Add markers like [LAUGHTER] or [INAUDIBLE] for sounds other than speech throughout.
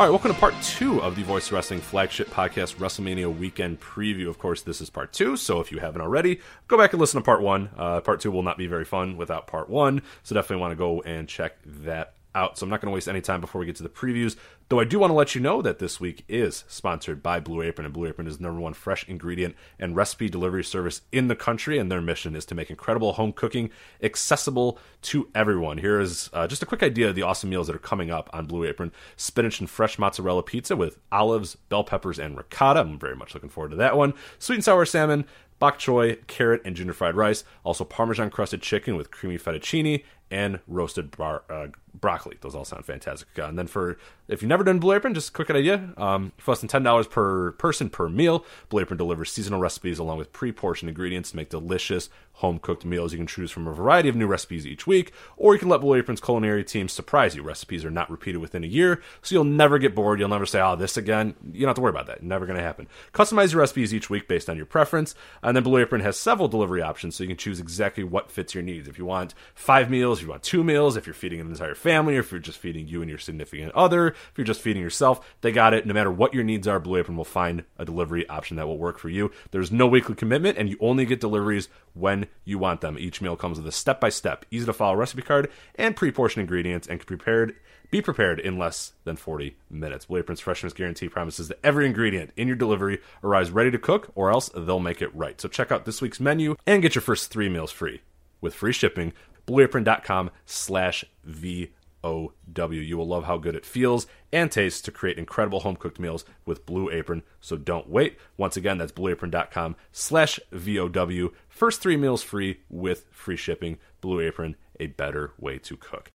All right, welcome to part two of the Voice Wrestling flagship podcast, WrestleMania Weekend Preview. Of course, this is part two, so if you haven't already, go back and listen to part one. Uh, part two will not be very fun without part one, so definitely want to go and check that out. So I'm not going to waste any time before we get to the previews. Though I do want to let you know that this week is sponsored by Blue Apron, and Blue Apron is the number one fresh ingredient and recipe delivery service in the country, and their mission is to make incredible home cooking accessible to everyone. Here is uh, just a quick idea of the awesome meals that are coming up on Blue Apron: spinach and fresh mozzarella pizza with olives, bell peppers, and ricotta. I'm very much looking forward to that one. Sweet and sour salmon, bok choy, carrot, and ginger fried rice. Also, Parmesan crusted chicken with creamy fettuccine and roasted bar, uh, broccoli. Those all sound fantastic. Uh, and then for if you've never done Blue Apron, just a quick idea. Um, for less than ten dollars per person per meal, Blue Apron delivers seasonal recipes along with pre-portioned ingredients to make delicious home-cooked meals. You can choose from a variety of new recipes each week, or you can let Blue Apron's culinary team surprise you. Recipes are not repeated within a year, so you'll never get bored. You'll never say, "Oh, this again." You don't have to worry about that. Never going to happen. Customize your recipes each week based on your preference, and then Blue Apron has several delivery options, so you can choose exactly what fits your needs. If you want five meals, if you want two meals, if you're feeding an entire family, or if you're just feeding you and your significant other, if you're just feeding yourself, they got it. No matter what your needs are, Blue Apron will find a delivery option that will work for you. There's no weekly commitment, and you only get deliveries when you want them. Each meal comes with a step by step, easy to follow recipe card and pre portioned ingredients, and can prepared be prepared in less than 40 minutes. Blue Apron's freshness guarantee promises that every ingredient in your delivery arrives ready to cook, or else they'll make it right. So check out this week's menu and get your first three meals free with free shipping. BlueApron.com slash VOW. You will love how good it feels and tastes to create incredible home cooked meals with Blue Apron. So don't wait. Once again, that's BlueApron.com slash VOW. First three meals free with free shipping. Blue Apron, a better way to cook.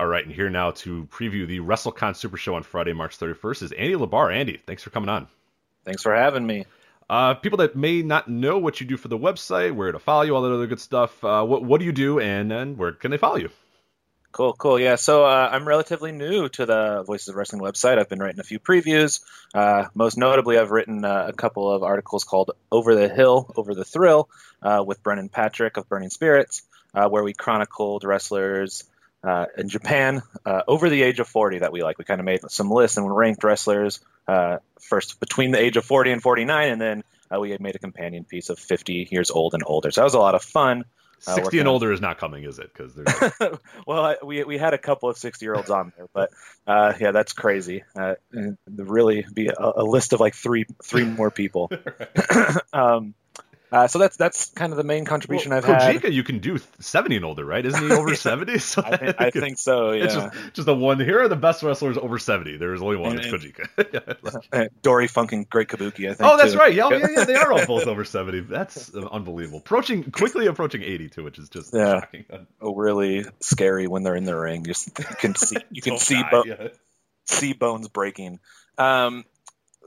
All right, and here now to preview the WrestleCon Super Show on Friday, March 31st is Andy Labar. Andy, thanks for coming on. Thanks for having me. Uh, people that may not know what you do for the website, where to follow you, all that other good stuff. Uh, what what do you do, and then where can they follow you? Cool, cool. Yeah, so uh, I'm relatively new to the Voices of Wrestling website. I've been writing a few previews. Uh, most notably, I've written uh, a couple of articles called "Over the Hill, Over the Thrill" uh, with Brennan Patrick of Burning Spirits, uh, where we chronicled wrestlers uh, in Japan over the age of 40 that we like. We kind of made some lists and ranked wrestlers first between the age of 40 and 49, and then we made a companion piece of 50 years old and older. So that was a lot of fun. Uh, 60 and older is not coming, is it? Because there's [LAUGHS] well, I, we we had a couple of 60 year olds on there, but uh, yeah, that's crazy. Uh, really, be a, a, list of like three three more people. [LAUGHS] [LAUGHS] um, uh, so that's that's kind of the main contribution well, I've had. Kojika, had. you can do 70 and older, right? Isn't he over [LAUGHS] 70? So I, think, I think so. Yeah. Just, just the one. Here are the best wrestlers over 70. There is only one. And, it's Kojika. [LAUGHS] yeah, Dory Funk and Great Kabuki. I think. Oh, that's too. right. Yeah, yeah, yeah. They are all [LAUGHS] both over 70. That's unbelievable. Approaching quickly approaching 80 too, which is just yeah. shocking. Oh, really scary when they're in the ring. Just you can see you can see bo- yeah. see bones breaking. Um,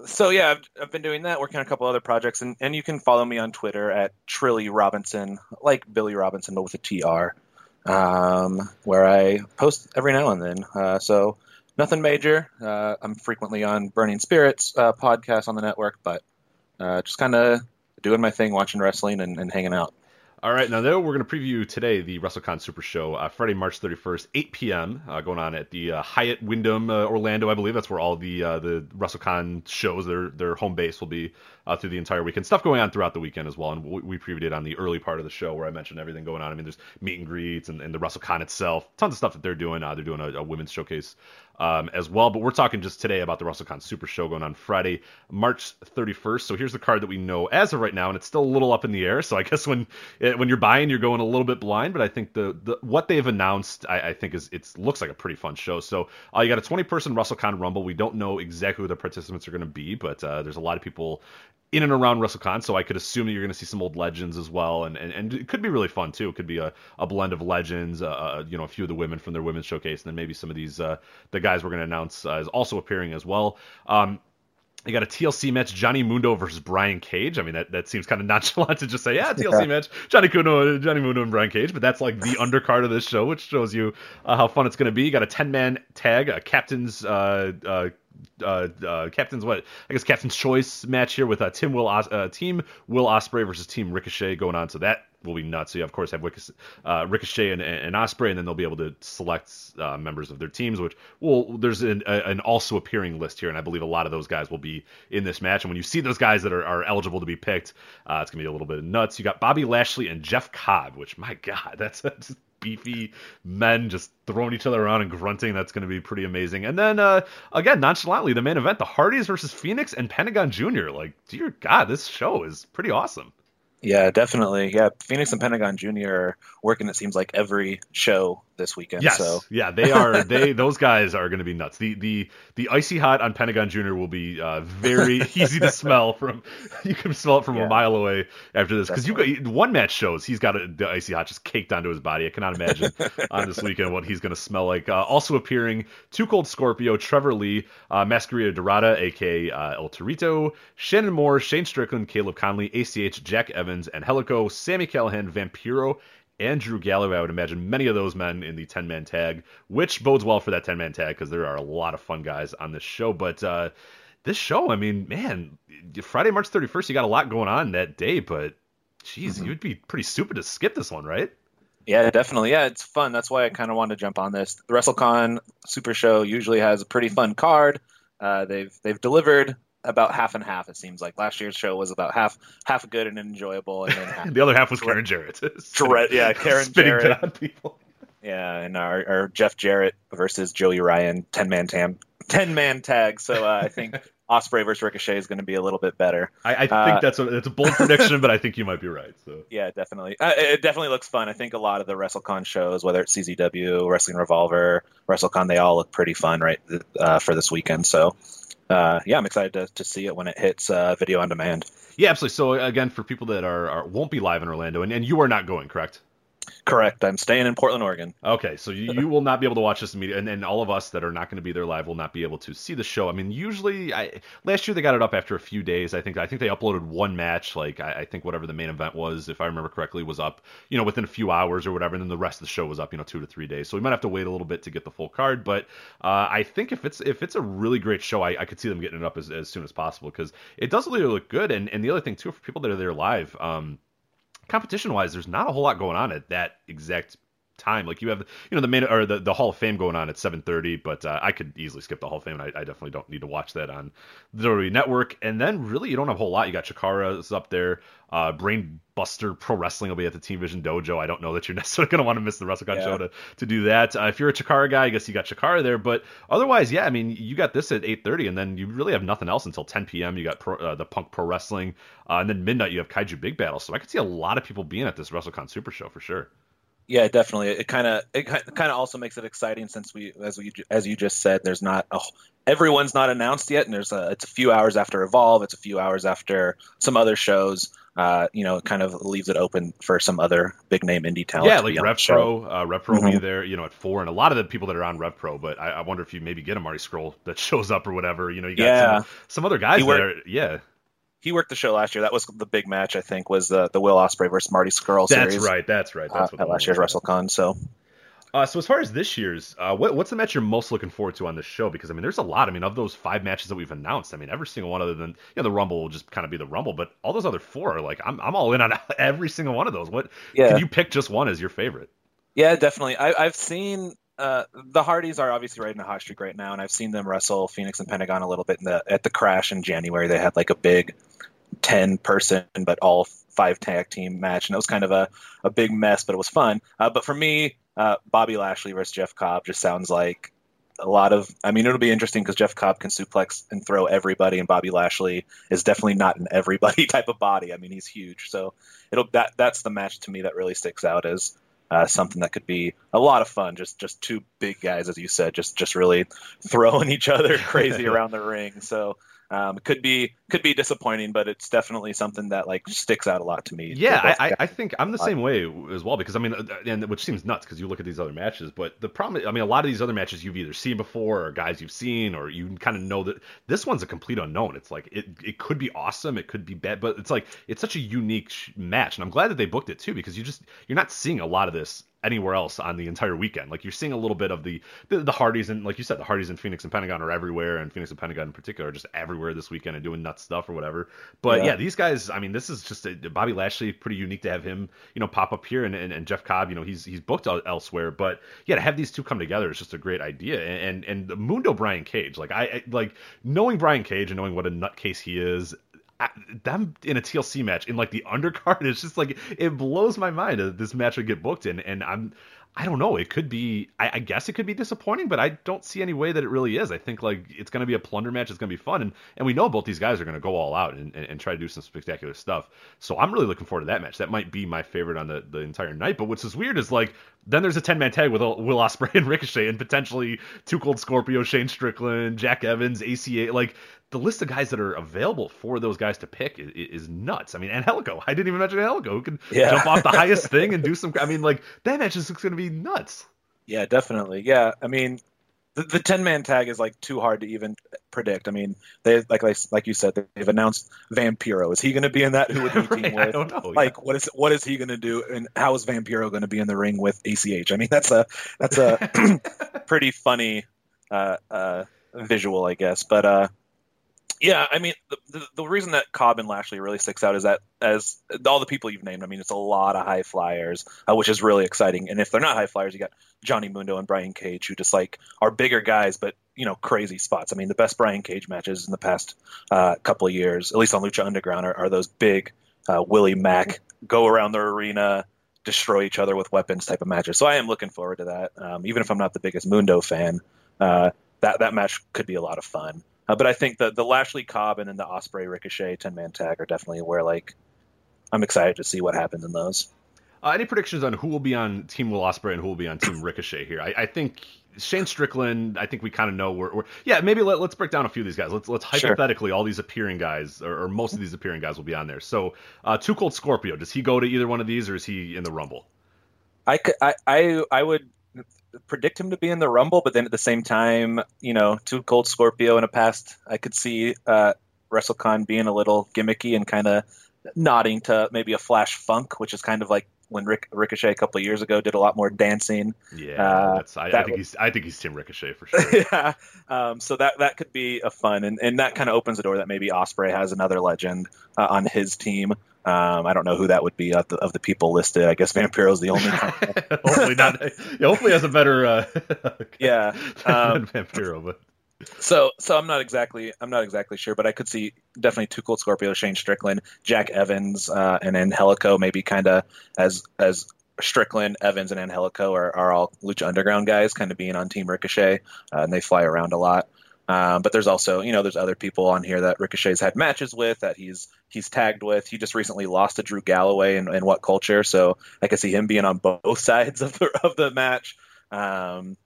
so yeah, I've, I've, been doing that, working on a couple other projects, and, and you can follow me on Twitter at Trilly Robinson, like Billy Robinson, but with a TR, um, where I post every now and then. Uh, so nothing major. Uh, I'm frequently on Burning Spirits uh, podcast on the network, but uh, just kind of doing my thing, watching wrestling and, and hanging out. All right, now there we're going to preview today the WrestleCon Super Show, uh, Friday, March 31st, 8 p.m. Uh, going on at the uh, Hyatt Wyndham uh, Orlando, I believe. That's where all the uh, the WrestleCon shows, their their home base, will be uh, through the entire weekend. Stuff going on throughout the weekend as well, and we, we previewed it on the early part of the show where I mentioned everything going on. I mean, there's meet and greets and, and the WrestleCon itself, tons of stuff that they're doing. they're doing a, a women's showcase um, as well. But we're talking just today about the WrestleCon Super Show going on Friday, March 31st. So here's the card that we know as of right now, and it's still a little up in the air. So I [LAUGHS] guess when eh, when you're buying, you're going a little bit blind. But I think the, the what they've announced, I, I think is it looks like a pretty fun show. So uh, you got a 20 person WrestleCon Rumble. We don't know exactly who the participants are going to be, but uh, there's a lot of people in and around WrestleCon, so I could assume that you're going to see some old legends as well, and, and, and it could be really fun too. It could be a, a blend of legends, uh, uh you know, a few of the women from their women's showcase, and then maybe some of these uh, the guys we're going to announce uh, is also appearing as well. Um, you got a TLC match, Johnny Mundo versus Brian Cage. I mean, that, that seems kind of [LAUGHS] nonchalant to just say, yeah, TLC yeah. match, Johnny Mundo, Johnny Mundo and Brian Cage, but that's like the undercard of this show, which shows you uh, how fun it's going to be. You got a 10 man tag, a captain's uh, uh, uh, uh, captain's what I guess captain's choice match here with uh, Tim Will Os- uh, team Will Ospreay versus Team Ricochet going on. So that will be nuts. So you of course have uh, Ricochet and, and Ospreay, and then they'll be able to select uh, members of their teams. Which well, there's an, an, also appearing list here, and I believe a lot of those guys will be in this match. And when you see those guys that are, are eligible to be picked, uh, it's gonna be a little bit nuts. You got Bobby Lashley and Jeff Cobb, which my God, [LAUGHS] that's, that's beefy men just throwing each other around and grunting. That's going to be pretty amazing. And then uh, again, nonchalantly, the main event: the Hardys versus Phoenix and Pentagon Junior. Like, dear God, this show is pretty awesome. Yeah, definitely. Yeah, Phoenix and Pentagon Junior are working. It seems like every show this weekend. Yes, so. yeah, they are. [LAUGHS] They those guys are going to be nuts. The the the icy hot on Pentagon Junior will be uh, very [LAUGHS] easy to smell from. [LAUGHS] You can smell it from yeah. a mile away after this because you got one match shows he's got a, the icy hot just caked onto his body. I cannot imagine on this weekend what he's going to smell like. Uh, also appearing, Two Cold Scorpio, Trevor Lee, uh, Mascarita Dorada, aka uh, El Torito, Shannon Moore, Shane Strickland, Caleb Conley, ACH, Jack Evans, Angelico, Sammy Callahan, Vampiro, and Drew Galloway. I would imagine many of those men in the 10 man tag, which bodes well for that 10 man tag because there are a lot of fun guys on this show. But uh, this show, I mean, man, Friday, March 31st, you got a lot going on that day, but geez, mm-hmm. you'd be pretty stupid to skip this one, right? Yeah, definitely. Yeah, it's fun. That's why I kind of wanted to jump on this. The WrestleCon Super Show usually has a pretty fun card. Uh, they've they've delivered about half and half. It seems like last year's show was about half half good and enjoyable, and then [LAUGHS] half, the other half was Karen Jarrett. [LAUGHS] Dread, yeah, [LAUGHS] Karen Jarrett. On people. Yeah, and our, our, Jeff Jarrett versus Joey Ryan ten man tam ten man tag. So uh, I think Ospreay versus Ricochet is going to be a little bit better. I, I think uh, that's a that's a bold prediction, but I think you might be right. So yeah, definitely, uh, it definitely looks fun. I think a lot of the WrestleCon shows, whether it's CZW, Wrestling Revolver, WrestleCon, they all look pretty fun right uh, for this weekend. So uh, yeah, I'm excited to, to see it when it hits uh, video on demand. Yeah, absolutely. So again, for people that are, are won't be live in Orlando, and, and you are not going, correct? Correct. I'm staying in Portland, Oregon. Okay, so you, you will not be able to watch this immediately, and, and all of us that are not going to be there live will not be able to see the show. I mean, usually, I last year they got it up after a few days. I think I think they uploaded one match, like I, I, think whatever the main event was, if I remember correctly, was up, you know, within a few hours or whatever, and then the rest of the show was up, you know, two to three days. So we might have to wait a little bit to get the full card, but uh, I think if it's if it's a really great show, I, I could see them getting it up as, as soon as possible because it does really look good. And and the other thing too, for people that are there live. Um, competition wise, there's not a whole lot going on at that exact time. Like you have, you know, the main or the, the Hall of Fame going on at 7:30, but uh, I could easily skip the Hall of Fame. I, I, definitely don't need to watch that on the WWE Network. And then really, you don't have a whole lot. You got Chikara's up there. Uh, Brainbuster Pro Wrestling will be at the Team Vision Dojo. I don't know that you're [LAUGHS] necessarily going to want to miss the WrestleCon yeah. show to, to do that. Uh, if you're a Chikara guy, I guess you got Chikara there. But otherwise, yeah, I mean, you got this at 8:30, and then you really have nothing else until 10 p.m. You got pro, uh, the Punk Pro Wrestling, uh, and then midnight you have Kaiju Big Battel. So I could see a lot of people being at this WrestleCon Super Show for sure. Yeah, definitely. It kind of it kind of also makes it exciting since we, as we as you just said, there's not oh, everyone's not announced yet, and there's a it's a few hours after Evolve, it's a few hours after some other shows. Uh, you know, it kind of leaves it open for some other big name indie talent. Yeah, like Rev Pro, uh, Rev Pro mm-hmm. will be mm-hmm. there, you know, at four, and a lot of the people that are on Rev Pro. But I, I wonder if you maybe get a Marty Scurll that [LAUGHS] shows up or whatever. You know, you got yeah. some, some other guys there. Yeah, he worked the show last year. That was the big match, I think, was the the Will Ospreay versus Marty Scurll series. That's right. That's right. That's uh, at last year's WrestleCon. So Uh, so as far as this year's, uh, what, what's the match you're most looking forward to on this show? Because I mean, there's a lot. I mean, of those five matches that we've announced, I mean, every single one other than you know the Rumble will just kind of be the Rumble, but all those other four are like I'm I'm all in on [LAUGHS] every single one of those. What? Yeah. Can you pick just one as your favorite? Yeah, definitely. I, I've seen uh, the Hardys are obviously riding a hot streak right now, and I've seen them wrestle Phoenix and Pentagon a little bit the at the Crash in January. They had like a big ten person, but all five tag team match, and it was kind of a, a big mess, but it was fun. Uh, but for me, uh, Bobby Lashley versus Jeff Cobb just sounds like a lot of. I mean, it'll be interesting because Jeff Cobb can suplex and throw everybody, and Bobby Lashley is definitely not an everybody [LAUGHS] type of body. I mean, he's huge, so it'll that that's the match to me that really sticks out as uh, something that could be a lot of fun. Just just two big guys, as you said, just just really [LAUGHS] throwing each other crazy [LAUGHS] around the ring. So um, could be could be disappointing, but it's definitely something that like sticks out a lot to me. Yeah, I, I, think I'm the same way as well because I mean, uh, and which seems nuts because you look at these other matches, but the problem, I mean, a lot of these other matches you've either seen before or guys you've seen, or you kind of know that this one's a complete unknown. It's like it it could be awesome, it could be bad, but it's like it's such a unique match, and I'm glad that they booked it too because you just you're not seeing a lot of this anywhere else on the entire weekend. Like you're seeing a little bit of the, the, the Hardys and like you said, the Hardys in Phoenix and Pentagon are everywhere, and Phoenix and Pentagon in particular are just everywhere this weekend and doing nuts stuff or whatever. But yeah, yeah these guys, I mean, this is just a, Bobby Lashley, pretty unique to have him, you know, pop up here, and, and, and Jeff Cobb, you know, he's he's booked elsewhere, but yeah, to have these two come together is just a great idea. And and, and Mundo Brian Cage, like I, I like knowing Brian Cage and knowing what a nutcase he is them in a TLC match in like the [LAUGHS] undercard it's just like it blows my mind that this match would get booked in and I'm I don't know. It could be. I, I, guess it could be disappointing, but I don't see any way that it really is. I think like it's going to be a plunder match. It's going to be fun, and and we know both these guys are going to go all out and, and, and, try to do some spectacular stuff. So I'm really looking forward to that match. That might be my favorite on the, the entire night. But what's is weird is like then there's a 10 man tag with Will Ospreay and [LAUGHS] Ricochet, and potentially Two Cold Scorpio, Shane Strickland, Jack Evans, ACH. Like the list of guys that are available for those guys to pick is, is nuts. I mean, and Angelico. I didn't even mention Angelico, who can yeah. jump off the highest [LAUGHS] thing and do some. I mean, like that match is going to be nuts. Yeah, definitely. Yeah, I mean, the, the ten man tag is like too hard to even predict. I mean, they like like, like you said, they've announced Vampiro. Is he going to be in that? Who would he [LAUGHS] right, team with? I don't know. Like, yeah. what is what is he going to do? And how is Vampiro going to be in the ring with ACH? I mean, that's a that's a [LAUGHS] [CLEARS THROAT] pretty funny uh, uh, visual, I guess. But uh, yeah, I mean, the, the, the, reason that Cobb and Lashley really sticks out is that as all the people you've named, I mean, it's a lot of high flyers, uh, which is really exciting. And if they're not high flyers, you got Johnny Mundo and Brian Cage, who just like are bigger guys, but you know, crazy spots. I mean, the best Brian Cage matches in the past uh, couple of years, at least on Lucha Underground, are, are those big uh, Willie Mack go around the arena, destroy each other with weapons type of matches. So I am looking forward to that. Um, even if I'm not the biggest Mundo fan, uh, that that match could be a lot of fun. Uh, but I think the the Lashley Cobb and then the Ospreay Ricochet ten man tag are definitely where like I'm excited to see what happens in those. Uh, any predictions on who will be on Team Will Ospreay and who will be on Team Ricochet here? I, I think Shane Strickland. I think we kind of know where. where yeah, maybe let, us break down a few of these guys. Let's let's hypothetically sure. all these appearing guys or, or, most of these appearing guys will be on there. So, uh, Two Cold Scorpio. Does he go to either one of these or is he in the Rumble? I, could, I, I, I would predict him to be in the Rumble, but then at the same time, you know, Two Cold Scorpio in a past, I could see uh, WrestleCon being a little gimmicky and kind of nodding to maybe a Flash Funk, which is kind of like when Rick, Ricochet a couple of years ago did a lot more dancing. Yeah, uh, I, I, think he's I think he's Tim Ricochet for [LAUGHS] sure. yeah, um, so that that could be a fun and, and that kind of opens the door that maybe Ospreay has another legend uh, on his team. Um, I don't know who that would be of the, of the people listed. I guess Vampiro's the only. One. [LAUGHS] Hopefully not. [LAUGHS] hopefully has a better. Uh, yeah, um, Vampiro, but. So, so I'm not exactly, I'm not exactly sure, but I could see definitely Two Cold Scorpio, Shane Strickland, Jack Evans, uh, and Angelico maybe kind of as as Strickland, Evans, and Angelico are, are all Lucha Underground guys, kind of being on Team Ricochet, uh, and they fly around a lot. Um, but there's also, you know, there's other people on here that Ricochet's had matches with that he's he's tagged with. He just recently lost to Drew Galloway in, in WhatCulture, so I can see him being on both [LAUGHS] sides of the of the match. Um,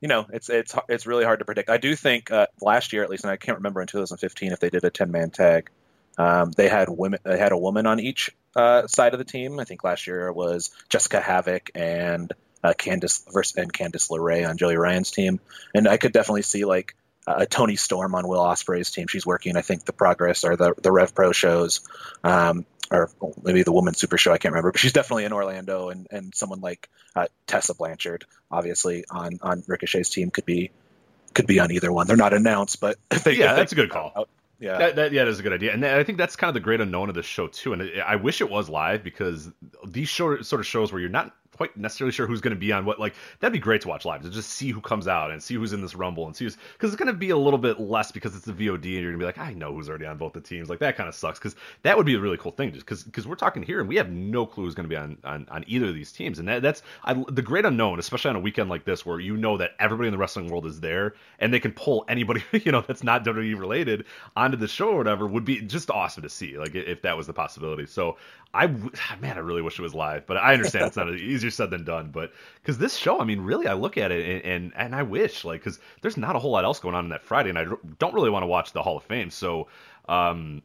you know, it's it's it's really hard to predict. I do think uh, last year, at least, and I can't remember in 2015 if they did a 10 man tag. Um, they had women. They had a woman on each uh, side of the team. I think last year was Jessica Havok and uh, Candice versus and Candice LeRae on Joey Ryan's team, and I could definitely see like a Toni Storm on Will Ospreay's team. She's working, I think, the Progress or the the Rev Pro shows. Um, or maybe the Woman Super Show. I can't remember, but she's definitely in Orlando, and and someone like uh, Tessa Blanchard, obviously on on Ricochet's team, could be could be on either one. They're not announced, but [LAUGHS] they, yeah, that's a good call. Out, yeah, that, that, yeah, that's a good idea, and I think that's kind of the great unknown of this show too. And I wish it was live because these show, sort of shows where you're not quite necessarily sure who's going to be on what. Like that'd be great to watch live to just see who comes out and see who's in this rumble and see who's because it's going to be a little bit less because it's the VOD and you're going to be like I know who's already on both the teams. Like that kind of sucks because that would be a really cool thing just because because we're talking here and we have no clue who's going to be on, on on either of these teams and that, that's I, the great unknown, especially on a weekend like this where you know that everybody in the wrestling world is there and they can pull anybody [LAUGHS] you know that's not WWE related onto the show or whatever would be just awesome to see like if that was the possibility. So I [SIGHS] man, I really wish it was live, but I understand it's not [LAUGHS] easier said than done. But because this show, I mean, really, I look at it and and, and I wish like because there's not a whole lot else going on in that Friday, and I don't really want to watch the Hall of Fame. So um,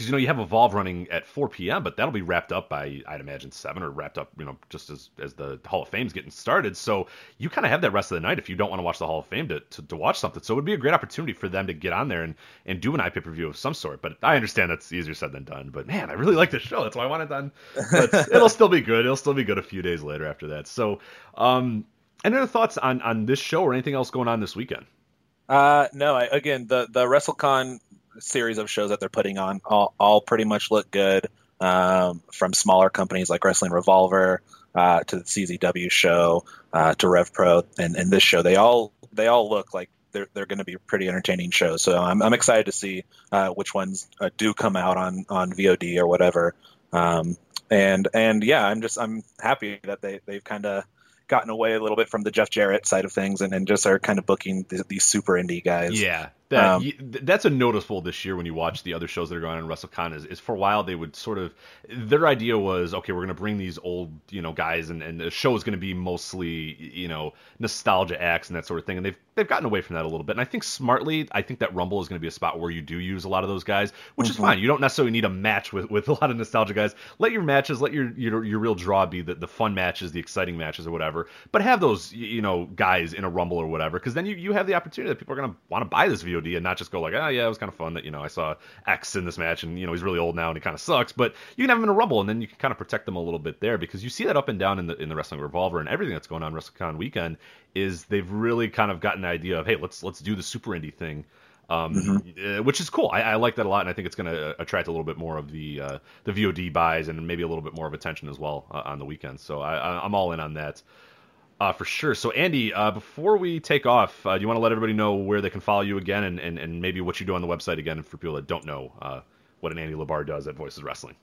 because you know you have Evolve running at 4 p.m., but that'll be wrapped up by I'd imagine seven or wrapped up, you know, just as as the Hall of Fame's getting started. So you kind of have that rest of the night if you don't want to watch the Hall of Fame to, to, to watch something. So it would be a great opportunity for them to get on there and and do an iPay per view of some sort. But I understand that's easier said than done. But man, I really like this show. That's why I want it done. But [LAUGHS] it'll still be good. It'll still be good a few days later after that. So, um, any other thoughts on on this show or anything else going on this weekend? Uh, no, I, again, the the WrestleCon series of shows that they're putting on all, all pretty much look good. Um, from smaller companies like Wrestling Revolver uh, to the CZW show uh, to Rev Pro and, and this show, they all they all look like they're they're going to be pretty entertaining shows. So I'm I'm excited to see uh, which ones uh, do come out on on VOD or whatever. Um, and and yeah, I'm just I'm happy that they they've kind of gotten away a little bit from the Jeff Jarrett side of things and, and just are kind of booking these, these super indie guys. Yeah, that, um, that's a noticeable this year when you watch the other shows that are going on in WrestleCon is, is for a while they would sort of their idea was okay we're going to bring these old you know guys and, and the show is going to be mostly you know nostalgia acts and that sort of thing. And they've they've gotten away from that a little bit. And I think smartly I think that Rumble is going to be a spot where you do use a lot of those guys which mm-hmm. is fine. You don't necessarily need a match with, with a lot of nostalgia guys. Let your matches let your your, your real draw be the, the fun matches the exciting matches or whatever. But have those you know guys in a Rumble or whatever because then you, you have the opportunity that people are going to want to buy this And not just go like, oh yeah, it was kind of fun that you know I saw X in this match and you know he's really old now and he kind of sucks, but you can have him in a rumble and then you can kind of protect them a little bit there because you see that up and down in the in the wrestling revolver and everything that's going on WrestleCon weekend is they've really kind of gotten the idea of hey let's let's do the super indie thing. Um, mm-hmm. Uh, which is cool. I, I, like that a lot, and I think it's going to attract a little bit more of the uh, the VOD buys and maybe a little bit more of attention as well uh, on the weekend. So I, I'm all in on that. Uh, for sure. So, Andy, uh, before we take off, uh, do you want to let everybody know where they can follow you again and, and, and maybe what you do on the website again for people that don't know uh, what an Andy Labar does at Voices Wrestling?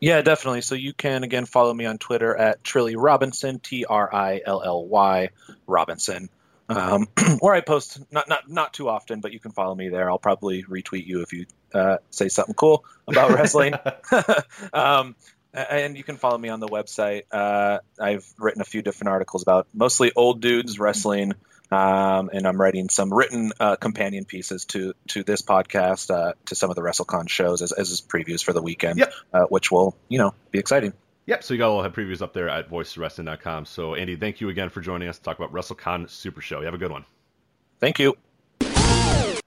Yeah, definitely. So you can, again, follow me on Twitter at Trilly Robinson, T R I L L Y Robinson. Um, [CLEARS THROAT] where I post not not not too often, but you can follow me there. I'll probably retweet you if you uh, say something cool about [LAUGHS] wrestling. [LAUGHS] um, and you can follow me on the website. Uh, I've written a few different articles about mostly old dudes wrestling, um, and I'm writing some written uh, companion pieces to to this podcast, uh, to some of the WrestleCon shows as, as previews for the weekend, yep. Uh, which will you know be exciting. Yep, so you got all the previews up there at voiceswrestling.com. So Andy, thank you again for joining us to talk about WrestleCon Super Show. You have a good one. Thank you.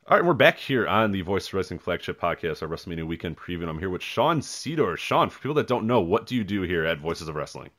All right, we're back here on the Voice Wrestling flagship podcast, our WrestleMania weekend preview. And I'm here with Sean Sedor. Sean, for people that don't know, what do you do here at Voices of Wrestling?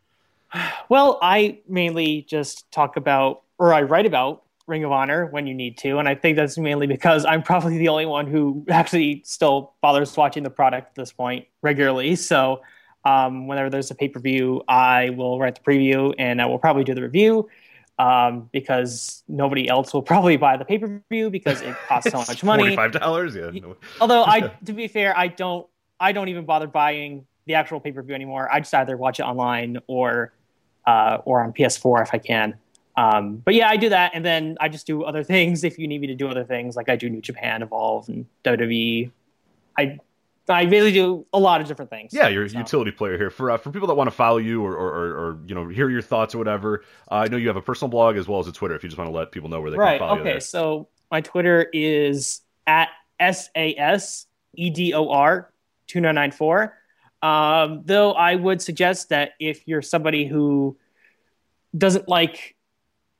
[SIGHS] Well, I mainly just talk about, or I write about Ring of Honor when you need to, and I think that's mainly because I'm probably the only one who actually still bothers watching the product at this point regularly. So, um, whenever there's a pay per view, I will write the preview, and I will probably do the review um, because nobody else will [LAUGHS] probably buy the pay per view because it costs so much money. [LAUGHS] Forty five dollars, yeah. No. Although [LAUGHS] I, to be fair, I don't, I don't even bother buying the actual pay per view anymore. I just either watch it online or, uh, or on PS4 if I can. Um, but yeah, I do that, and then I just do other things if you need me to do other things, like I do New Japan Evolve and WWE. I I really do a lot of different things. Yeah, you're a so. utility player here. For uh, for people that want to follow you or, or, or, or, you know hear your thoughts or whatever, uh, I know you have a personal blog as well as a Twitter. If you just want to let people know where they right, can follow you. Right. okay, so my Twitter is at s a s e d o r two nine nine four. Um, though I would suggest that if you're somebody who doesn't like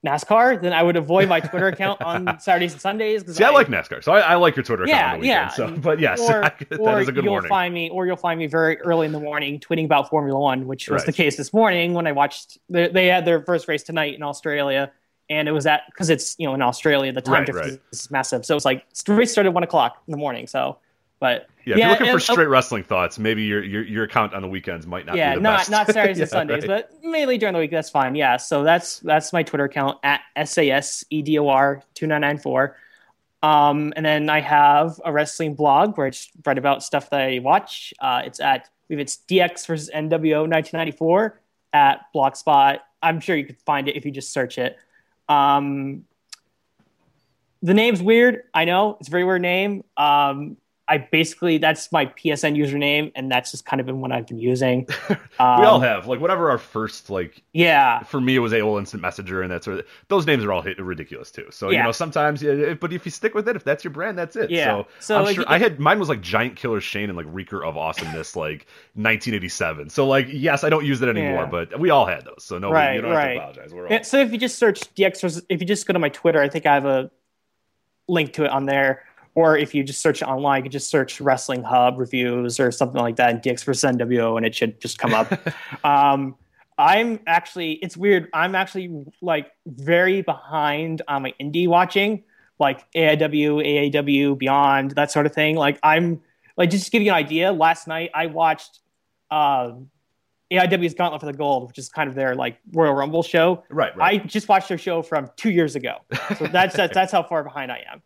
NASCAR, then I would avoid my Twitter [LAUGHS] account on Saturdays and Sundays. See, I, I, like NASCAR, so I, I, like your Twitter yeah, account on the weekend. Yeah, so, [LAUGHS] but yes, or, [LAUGHS] that or is a good you'll morning. find me, or you'll find me very early in the morning tweeting about Formula One, which was right. the case this morning when I watched. They, they had their first race tonight in Australia, and it was at because it's you know in Australia the time right, difference right. is massive. So it's like the race started at one o'clock in the morning. So, but yeah, if you're looking for straight wrestling thoughts, maybe your, your your account on the weekends might not yeah, be the not best. not Saturdays [LAUGHS] Yeah, and Sundays, right. but mainly during the week. That's fine. Yeah, so that's that's my Twitter account at sasedor two nine nine four. Um, and then I have a wrestling blog where I just write about stuff that I watch. Uh, it's at I believe it's DX versus NWO 1994 at Blogspot. I'm sure you could find it if you just search it. Um, the name's weird. I know it's a very weird name. Um, I basically that's my PSN username, and that's just kind of been what I've been using. Um, [LAUGHS] we all have like whatever our first like. Yeah, For me, it was AOL Instant Messenger, and that's sort of those names are all hit ridiculous too. So you know, sometimes, yeah, but if you stick with it, if that's your brand, that's it. Yeah. So, So, I'm like, sure I had mine was like Giant Killer Shane and like Reeker of Awesomeness, like 1987. So like, yes, I don't use it anymore, Yeah. but we all had those. So no, Right, you don't right. have to apologize. We're all Yeah, so if you just search DX if you just go to my Twitter, I think I have a link to it on there. Or if you just search online, you can just search Wrestling Hub reviews or something like that, and DX versus NWO, and it should just come up. [LAUGHS] um, I'm actually, it's weird. I'm actually like very behind on my indie watching, like AIW, AAW, Beyond, that sort of thing. Like I'm like just to give you an idea. Last night I watched um, AIW's Gauntlet for the Gold, which is kind of their like Royal Rumble show. right, right. I just watched their show from two years ago, so that's that's, [LAUGHS] that's how far behind I am.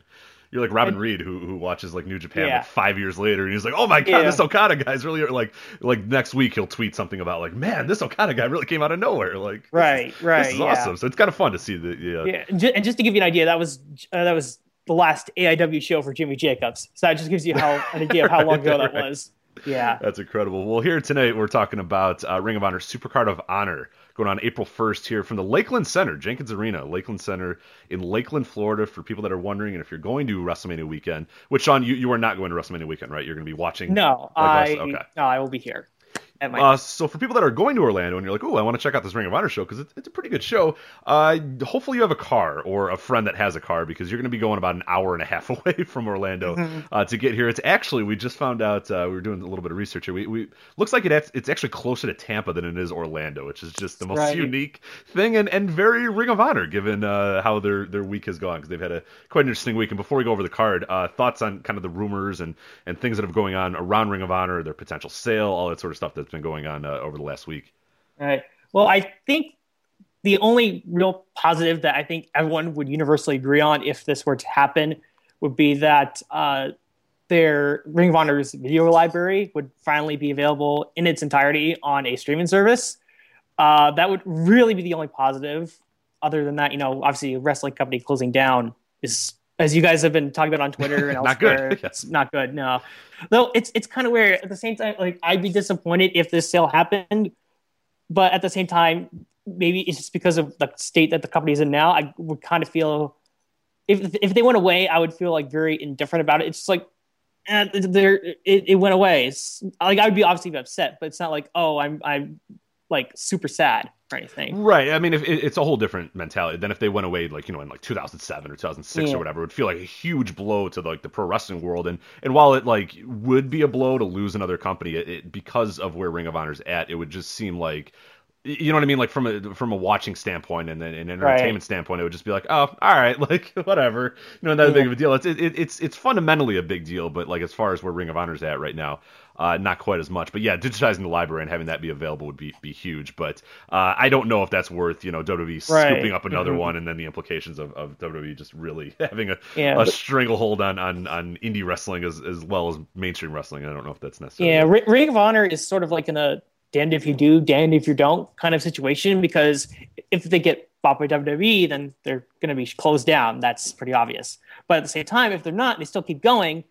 You're like Robin Reed, who who watches like New Japan Yeah. like five years later, and he's like, "Oh my god, Yeah. this Okada guy's really like like next week he'll tweet something about like, man, this Okada guy really came out of nowhere. Like, Right, is- right, this is yeah. awesome. So it's kind of fun to see the yeah. Yeah, and just to give you an idea, that was uh, that was the last AIW show for Jimmy Jacobs. So that just gives you how an idea of how long ago that [LAUGHS] Right. was. Yeah. That's incredible. Well, here tonight we're talking about uh, Ring of Honor Supercard of Honor going on April 1st here from the Lakeland Center, Jenkins Arena, Lakeland Center in Lakeland, Florida. For people that are wondering, and if you're going to WrestleMania weekend, which Sean, you, you are not going to WrestleMania weekend, right? You're going to be watching. No, I? Okay. no, I will be here. Uh, so for people that are going to Orlando and you're like, oh, I want to check out this Ring of Honor show because it's, it's a pretty good show. Uh, hopefully you have a car or a friend that has a car because you're going to be going about an hour and a half [LAUGHS] away from Orlando [LAUGHS] uh, to get here. It's actually we just found out uh, we were doing a little bit of research here. We, we looks like it act- it's actually closer to Tampa than it is Orlando, which is just the most Right. unique thing and, and very Ring of Honor given uh, how their their week has gone because they've had a quite an interesting week. And before we go over the card, uh, thoughts on kind of the rumors and and things that have going on around Ring of Honor, their potential sale, all that sort of stuff that's been going on uh, over the last week. Right. Well, I think the only real positive that I think everyone would universally agree on if this were to happen would be that uh, their Ring of Honor's video library would finally be available in its entirety on a streaming service. Uh, that would really be the only positive. Other than that, you know, obviously a wrestling company closing down is, as you guys have been talking about on [LAUGHS] Twitter and elsewhere. Not good, yes. it's not good. No, though it's it's kind of weird. At the same time, like I'd be disappointed if this sale happened but at the same time, maybe it's just because of the state that the company's in now. I would kind of feel if if they went away, I would feel like very indifferent about it. It's just like eh, there it, it went away. It's, like I would be obviously upset, but it's not like oh I'm I'm like super sad or anything. Right. I mean, if it, it's a whole different mentality than if they went away, like you know, in like 2007 or 2006 Yeah. or whatever. It would feel like a huge blow to like the pro wrestling world. And and while it like would be a blow to lose another company, it, it because of where Ring of Honor's at, it would just seem like. You know what I mean? Like from a from a watching standpoint and then an entertainment Right. standpoint, it would just be like, oh, all right, [LAUGHS] like whatever. You know, not that big of a deal. It's it, it's it's fundamentally a big deal, but like as far as where Ring of Honor's at right now, uh, not quite as much. But yeah, digitizing the library and having that be available would be be huge. But uh, I don't know if that's worth you know WWE Right. scooping up another Mhm. one and then the implications of, of WWE just really [LAUGHS] having a, Yeah, a but- stranglehold on, on on indie wrestling as as well as mainstream wrestling. I don't know if that's necessary. Yeah, Ri- Ring of Honor is sort of like in a damned if you do, damned if you don't kind of situation because if they get bought by WWE, then they're going to be closed down. That's pretty obvious. But at the same time, if they're not, they still keep going.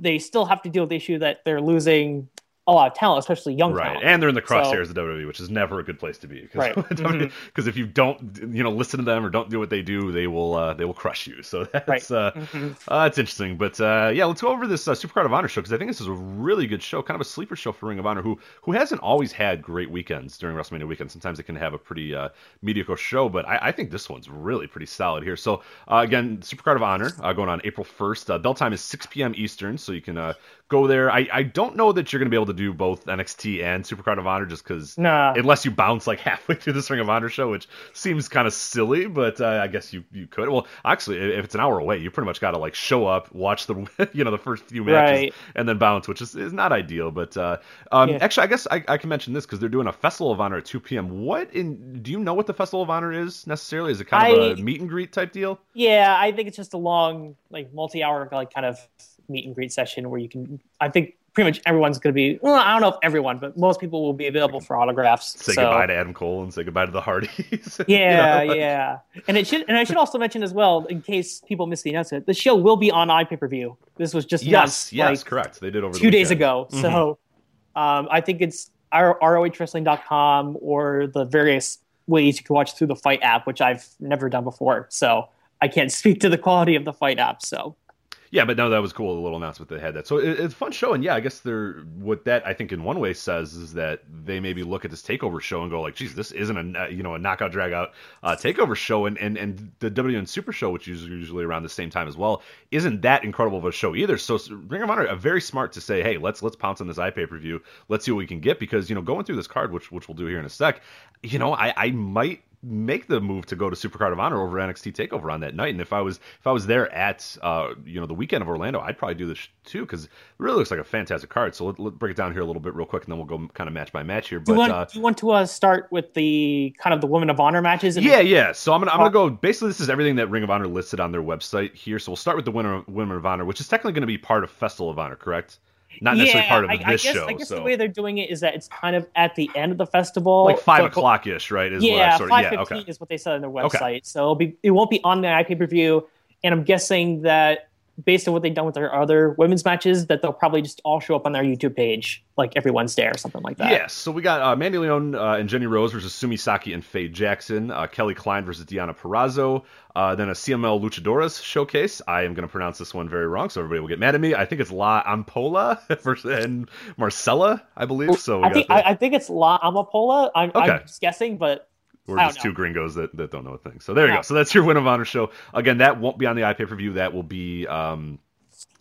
They still have to deal with the issue that they're losing a lot of talent, especially young right. talent. And they're in the crosshairs So- of WWE, which is never a good place to be. [LAUGHS] Because Right. Mhm. if you don't, you know, listen to them or don't do what they do, they will uh, they will crush you. So [LAUGHS] that's Right. uh, Mhm. uh, that's interesting. But uh, yeah, let's go over this uh, Supercard of Honor show because I think this is a really good show, kind of a sleeper show for Ring of Honor, who who hasn't always had great weekends during WrestleMania weekend. Sometimes it can have a pretty uh, mediocre show, but I, I think this one's really pretty solid here. So uh, again, Supercard of Honor uh, going on April first. Uh, bell time is 6 p.m. Eastern, so you can uh, go there. I, I don't know that you're going to be able to do both NXT and Supercard of Honor just because Nah. unless you bounce like [LAUGHS] halfway through this Ring of Honor show, which seems kind of silly, but uh, I guess you you could. Well, actually, if it's an hour away, you pretty much got to like show up, watch the [LAUGHS] you know the first few matches, Right. and then bounce, which is, is not ideal. But uh, um, Yeah. actually, I guess I, I can mention this because they're doing a Festival of Honor at 2 p.m. What in do you know what the Festival of Honor is necessarily? Is it kind of a meet and greet type deal? Yeah, I think it's just a long, like multi-hour, like kind of meet and greet session where you can. I think pretty much everyone's going to be. Well, I don't know if everyone, but most people will be available for autographs. Say so- goodbye to Adam Cole and say goodbye to the Hardys. [LAUGHS] you Yeah, know, like- yeah, and it should, and I should also mention as well, in case people missed the announcement, the show will be on iPay per view. This was just Yes, announced, yes, like, correct. They did over the two days weekend. ago. Mhm. So um, I think it's ROHWrestling.com or the various ways you can watch through the FITE app, which I've never done before. So I can't [LAUGHS] speak to the quality of the FITE app. So Yeah, but no, that was cool. The little announcement they had that. So it, it's a fun show, and yeah, I guess they're what that I think in one way says is that they maybe look at this takeover show and go like, "Geez, this isn't a you know a knockout drag out uh, takeover show," and and and the WN Super Show, which is usually around the same time as well, isn't that incredible of a show either. So Ring of Honor are very smart to say, "Hey, let's let's pounce on this iPay per view. Let's see what we can get," because you know going through this card, which which we'll do here in a sec, you know, I I might make the move to go to Supercard of Honor over NXT Takeover on that night. And if I was if I was there at uh, you know the weekend of Orlando, I'd probably do this too because it really looks like a fantastic card. So let, let's break it down here a little bit real quick, and then we'll go kind of match by match here. do But you want, uh, do you want to uh, start with the kind of the Women of Honor matches? Yeah, yeah. So I'm gonna I'm gonna go. Basically, this is everything that Ring of Honor listed on their website here. So we'll start with the winner Women of Honor, which is technically going to be part of Festival of Honor, correct? Not necessarily part of I, this I guess, show. I guess so the way they're doing it is that it's kind of at the end of the festival, like five o'clock ish, right? Is what yeah, sort of, five yeah, fifteen okay. is what they said on their Okay. website. So it'll be it won't be on the iPay per view, and I'm guessing that based on what they've done with their other women's matches, that they'll probably just all show up on their YouTube page like every Wednesday or something like that. Yes. So we got uh, Mandy Leon uh, and Jenny Rose versus Sumie Sakai and Faye Jackson. Uh, Kelly Klein versus Deonna Purrazzo. Uh, then a CMLL Luchadoras showcase. I am going to pronounce this one very wrong, so everybody will get mad at me. I think it's La Ampola [LAUGHS] versus and Marcella, I believe. So I think I, I think it's La Amapola. I'm, Okay. I'm just guessing, but we're just two gringos that, that don't know a thing. So there you go. So that's your Win of Honor show. Again, that won't be on the iPay per view. That will be. Um,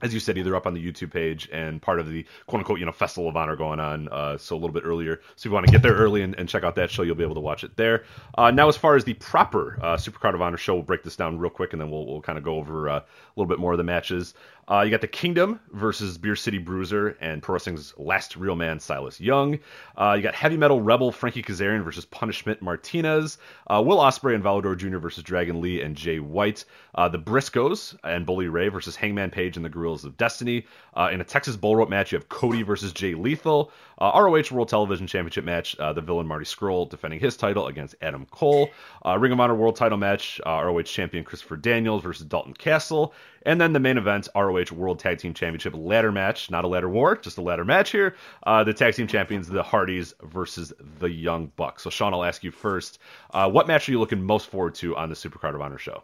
as you said, either up on the YouTube page and part of the quote unquote, you know, Festival of Honor going on, uh, so a little bit earlier. So if you want to get there early and, and check out that show, you'll be able to watch it there. Uh, now, as far as the proper uh, Supercard of Honor show, we'll break this down real quick and then we'll, we'll kind of go over uh, a little bit more of the matches. Uh, you got the Kingdom versus Beer City Bruiser and Pro Wrestling's last real man, Silas Young. Uh, you got Heavy Metal Rebel Frankie Kazarian versus Punishment Martinez. Uh, Will Ospreay and Volador Jr. versus Dragon Lee and Jay White. Uh, the Briscoes and Bully Ray versus Hangman Page and the Guerrillas of Destiny. Uh, in a Texas Bull Rope match, you have Cody versus Jay Lethal. Uh, ROH World Television Championship match, uh, the villain Marty Scurll defending his title against Adam Cole. Uh, Ring of Honor World Title match, uh, ROH Champion Christopher Daniels versus Dalton Castle. And then the main event, ROH World Tag Team Championship ladder match, not a ladder war, just a ladder match here. Uh, the tag team champions, the Hardys versus the Young Bucks. So, Sean, I'll ask you first. Uh, what match are you looking most forward to on the Supercard of Honor show?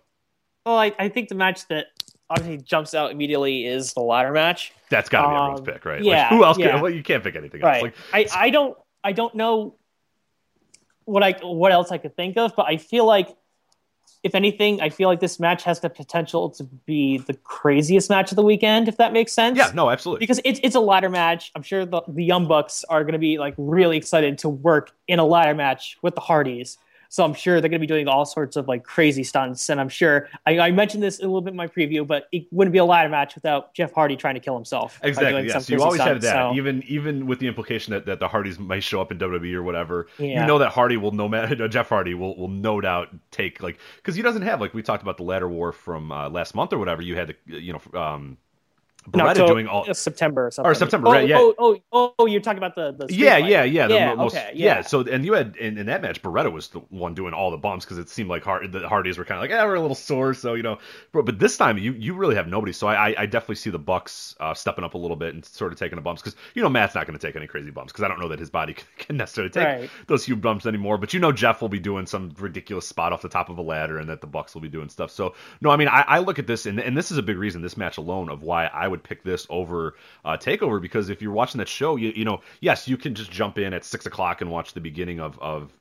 well, I, I think the match that obviously jumps out immediately is the ladder match. That's got to be Um, everyone's pick, right? yeah, like, who else? yeah. Can, well, you can't pick anything Right. else. Like, I, I don't I don't know what I what else I could think of, but I feel like if anything, I feel like this match has the potential to be the craziest match of the weekend, if that makes sense. yeah, no, absolutely. Because it's it's a ladder match. I'm sure the, the Young Bucks are going to be like really excited to work in a ladder match with the Hardys. So I'm sure they're going to be doing all sorts of like crazy stunts. And I'm sure I, I mentioned this a little bit in my preview, but it wouldn't be a ladder match without Jeff Hardy trying to kill himself. Exactly. Yeah. So you always have that, So- even even with the implication that, that the Hardys might show up in WWE or whatever. Yeah. You know that Hardy will no matter [LAUGHS] Jeff Hardy will will no doubt take like because he doesn't have like we talked about the ladder war from uh, last month or whatever. You had the you know um Beretta doing all uh, September or something. or September, oh, right? Yeah. Oh, oh, oh, oh, you're talking about the, the Yeah, yeah, yeah. The yeah, most, okay, yeah. yeah. So, and you had in, in that match, Beretta was the one doing all the bumps because it seemed like Hard, the Hardys were kind of like, yeah, we're a little sore, so you know. But, but this time, you you really have nobody. So I, I, I definitely see the Bucks uh, stepping up a little bit and sort of taking the bumps because you know Matt's not going to take any crazy bumps because I don't know that his body [LAUGHS] can, can necessarily take Right. those huge bumps anymore. But you know Jeff will be doing some ridiculous spot off the top of a ladder, and that the Bucks will be doing stuff. So no, I mean I, I look at this, and, and this is a big reason this match alone of why I would pick this over uh, Takeover because if you're watching that show, you you know yes you can just jump in at six o'clock and watch the beginning of of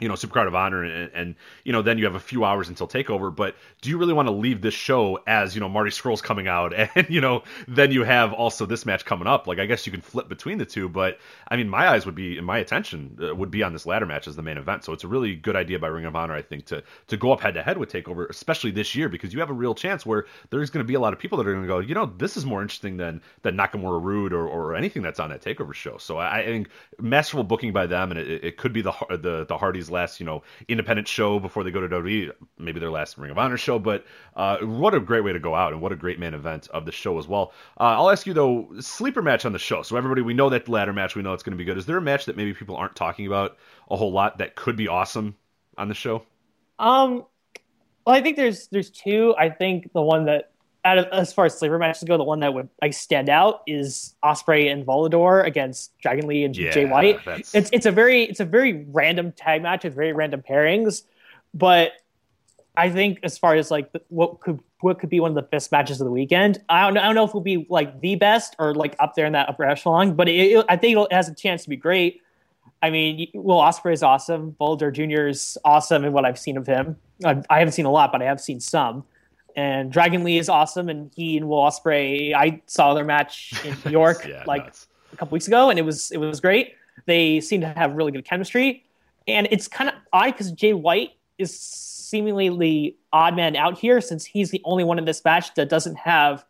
you know, Supercard of Honor, and, and you know, then you have a few hours until Takeover. But do you really want to leave this show as you know Marty Scurll's coming out, [LAUGHS] and you know, then you have also this match coming up? Like, I guess you can flip between the two, but I mean, my eyes would be, and my attention uh, would be on this ladder match as the main event. So it's a really good idea by Ring of Honor, I think, to to go up head to head with Takeover, especially this year, because you have a real chance where there's going to be a lot of people that are going to go, you know, this is more interesting than than Nakamura Roode or, or anything that's on that Takeover show. So I, I think masterful booking by them, and it, it could be the the the Hardys' last, you know, independent show before they go to WWE, maybe their last Ring of Honor show. But uh, what a great way to go out, and what a great main event of the show as well. Uh, I'll ask you though, sleeper match on the show. So everybody, we know that ladder match, we know it's going to be good. Is there a match that maybe people aren't talking about a whole lot that could be awesome on the show? Um, well, I think there's there's two. I think the one that, out of, as far as sleeper matches go, the one that would like stand out is Ospreay and Volador against Dragon Lee and Yeah, Jay White. that's- It's it's a very it's a very random tag match with very random pairings, but I think as far as like what could what could be one of the best matches of the weekend, I don't know, I don't know if it'll be like the best or like up there in that upper echelon, but it, it- I think it has a chance to be great. I mean, Will Ospreay is awesome. Volador Jr. is awesome in what I've seen of him. I, I haven't seen a lot, but I have seen some. And Dragon Lee is awesome, and he and Will Ospreay. I saw their match in New York [LAUGHS] Yeah, like nuts. a couple weeks ago, and it was it was great. They seem to have really good chemistry, and it's kind of odd because Jay White is seemingly the odd man out here since he's the only one in this match that doesn't have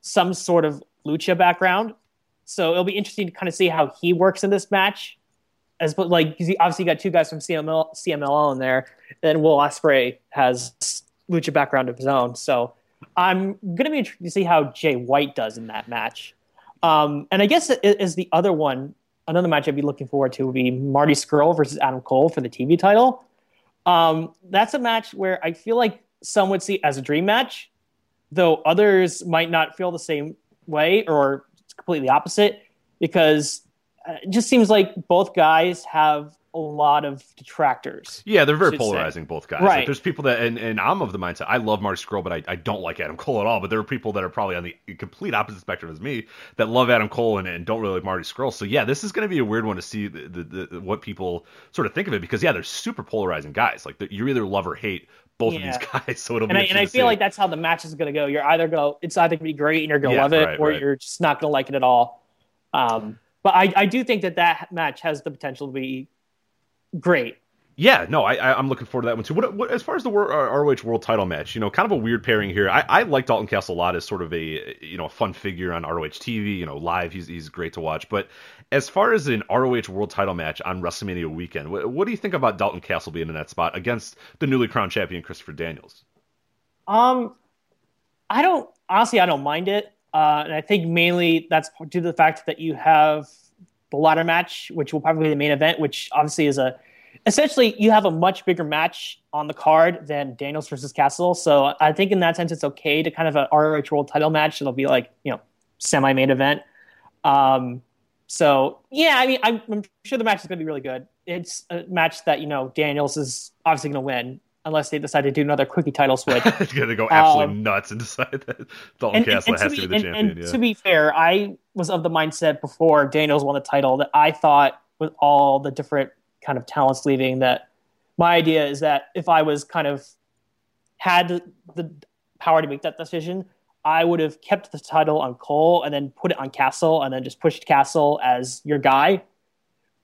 some sort of lucha background. So it'll be interesting to kind of see how he works in this match. As but like he obviously got two guys from CML, CMLL in there, and Will Ospreay has lucha background of his own. So I'm gonna be interested to see how Jay White does in that match. Um, and I guess is the other one, another match I'd be looking forward to would be Marty Scurll versus Adam Cole for the TV title. Um, that's a match where I feel like some would see as a dream match, though others might not feel the same way or completely opposite because uh, it just seems like both guys have a lot of detractors. Yeah, they're very should say. polarizing, both guys. Like, Right. there's people that, and, and I'm of the mindset, I love Marty Scurll, but I, I don't like Adam Cole at all. But there are people that are probably on the complete opposite spectrum as me that love Adam Cole and, and don't really like Marty Scurll. So yeah, this is going to be a weird one to see the, the, the, what people sort of think of it because yeah, they're super polarizing guys. Like you're either love or hate both of these guys. [LAUGHS] So it'll And be I, and I feel like that's how the match is going to go. You're either going to, it's either going to be great and you're going to Yeah, love it, right, or right. you're just not going to like it at all. Um, but I, I do think that that match has the potential to be great. Yeah, no, I, I I'm looking forward to that one too. What, what as far as the wor- uh, ROH World Title match, you know, kind of a weird pairing here. I, I like Dalton Castle a lot as sort of a you know a fun figure on ROH TV. You know, live he's he's great to watch. But as far as an ROH World Title match on WrestleMania weekend, what, what do you think about Dalton Castle being in that spot against the newly crowned champion Christopher Daniels? Um, I don't honestly, I don't mind it, uh, and I think mainly that's due to the fact that you have the ladder match, which will probably be the main event, which obviously is a essentially you have a much bigger match on the card than Daniels versus Castle. So I think in that sense, it's okay to kind of a ROH World Title match. It'll be like you know semi main event. Um, so yeah, I mean, I'm, I'm sure the match is going to be really good. It's a match that you know Daniels is obviously going to win unless they decide to do another quickie title switch. [LAUGHS] He's gonna go absolutely Um, nuts and decide that Dalton Castle has to be, the and- champion. and yeah. to be fair, I was of the mindset before Daniels won the title that I thought with all the different kind of talents leaving that my idea is that if I was kind of had the, power to make that decision, I would have kept the title on Cole and then put it on Castle and then just pushed Castle as your guy.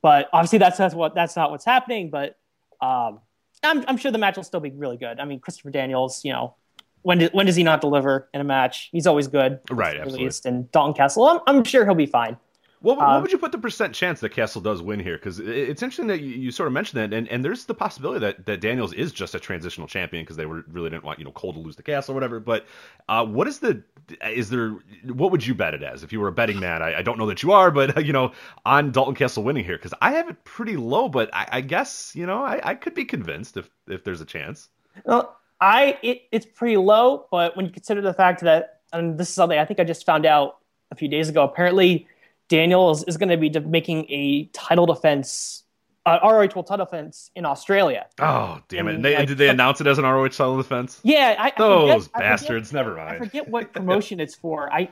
But obviously that's, that's what that's not what's happening. But um, I'm, I'm sure the match will still be really good. I mean, Christopher Daniels, you know, when did, when does he not deliver in a match? He's always good. Right, at absolutely. least. And Dalton Castle, I'm, I'm sure he'll be fine. What, what um, would you put the percent chance that Castle does win here? Because it's interesting that you, you, sort of mentioned that, and, and there's the possibility that, that Daniels is just a transitional champion because they were really didn't want you know Cole to lose the Castle or whatever. But uh, what is the is there? What would you bet it as if you were a betting man? I, I don't know that you are, but [LAUGHS] you know on Dalton Castle winning here because I have it pretty low, but I, I guess you know I, I could be convinced if if there's a chance. Well, I it, it's pretty low, but when you consider the fact that and this is something I think I just found out a few days ago. Apparently, Daniels is going to be de- making a title defense, uh, ROH World title defense in Australia. Oh, damn it! And they, like, did they announce it as an ROH title defense? Yeah, I, those I forget, bastards. Forget, never mind. I forget what [LAUGHS] promotion it's for. I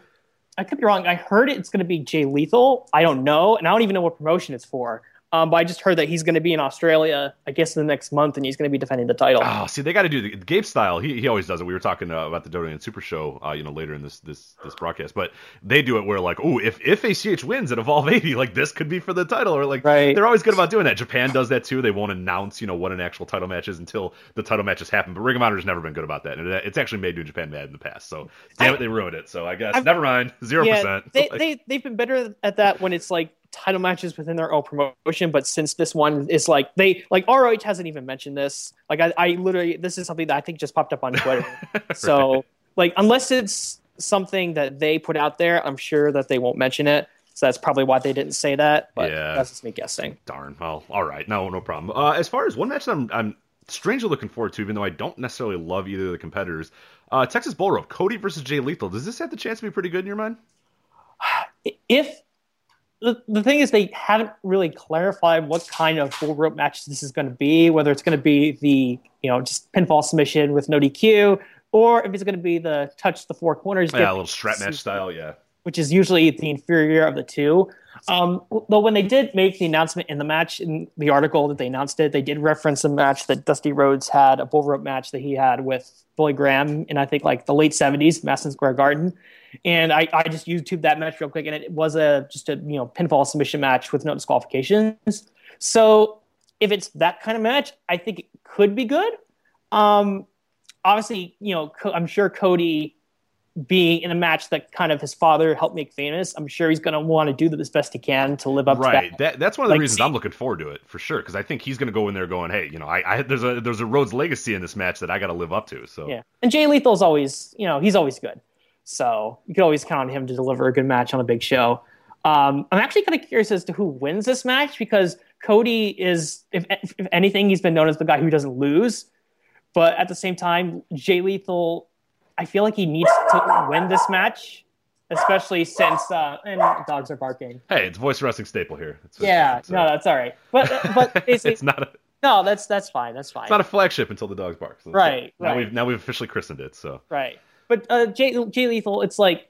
I could be wrong. I heard it's going to be Jay Lethal. I don't know, and I don't even know what promotion it's for. Um, but I just heard that he's going to be in Australia, I guess, in the next month, and he's going to be defending the title. Oh, see, they got to do the Gabe style. He, he always does it. We were talking uh, about the Dodo and Super Show, uh, you know, later in this this this broadcast, but they do it where like, oh, if if ACH wins at Evolve 80, like this could be for the title, or like right. they're always good about doing that. Japan does that too. They won't announce, you know, what an actual title match is until the title matches happen. But Ring of Honor has never been good about that, and it's actually made New Japan mad in the past. So damn I, it, they ruined it. So I guess I've, never mind, zero yeah, percent. They, [LAUGHS] like, they they've been better at that when it's like title matches within their own promotion, but since this one is like they like ROH hasn't even mentioned this. Like I, I literally this is something that I think just popped up on [LAUGHS] Twitter. right. So like unless it's something that they put out there, I'm sure that they won't mention it. So that's probably why they didn't say that. But yeah. that's just me guessing. Darn. Well, all right. No, no problem. Uh, as far as one match that I'm, I'm strangely looking forward to, even though I don't necessarily love either of the competitors. Uh, Texas Bull Rope, Cody versus Jay Lethal. Does this have the chance to be pretty good in your mind? [SIGHS] If the, the thing is they haven't really clarified what kind of bull rope match this is going to be whether it's going to be the you know just pinfall submission with no dq or if it's going to be the touch the four corners yeah a little strap match style yeah. which is usually the inferior of the two. Um, though when they did make the announcement in the match in the article that they announced it they did reference a match that dusty rhodes had a bull rope match that he had with billy graham in i think like the late 70s madison square garden and I, I just YouTube that match real quick, and it was a just a you know pinfall submission match with no disqualifications. So if it's that kind of match, I think it could be good. Um, obviously, you know, I'm sure Cody being in a match that kind of his father helped make famous, I'm sure he's going to want to do the best he can to live up right. to that. that that's one of the like, reasons see, I'm looking forward to it for sure because I think he's going to go in there going, hey, you know, I, I there's a there's a Rhodes legacy in this match that I got to live up to. So yeah, and Jay Lethal's always, you know, he's always good. So you could always count on him to deliver a good match on a big show. Um, I'm actually kind of curious as to who wins this match because Cody is, if, if anything, he's been known as the guy who doesn't lose. But at the same time, Jay Lethal, I feel like he needs to win this match, especially since uh, and dogs are barking. Hey, it's voice wrestling staple here. It's yeah, it's no, that's all right. But but [LAUGHS] it's not a. No, that's that's fine. That's fine. It's not a flagship until the dogs bark. So right, now right. we've now we've officially christened it. So right. But uh, Jay, Jay Lethal, it's like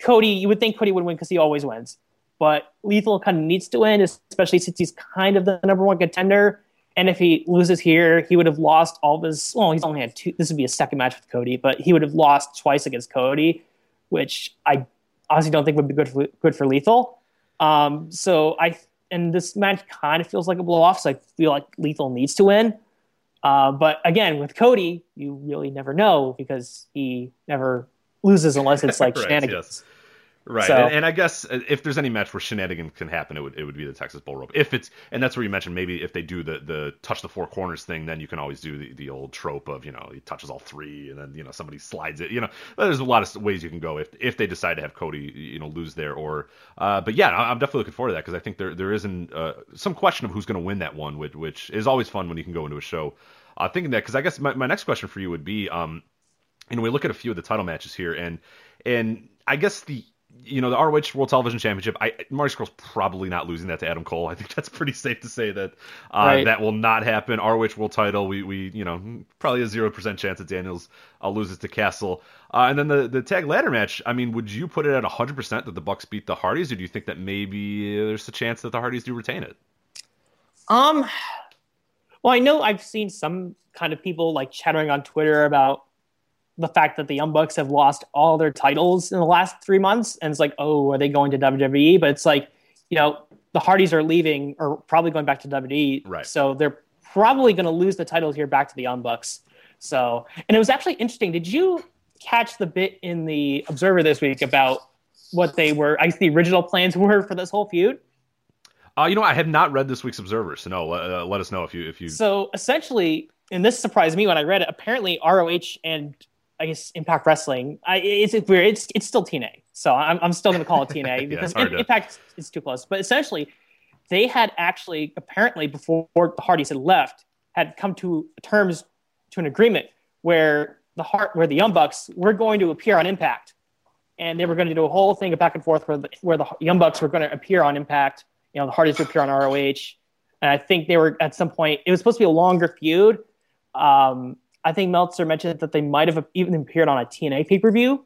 Cody. You would think Cody would win because he always wins, but Lethal kind of needs to win, especially since he's kind of the number one contender. And if he loses here, he would have lost all of his. Well, he's only had two. This would be a second match with Cody, but he would have lost twice against Cody, which I honestly don't think would be good for good for Lethal. Um, so I and this match kind of feels like a blow off. So I feel like Lethal needs to win. Uh, but again, with Cody, you really never know because he never loses unless it's like [LAUGHS] right, shenanigans. Yes. Right, so, and, and, I guess uh, if there's any match where shenanigans can happen, it would it would be the Texas Bull Rope. If it's and that's where you mentioned maybe if they do the the touch the four corners thing, then you can always do the, the old trope of you know he touches all three and then you know somebody slides it. You know, there's a lot of ways you can go if if they decide to have Cody you know lose there or. Uh, but yeah, I'm definitely looking forward to that because I think there there isn't uh, some question of who's going to win that one, which, which is always fun when you can go into a show uh, thinking that because I guess my, my next question for you would be, um, you know, we look at a few of the title matches here, and and I guess the you know the ROH World Television Championship, I Marty Scurll's probably not losing that to Adam Cole. [LAUGHS] I think that's pretty safe to say that uh, right. that will not happen. ROH World Title, we we you know probably a zero percent chance that Daniels uh, loses to Castle. Uh, and then the the tag ladder match. I mean, would you put it at hundred percent that the Bucks beat the Hardys, or do you think that maybe there's a chance that the Hardys do retain it? Um, well, I know I've seen some kind of people like chattering on Twitter about the fact that the Young Bucks have lost all their titles in the last three months, and it's like, oh, are they going to WWE? But it's like, you know, the Hardys are leaving or probably going back to WWE, right? So they're probably going to lose the titles here back to the Young Bucks. So, and it was actually interesting. Did you catch the bit in the Observer this week about what they were, I guess the original plans [LAUGHS] were for this whole feud? Uh, you know, I have not read this week's Observer, so no. Uh, let us know if you if you. So essentially, and this surprised me when I read it. Apparently, ROH and I guess Impact Wrestling, I, it's, it's weird. It's it's still TNA, so I'm I'm still going to call it TNA [LAUGHS] Yeah, because hard to- Impact is too close. But essentially, they had actually apparently before the Hardys had left had come to terms to an agreement where the heart where the Young Bucks were going to appear on Impact, and they were going to do a whole thing of back and forth where the, where the Young Bucks were going to appear on Impact. You know, the Hardys would appear on ROH, and I think they were at some point. It was supposed to be a longer feud. Um, I think Meltzer mentioned that they might have even appeared on a TNA pay per view.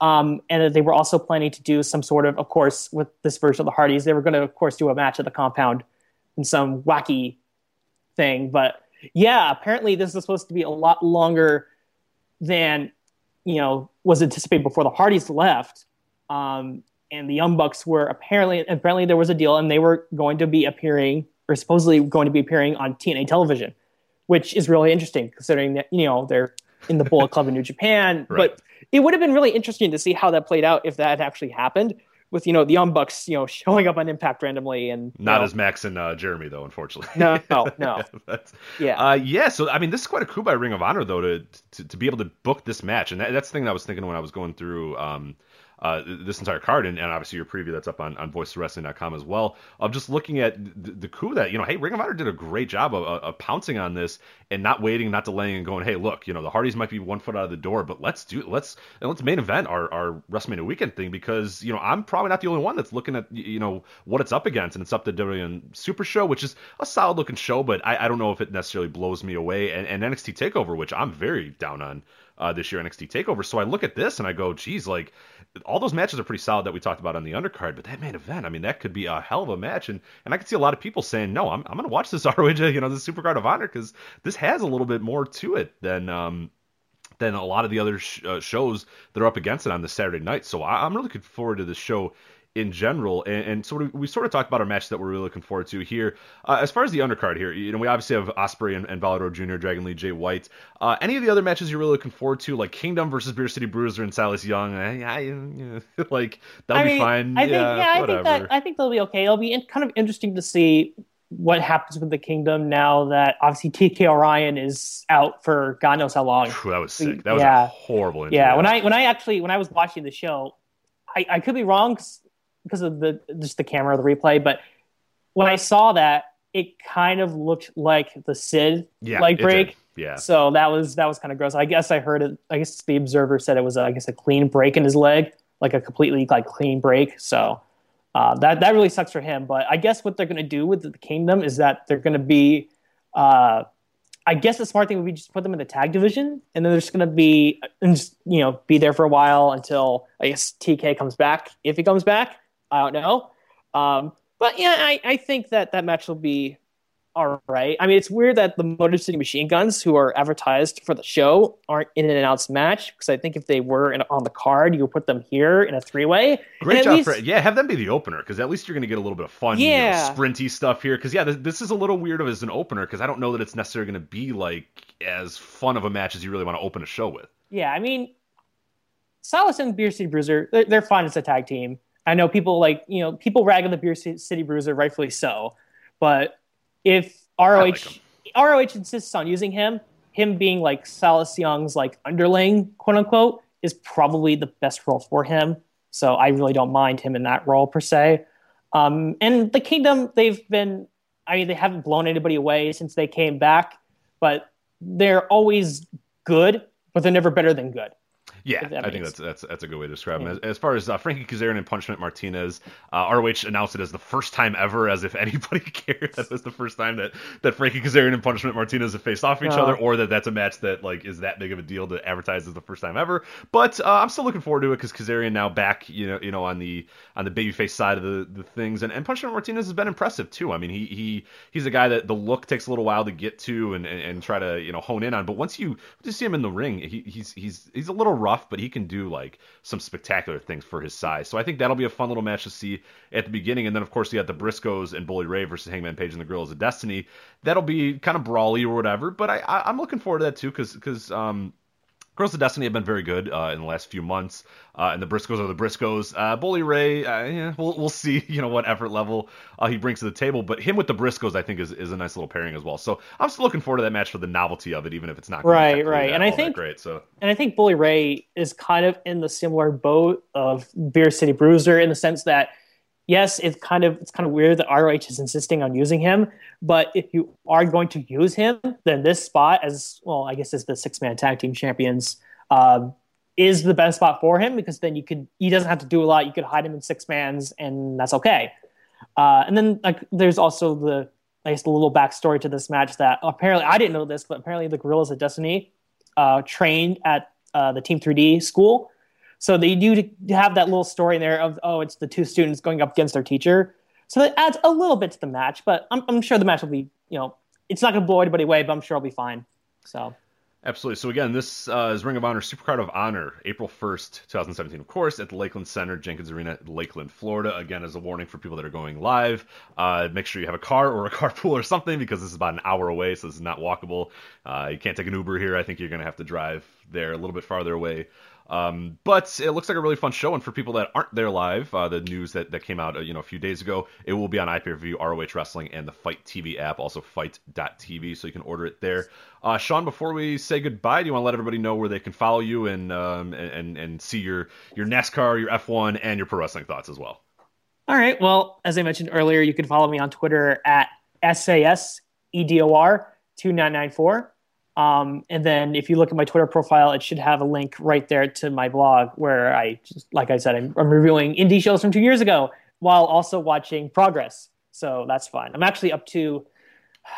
Um, and that they were also planning to do some sort of, of course, with this version of the Hardys, they were going to, of course, do a match at the compound in some wacky thing. But yeah, apparently this is supposed to be a lot longer than you know was anticipated before the Hardys left. Um, and the Young Bucks were apparently apparently there was a deal, and they were going to be appearing or supposedly going to be appearing on TNA television, which is really interesting considering that you know they're in the Bullet Club in New Japan. [LAUGHS] Right. But it would have been really interesting to see how that played out if that actually happened. With you know the Young Bucks, you know [LAUGHS] showing up on Impact randomly and Not know, as Max and uh, Jeremy though, unfortunately. No, no, [LAUGHS] no. Yeah. Uh, yeah, so I mean, this is quite a coup by Ring of Honor, though, to to, to be able to book this match, and that, that's the thing that I was thinking when I was going through um, uh, this entire card, and, and obviously your preview that's up on, on voicewrestling.com as well, of just looking at the, the coup that you know, hey, Ring of Honor did a great job of, of pouncing on this and not waiting, not delaying, and going, hey, look, you know, the Hardys might be one foot out of the door, but let's do let's and let's main event our our WrestleMania weekend thing because you know I'm probably not the only one that's looking at you know what it's up against, and it's up to WWN Super Show, which is a solid looking show, but I, I don't know if it necessarily blows me away, and, and NXT Takeover, which I'm very down on uh, this year NXT Takeover. So I look at this and I go, geez, like all those matches are pretty solid that we talked about on the undercard, but that main event, I mean, that could be a hell of a match, and and I can see a lot of people saying, no, I'm I'm gonna watch this [LAUGHS] ROH, you know, this Supercard of Honor because this has a little bit more to it than um than a lot of the other sh- uh, shows that are up against it on this Saturday night. So I- I'm really looking forward to this show in general. And, and sort of we sort of talked about our match that we're really looking forward to here. Uh, as far as the undercard here, you know, we obviously have Ospreay and, and Volador Jr., Dragon Lee, Jay White. Uh, any of the other matches you're really looking forward to, like Kingdom versus Beer City Bruiser and Silas Young, I, I, you [LAUGHS] like that'll I be mean, fine. I think yeah, yeah, I whatever. think that I think they'll be okay. It'll be in, kind of interesting to see what happens with the kingdom now that obviously TK O'Ryan is out for God knows how long. Phew, that was sick. That was Yeah. a horrible. Injury. Yeah, when I when I actually when I was watching the show, I, I could be wrong 'cause- because of the just the camera, the replay, but when I saw that, it kind of looked like the Sid yeah, did. break. Yeah. So that was that was kind of gross. I guess I heard it. I guess the observer said it was, I guess, a clean break in his leg, like a completely like clean break. So uh, that that really sucks for him. But I guess what they're going to do with the kingdom is that they're going to be. Uh, I guess the smart thing would be just put them in the tag division, and then they're just going to be, and just you know, be there for a while until I guess TK comes back. If he comes back, I don't know. Um, but yeah, I, I think that that match will be all right. I mean, it's weird that the Motor City Machine Guns, who are advertised for the show, aren't in an announced match because I think if they were in, on the card, you would put them here in a three way. Great job, for yeah. Have them be the opener because at least you're going to get a little bit of fun, you know, Yeah. sprinty stuff here. Because yeah, this, this is a little weird as an opener because I don't know that it's necessarily going to be like as fun of a match as you really want to open a show with. Yeah, I mean, Silas and Beer City Bruiser, they're, they're fine as a tag team. I know people like, you know, people rag on the Beer Ci- City Bruiser, rightfully so. But if ROH, like. ROH insists on using him, him being like Silas Young's like underling, quote unquote, is probably the best role for him. So I really don't mind him in that role per se. Um, and the Kingdom, they've been, I mean, they haven't blown anybody away since they came back, but they're always good, but they're never better than good. Yeah, I think that's that's that's a good way to describe him. As, as far as uh, Frankie Kazarian and Punishment Martinez, uh, ROH announced it as the first time ever, as if [LAUGHS] anybody cared that was the first time that that Frankie Kazarian and Punishment Martinez have faced off each No. other, or that that's a match that like is that big of a deal to advertise as the first time ever. But uh, I'm still looking forward to it because Kazarian now back, you know, you know, on the on the babyface side of the, the things, and, and Punishment Martinez has been impressive too. I mean, he he he's a guy that the look takes a little while to get to and, and, and try to you know hone in on, but once you just see him in the ring, he, he's he's he's a little rough, but he can do like some spectacular things for his size. So I think that'll be a fun little match to see at the beginning, and then of course you got the Briscoes and Bully Ray versus Hangman Page and the Guerrillas of Destiny. That'll be kind of brawly or whatever, but I, I I'm looking forward to that too because because um Guerrillas of Destiny have been very good uh, in the last few months, uh, and the Briscoes are the Briscoes. Uh, Bully Ray, uh, yeah, we'll, we'll see, [LAUGHS] you know, what effort level uh, he brings to the table, but him with the Briscoes, I think, is, is a nice little pairing as well. So I'm still looking forward to that match for the novelty of it, even if it's not right, right. and I think great. So and I think Bully Ray is kind of in the similar boat of Beer City Bruiser in the sense that yes, it's kind of it's kind of weird that ROH is insisting on using him, but if you are going to use him, then this spot as well, I guess as the six man tag team champions um, is the best spot for him because then you could he doesn't have to do a lot. You could hide him in six mans, and that's okay. Uh, and then like there's also the I guess the little backstory to this match that apparently I didn't know this, but apparently the Guerrillas of Destiny uh, trained at uh, the Team 3D school. So they do have that little story there of oh, it's the two students going up against their teacher. So that adds a little bit to the match, but I'm, I'm sure the match will be you know it's not going to blow anybody away, but I'm sure it'll be fine. So Absolutely. So again, this uh, is Ring of Honor Supercard of Honor, April 1st, 2017, of course, at the Lakeland Center, Jenkins Arena, Lakeland, Florida. Again, as a warning for people that are going live, uh, make sure you have a car or a [LAUGHS] carpool or something because this is about an hour away, so this is not walkable. Uh, you can't take an Uber here. I think you're going to have to drive there a little bit farther away. Um, but it looks like a really fun show, and for people that aren't there live, uh, the news that, that came out uh, you know a few days ago, it will be on IPRView, ROH Wrestling, and the FITE TV app, also FITE.tv, so you can order it there. Uh, Sean, before we say goodbye, do you want to let everybody know where they can follow you and um, and and see your your NASCAR, your F1, and your pro wrestling thoughts as well? All right. Well, as I mentioned earlier, you can follow me on Twitter at SASEDOR 2994. Um, and then if you look at my Twitter profile, it should have a link right there to my blog where I, just, like I said, I'm, I'm reviewing indie shows from two years ago while also watching Progress. So that's fun. I'm actually up to,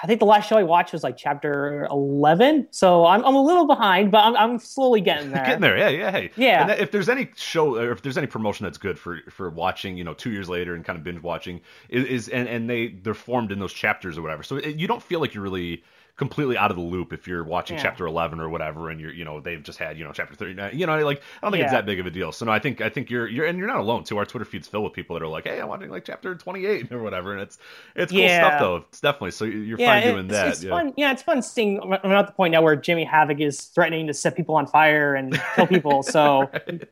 I think the last show I watched was like chapter 11. So I'm, I'm a little behind, but I'm, I'm slowly getting [LAUGHS] there. getting there. Yeah. Yeah. Hey. Yeah. And if there's any show or if there's any promotion that's good for, for watching, you know, two years later and kind of binge watching is, is and, and they, they're formed in those chapters or whatever. So it, you don't feel like you're really, completely out of the loop if you're watching yeah. chapter 11 or whatever and you're you know they've just had you know chapter 39 you know like i don't think yeah. it's that big of a deal so no i think i think you're you're and you're not alone too our twitter feed's filled with people that are like hey i'm watching like chapter 28 or whatever and it's it's cool yeah. stuff though it's definitely so you're fine doing that it's fun yeah it's fun seeing i'm at the point now where jimmy havoc is threatening to set people on fire and kill people so [LAUGHS] right.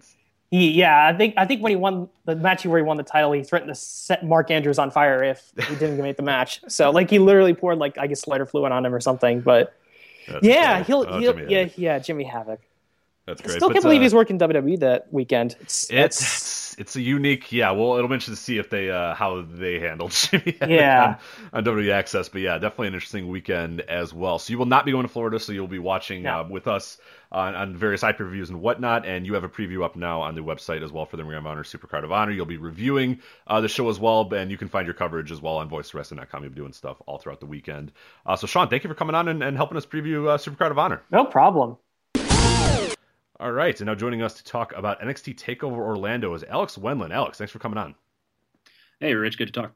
He, yeah, I think I think when he won the match where he won the title, he threatened to set Mark Andrews on fire if he didn't make the match. [LAUGHS] So like he literally poured like I guess lighter fluid on him or something. But That's yeah, he'll, oh, he'll yeah Havoc. yeah Jimmy Havoc. That's great. I still but, can't believe uh, he's working WWE that weekend. It's, it's it's a unique yeah. Well, it'll be interesting to see if they uh, how they handled [LAUGHS] Jimmy yeah on, on WWE Access. But yeah, definitely an interesting weekend as well. So you will not be going to Florida, so you'll be watching no. uh, with us on, on various IP reviews and whatnot. And you have a preview up now on the website as well for the Ring of Honor Supercard of Honor. You'll be reviewing uh, the show as well, and you can find your coverage as well on VoiceWrestling.com. You'll be doing stuff all throughout the weekend. Uh, so, Sean, thank you for coming on and, and helping us preview uh, Supercard of Honor. No problem. All right, and now joining us to talk about NXT Takeover Orlando is Alex Wendland. Alex, thanks for coming on. Hey, Rich, good to talk.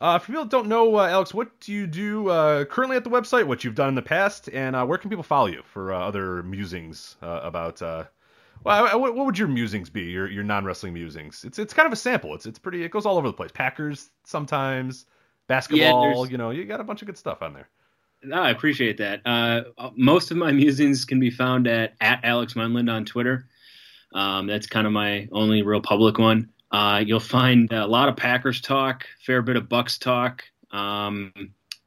Uh, for people that don't know, uh, Alex, what do you do uh, currently at the website? What you've done in the past, and uh, where can people follow you for uh, other musings uh, about? well, what, would your musings be? Your your non wrestling musings? It's it's kind of a sample. It's it's pretty. It goes all over the place. Packers sometimes, basketball. Yeah, you know, you got a bunch of good stuff on there. No, I appreciate that. most of my musings can be found at at Alex Wendland on Twitter. Um, that's kind of my only real public one. Uh, you'll find a lot of Packers talk, fair bit of Bucks talk, um,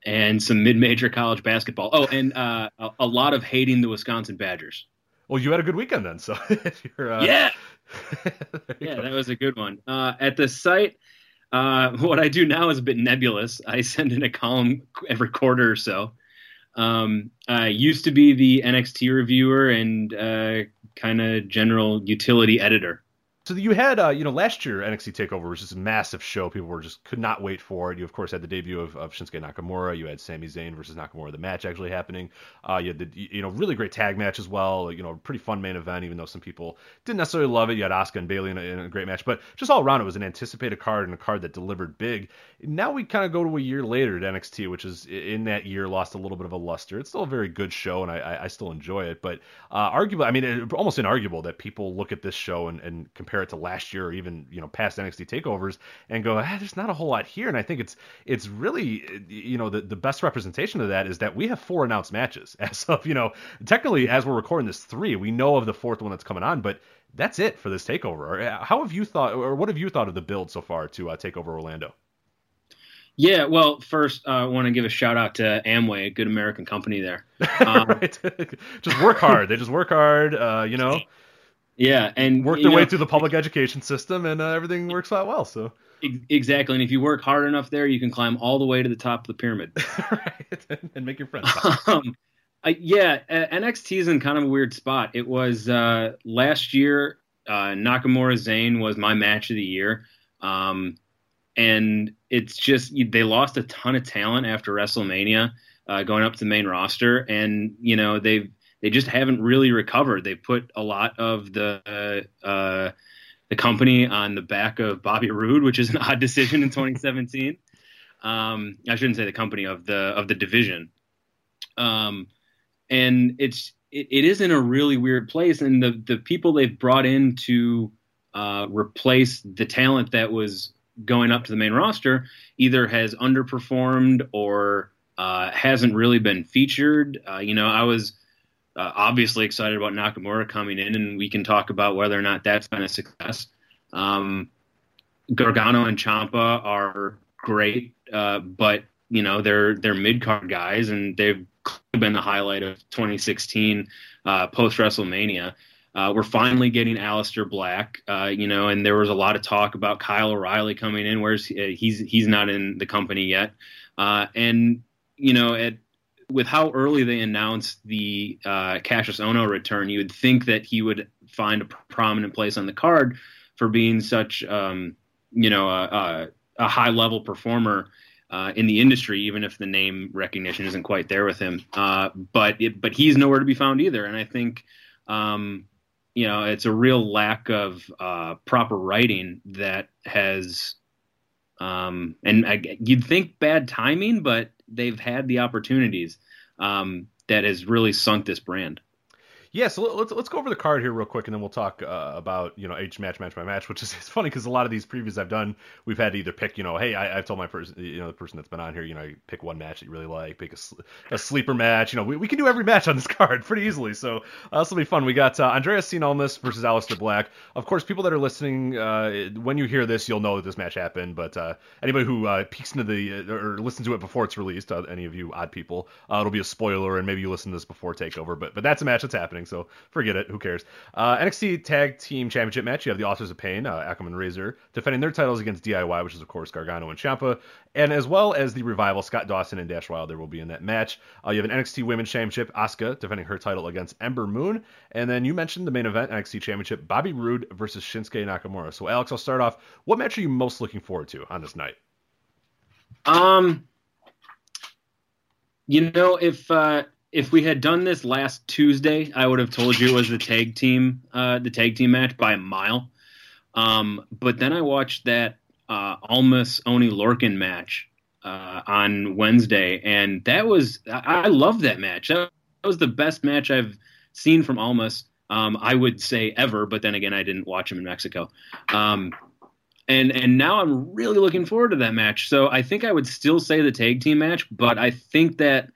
and some mid-major college basketball. Oh, and uh, a, a, lot of hating the Wisconsin Badgers. Well, you had a good weekend then, so [LAUGHS] uh... yeah, [LAUGHS] yeah, go. that was a good one. Uh, at the site, uh, [LAUGHS] what I do now is a bit nebulous. I send in a column every quarter or so. Um, I used to be the NXT reviewer and uh, kind of general utility editor so you had, uh, you know, last year NXT Takeover was just a massive show. People were just could not wait for it. You of course had the debut of, of Shinsuke Nakamura. You had Sami Zayn versus Nakamura, the match actually happening. Uh, you had the, you know, really great tag match as well. You know, pretty fun main event, even though some people didn't necessarily love it. You had Asuka and Bayley in a, in a great match, but just all around it was an anticipated card and a card that delivered big. Now we kind of go to a year later at NXT, which is in that year lost a little bit of a luster. It's still a very good show, and I, I still enjoy it, but uh, arguably, I mean, it, almost inarguable that people look at this show and, and compare compare it to last year or even you know past NXT takeovers and go, ah, there's not a whole lot here. And I think it's it's really you know the the best representation of that is that we have four announced matches [LAUGHS] as of you know technically as we're recording this three. We know of the fourth one that's coming on, but that's it for this takeover. Uh, how have you thought, or what have you thought of the build so far to uh, take over Orlando? Yeah, well, first uh, I want to give a shout out to Amway, a good American company there. [LAUGHS] Um, right. [LAUGHS] just work hard. They just work hard. Uh, you know. Yeah, and work their know, way through the public education system, and uh, everything works out well. So. Exactly, and if you work hard enough there, you can climb all the way to the top of the pyramid. [LAUGHS] right, and make your friends. [LAUGHS] Um, I, yeah, NXT is in kind of a weird spot. It was uh, last year. Uh, Nakamura Zayn was my match of the year. Um, and it's just they lost a ton of talent after WrestleMania, uh, going up to the main roster, and you know they they just haven't really recovered. They put a lot of the uh, the company on the back of Bobby Roode, which is an [LAUGHS] odd decision in 2017. um, I shouldn't say the company of the of the division, um, and it's it, it is in a really weird place, and the the people they've brought in to uh, replace the talent that was going up to the main roster either has underperformed or uh, hasn't really been featured. Uh, you know, I was uh, obviously excited about Nakamura coming in, and we can talk about whether or not that's been a success. Um, Gargano and Ciampa are great, uh, but you know they're they're mid card guys, and they've been the highlight of 2016 uh, post WrestleMania. Uh, we're finally getting Aleister Black, uh, you know, and there was a lot of talk about Kyle O'Reilly coming in. Where's he, he's he's not in the company yet, uh, and you know, at with how early they announced the uh, Kassius Ohno return, you would think that he would find a prominent place on the card for being such, um, you know, a, a, a high level performer. Uh, in the industry, even if the name recognition isn't quite there with him, uh, but it, but he's nowhere to be found either. And I think um, you know, it's a real lack of uh, proper writing that has, um, and I, you'd think bad timing, but they've had the opportunities um, that has really sunk this brand. Yeah, so let's let's go over the card here real quick, and then we'll talk uh, about you know each match, match by match. [LAUGHS] Which is it's funny because a lot of these previews I've done, we've had to either pick you know, hey, I, have told my person, you know, the person that's been on here, you know, pick one match that you really like, pick a, a sleeper match. You know, we, we can do every match on this [LAUGHS] card pretty easily. So uh, this will be fun. We got uh, Andrade Cien Almas versus Aleister Black. Of course, people that are listening, uh, when you hear this, you'll know that this match happened. But uh, anybody who uh, peeks into the uh, or listens to it before it's released, any of you odd people, it'll be a spoiler, and maybe you listen to this before Takeover. But but that's a match that's happening, so forget it. Who cares? Uh, NXT Tag Team Championship match. You have the Authors of Pain, uh, Akam and Razor, defending their titles against DIY, which is of course Gargano and Ciampa, and as well as the Revival, Scott Dawson and Dash Wilder will be in that match. Uh, you have an NXT Women's Championship, Asuka defending her title against Ember Moon, and then you mentioned the main event, NXT Championship, Bobby Roode versus Shinsuke Nakamura. So Alex, I'll start off. What match are you most looking forward to on this night? Um, you know, if uh, if we had done this last Tuesday, I would have told you it was the tag team, uh, the tag team match by a mile. Um, but then I watched that uh, Almas Oney Lorcan match uh, on Wednesday, and that was I, I love that match. That was the best match I've seen from Almas. Um, I would say ever, but then again, I didn't watch him in Mexico. Um, and and now I'm really looking forward to that match. So I think I would still say the tag team match, but I think that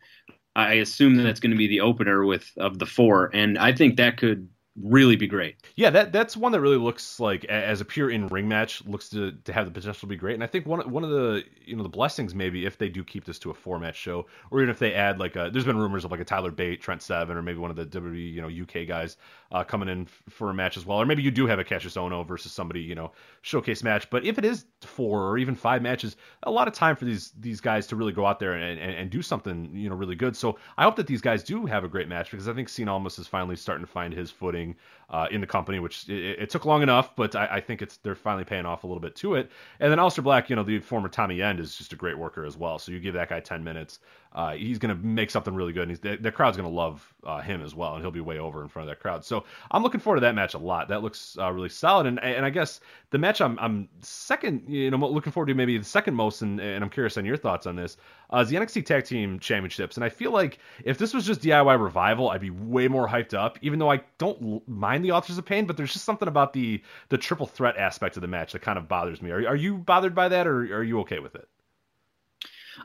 I assume that that's going to be the opener with of the four, and I think that could really be great. Yeah, that that's one that really looks like as a pure in ring match looks to, to have the potential to be great. And I think one one of the you know the blessings maybe if they do keep this to a four match show, or even if they add like a, there's been rumors of like a Tyler Bate, Trent Seven, or maybe one of the WWE you know UK guys uh, coming in for a match as well, or maybe you do have a Kassius Ohno versus somebody you know showcase match. But if it is four or even five matches, a lot of time for these these guys to really go out there and, and, and do something you know really good. So I hope that these guys do have a great match because I think Cien Almas is finally starting to find his footing thing uh, in the company, which it, it, took long enough, but I, I, think it's they're finally paying off a little bit to it. And then Aleister Black, you know, the former Tommy End is just a great worker as well. So you give that guy 10 minutes, uh, he's going to make something really good. And the, the crowd's going to love uh, him as well, and he'll be way over in front of that crowd. So I'm looking forward to that match a lot. That looks uh, really solid. And and I guess the match I'm, I'm second, you know, looking forward to maybe the second most, and, and I'm curious on your thoughts on this, uh, is the NXT Tag Team Championships. And I feel like if this was just DIY Revival, I'd be way more hyped up, even though I don't mind mind the authors of pain, but there's just something about the the triple threat aspect of the match that kind of bothers me. Are, are you bothered by that, or are you okay with it?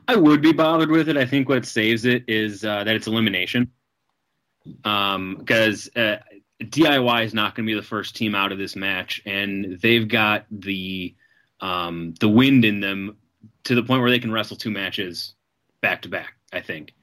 I would be bothered with it. I think what saves it is uh, that it's elimination. Because um, uh, DIY is not going to be the first team out of this match, and they've got the um, the wind in them to the point where they can wrestle two matches back to back. I think,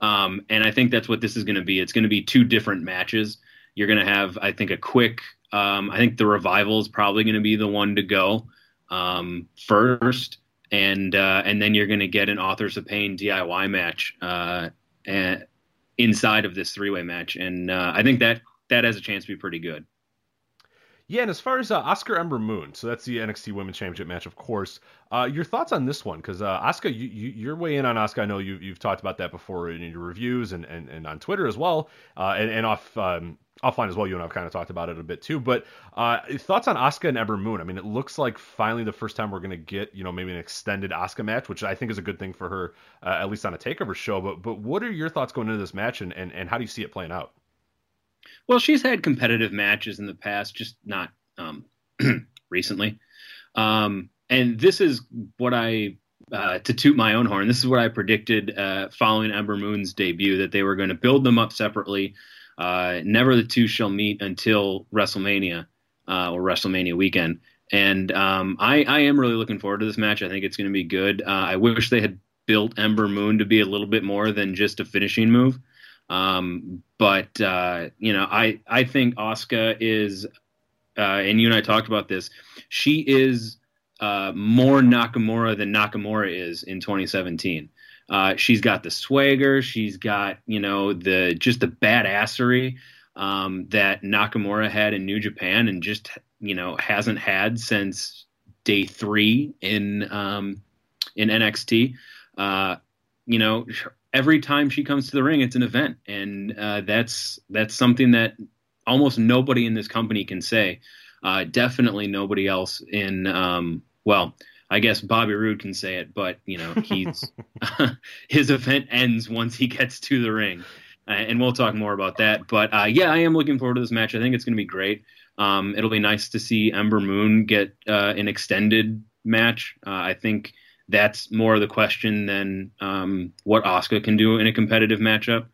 um, and I think that's what this is going to be. It's going to be two different matches. You're going to have, I think, a quick. Um, I think the revival is probably going to be the one to go um, first, and uh, and then you're going to get an Authors of Pain DIY match uh, and, inside of this three way match, and uh, I think that that has a chance to be pretty good. Yeah, and as far as uh, Asuka Ember Moon, so that's the NXT Women's Championship match, of course. Uh, your thoughts on this one? Because uh, Asuka, you, you, way in on Asuka. I know you, you've talked about that before in your reviews and, and, and on Twitter as well, uh, and, and off um, offline as well. You and I've kind of talked about it a bit too. But uh, thoughts on Asuka and Ember Moon? I mean, it looks like finally the first time we're going to get you know maybe an extended Asuka match, which I think is a good thing for her, uh, at least on a Takeover show. But but what are your thoughts going into this match, and, and, and how do you see it playing out? Well, she's had competitive matches in the past, just not um, [CLEARS THROAT] recently. Um, and this is what I, uh, to toot my own horn, this is what I predicted uh, following Ember Moon's debut that they were going to build them up separately. Uh, never the two shall meet until WrestleMania uh, or WrestleMania weekend. And um, I, I, am really looking forward to this match. I think it's going to be good. Uh, I wish they had built Ember Moon to be a little bit more than just a finishing move. Um, but uh, you know, I I think Asuka is uh, and you and I talked about this. She is uh, more Nakamura than Nakamura is in 2017. Uh, she's got the swagger. She's got you know the just the badassery um, that Nakamura had in New Japan, and just you know hasn't had since day three in um, in NXT. Uh, you know, every time she comes to the ring, it's an event, and uh, that's that's something that almost nobody in this company can say. Uh, definitely nobody else in. Um, well, I guess Bobby Roode can say it, but you know he's [LAUGHS] [LAUGHS] his event ends once he gets to the ring, uh, and we'll talk more about that. But uh, yeah, I am looking forward to this match. I think it's going to be great. Um, it'll be nice to see Ember Moon get uh, an extended match. Uh, I think that's more of the question than um, what Asuka can do in a competitive matchup.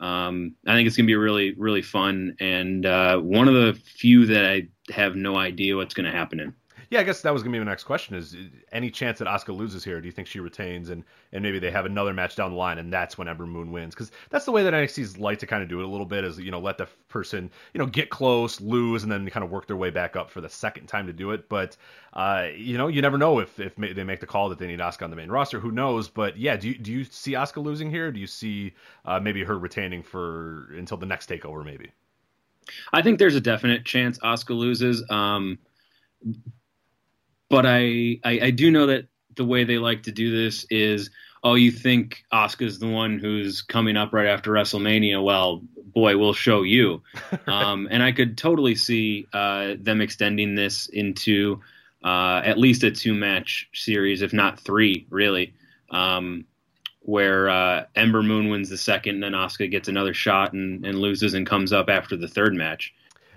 Um, I think it's going to be really, really fun, and uh, one of the few that I have no idea what's going to happen in. Yeah, I guess that was gonna be my next question: is any chance that Asuka loses here? Do you think she retains, and and maybe they have another match down the line, and that's when Ember Moon wins? Because that's the way that NXT's like to kind of do it a little bit, is you know let the person you know get close, lose, and then kind of work their way back up for the second time to do it. But uh, you know you never know if if they make the call that they need Asuka on the main roster. Who knows? But yeah, do you, do you see Asuka losing here? Do you see uh, maybe her retaining for until the next takeover? Maybe. I think there's a definite chance Asuka loses. Um, but I, I, I do know that the way they like to do this is oh you think Asuka's the one who's coming up right after WrestleMania? Well boy we'll show you. [LAUGHS] Um, and I could totally see uh, them extending this into uh, at least a two match series if not three really. Um, where uh, Ember Moon wins the second and then Oscar gets another shot and, and loses and comes up after the third match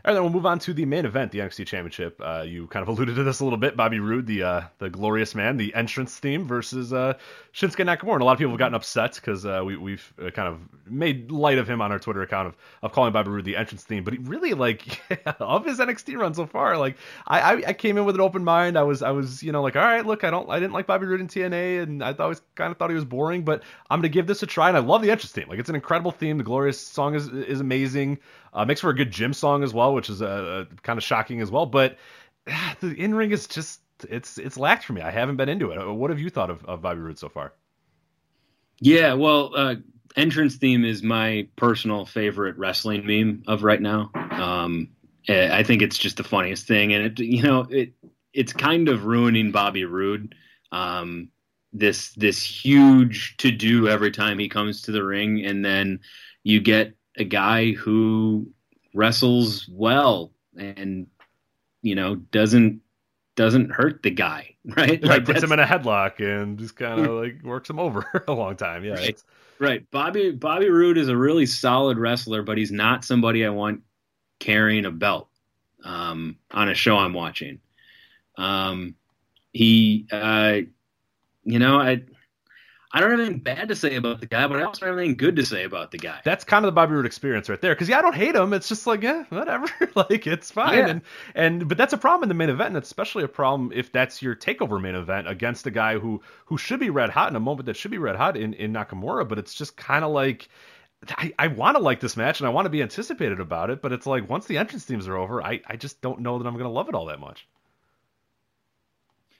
all right, then we'll move on to the main event, the NXT Championship. Uh, you kind of alluded to this a little bit. Bobby Roode, the uh, the glorious man, the entrance theme versus uh, Shinsuke Nakamura. And a lot of people have gotten upset because uh, we, we've uh, kind of made light of him on our Twitter account of, of calling Bobby Roode the entrance theme. But he really like [LAUGHS] of his NXT run so far, like I, I, I came in with an open mind. I was I was you know like all right, look, I don't I didn't like Bobby Roode in TNA, and I thought kind of thought he was boring, but I'm gonna give this a try. And I love the entrance theme. Like it's an incredible theme. The glorious song is is amazing. Uh, makes for a good gym song as well, which is uh, kind of shocking as well. But uh, the in ring is just it's it's lacked for me. I haven't been into it. Uh, what have you thought of, of Bobby Roode so far? Yeah, well, uh, entrance theme is my personal favorite wrestling meme of right now. Um, eh, I think it's just the funniest thing, and it you know it it's kind of ruining Bobby Roode. Um, this this huge to do every time he comes to the ring, and then you get a guy who wrestles well and you know doesn't doesn't hurt the guy, [LAUGHS] right? Like puts him in a headlock and just kind of like works him over [LAUGHS] a long time. Yeah, right. right. Bobby Bobby Roode is a really solid wrestler, but he's not somebody I want carrying a belt um, on a show I'm watching. Um, he, uh, you know, I I don't have anything bad to say about the guy, but I also don't have anything good to say about the guy. That's kind of the Bobby Roode experience right there. Because yeah, I don't hate him. It's just like yeah, whatever. [LAUGHS] like it's fine. Yeah. And and but that's a problem in the main event, and it's especially a problem if that's your takeover main event against a guy who who should be red hot in a moment that should be red hot in in Nakamura. But it's just kind of like. I, I want to like this match and I want to be anticipated about it, but it's like once the entrance themes are over, I, I just don't know that I'm going to love it all that much.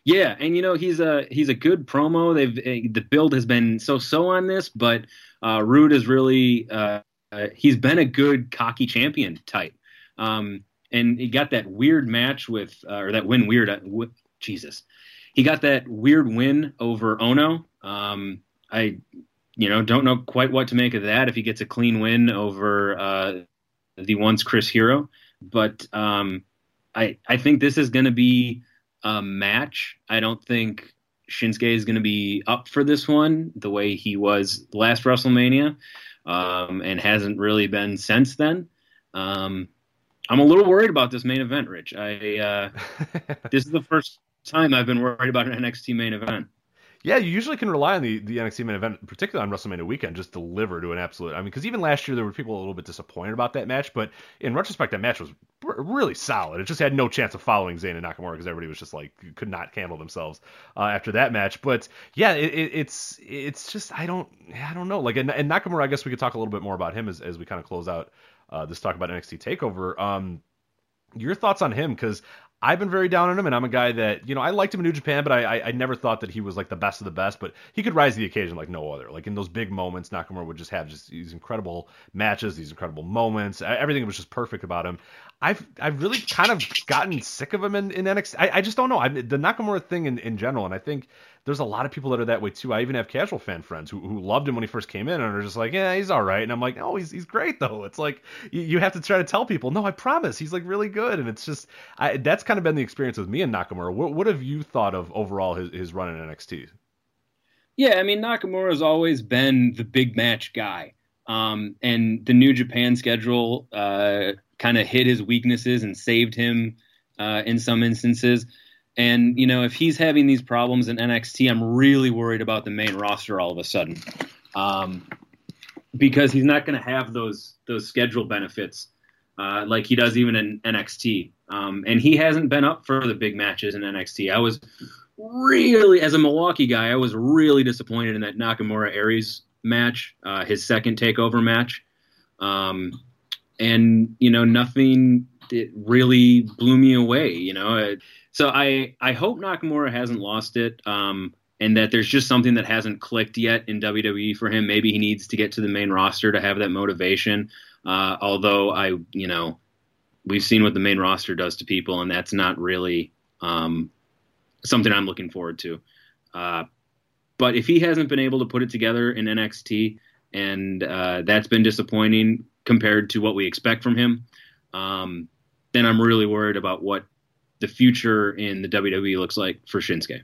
Yeah, and you know he's a he's a good promo. They've uh, the build has been so so on this, but uh, Roode is really uh, uh, he's been a good cocky champion type. Um, and he got that weird match with uh, or that win weird uh, w- Jesus, he got that weird win over Ohno. Um, I you know don't know quite what to make of that if he gets a clean win over uh, the once Chris Hero, but um, I I think this is going to be a match. I don't think Shinsuke is going to be up for this one the way he was last WrestleMania, um, and hasn't really been since then. Um, I'm a little worried about this main event, Rich. I uh, [LAUGHS] this is the first time I've been worried about an NXT main event. Yeah, you usually can rely on the, the NXT main event, particularly on WrestleMania weekend, just deliver to an absolute. I mean, because even last year there were people a little bit disappointed about that match, but in retrospect, that match was really solid. It just had no chance of following Zayn and Nakamura because everybody was just like could not handle themselves uh, after that match. But yeah, it, it, it's it's just I don't I don't know. Like and, and, Nakamura, I guess we could talk a little bit more about him as as we kind of close out uh, this talk about NXT Takeover. Um, your thoughts on him because I've been very down on him, and I'm a guy that you know I liked him in New Japan, but I, I, I never thought that he was like the best of the best. But he could rise to the occasion like no other. Like in those big moments, Nakamura would just have just these incredible matches, these incredible moments. Everything was just perfect about him. I've I've really kind of gotten sick of him in, in NXT. I, I just don't know. I the Nakamura thing in, in general, and I think there's a lot of people that are that way too. I even have casual fan friends who, who loved him when he first came in and are just like, yeah, he's all right. And I'm like, no, he's he's great though. It's like you, you have to try to tell people, no, I promise, he's like really good. And it's just I, that's kind of been the experience with me and Nakamura. What, what have you thought of overall his, his run in NXT? Yeah, I mean Nakamura has always been the big match guy. Um, and the New Japan schedule uh, kind of hid his weaknesses and saved him uh, in some instances. And you know, if he's having these problems in NXT, I'm really worried about the main roster all of a sudden, um, because he's not going to have those those schedule benefits uh, like he does even in NXT. Um, and he hasn't been up for the big matches in NXT. I was really, as a Milwaukee guy, I was really disappointed in that Nakamura Aries match, uh, his second takeover match. Um, and you know nothing it really blew me away you know? So i i hope nakamura hasn't lost it um, and that there's just something that hasn't clicked yet in wwe for him. Maybe he needs to get to the main roster to have that motivation uh, although i you know we've seen what the main roster does to people and that's not really um, something i'm looking forward to. Uh, but if he hasn't been able to put it together in nxt and uh, that's been disappointing compared to what we expect from him, um, then I'm really worried about what the future in the WWE looks like for Shinsuke.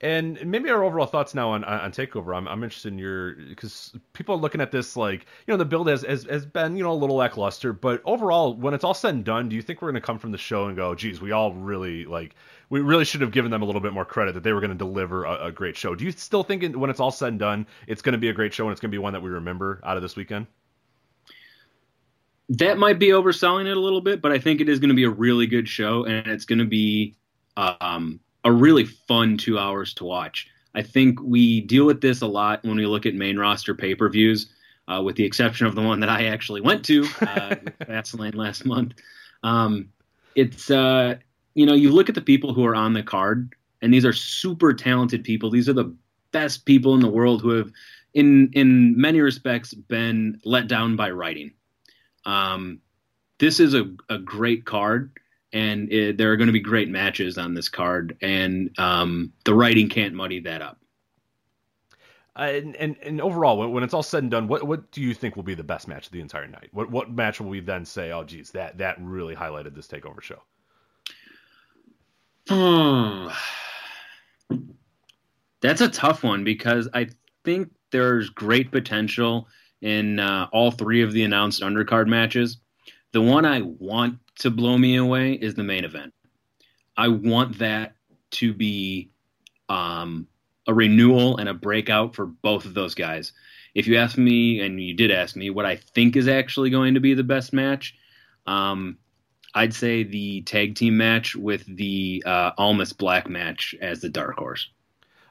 And maybe our overall thoughts now on on Takeover. I'm, I'm interested in your because people are looking at this like you know the build has, has has been you know a little lackluster, but overall when it's all said and done, do you think we're going to come from the show and go, geez, we all really like we really should have given them a little bit more credit that they were going to deliver a, a great show. Do you still think when it's all said and done, it's going to be a great show and it's going to be one that we remember out of this weekend? That might be overselling it a little bit, but I think it is going to be a really good show, and it's going to be um, a really fun two hours to watch. I think we deal with this a lot when we look at main roster pay per views, uh, with the exception of the one that I actually went to, uh, [LAUGHS] Fastlane last month. Um, it's uh, you know you look at the people who are on the card, and these are super talented people. These are the best people in the world who have, in in many respects, been let down by writing. Um, this is a, a great card, and it, there are going to be great matches on this card, and um, the writing can't muddy that up. Uh, and, and, and overall, when, when, it's all said and done, what what do you think will be the best match of the entire night? What what match will we then say, oh, geez, that that really highlighted this takeover show? Hmm. [SIGHS] That's a tough one because I think there's great potential in uh, all three of the announced undercard matches. The one I want to blow me away is the main event. I want that to be um, a renewal and a breakout for both of those guys. If you ask me, and you did ask me, what I think is actually going to be the best match, um, I'd say the tag team match with the uh, Almas Black match as the dark horse.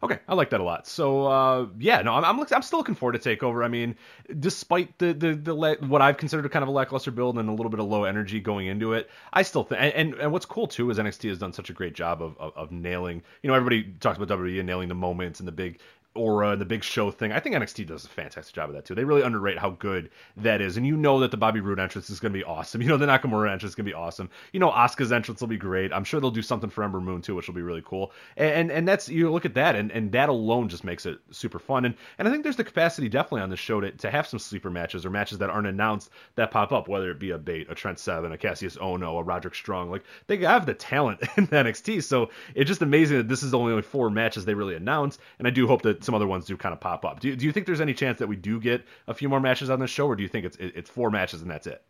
Okay, I like that a lot. So uh, yeah, no, I'm, I'm I'm still looking forward to Takeover. I mean, despite the the, the what I've considered kind of a lackluster build and a little bit of low energy going into it, I still think. And, and, and what's cool too is NXT has done such a great job of, of, of nailing. You know, everybody talks about WWE and nailing the moments and the big aura and the big show thing. I think NXT does a fantastic job of that too. They really underrate how good that is. And you know that the Bobby Roode entrance is going to be awesome. [LAUGHS] You know the Nakamura entrance is going to be awesome. You know Asuka's entrance will be great. I'm sure they'll do something for Ember Moon too, which will be really cool. And and, that's you look at that and, and that alone just makes it super fun. And and I think there's the capacity definitely on this show to, to have some sleeper matches or matches that aren't announced that pop up, whether it be a Bate, a Trent Seven, a Cassius Ohno, a Roderick Strong. Like they have the talent [LAUGHS] in NXT. So it's just amazing that this is only four matches they really announced. And I do hope that some other ones do kind of pop up. Do you, do you think there's any chance that we do get a few more matches on this show, or do you think it's it's four matches and that's it?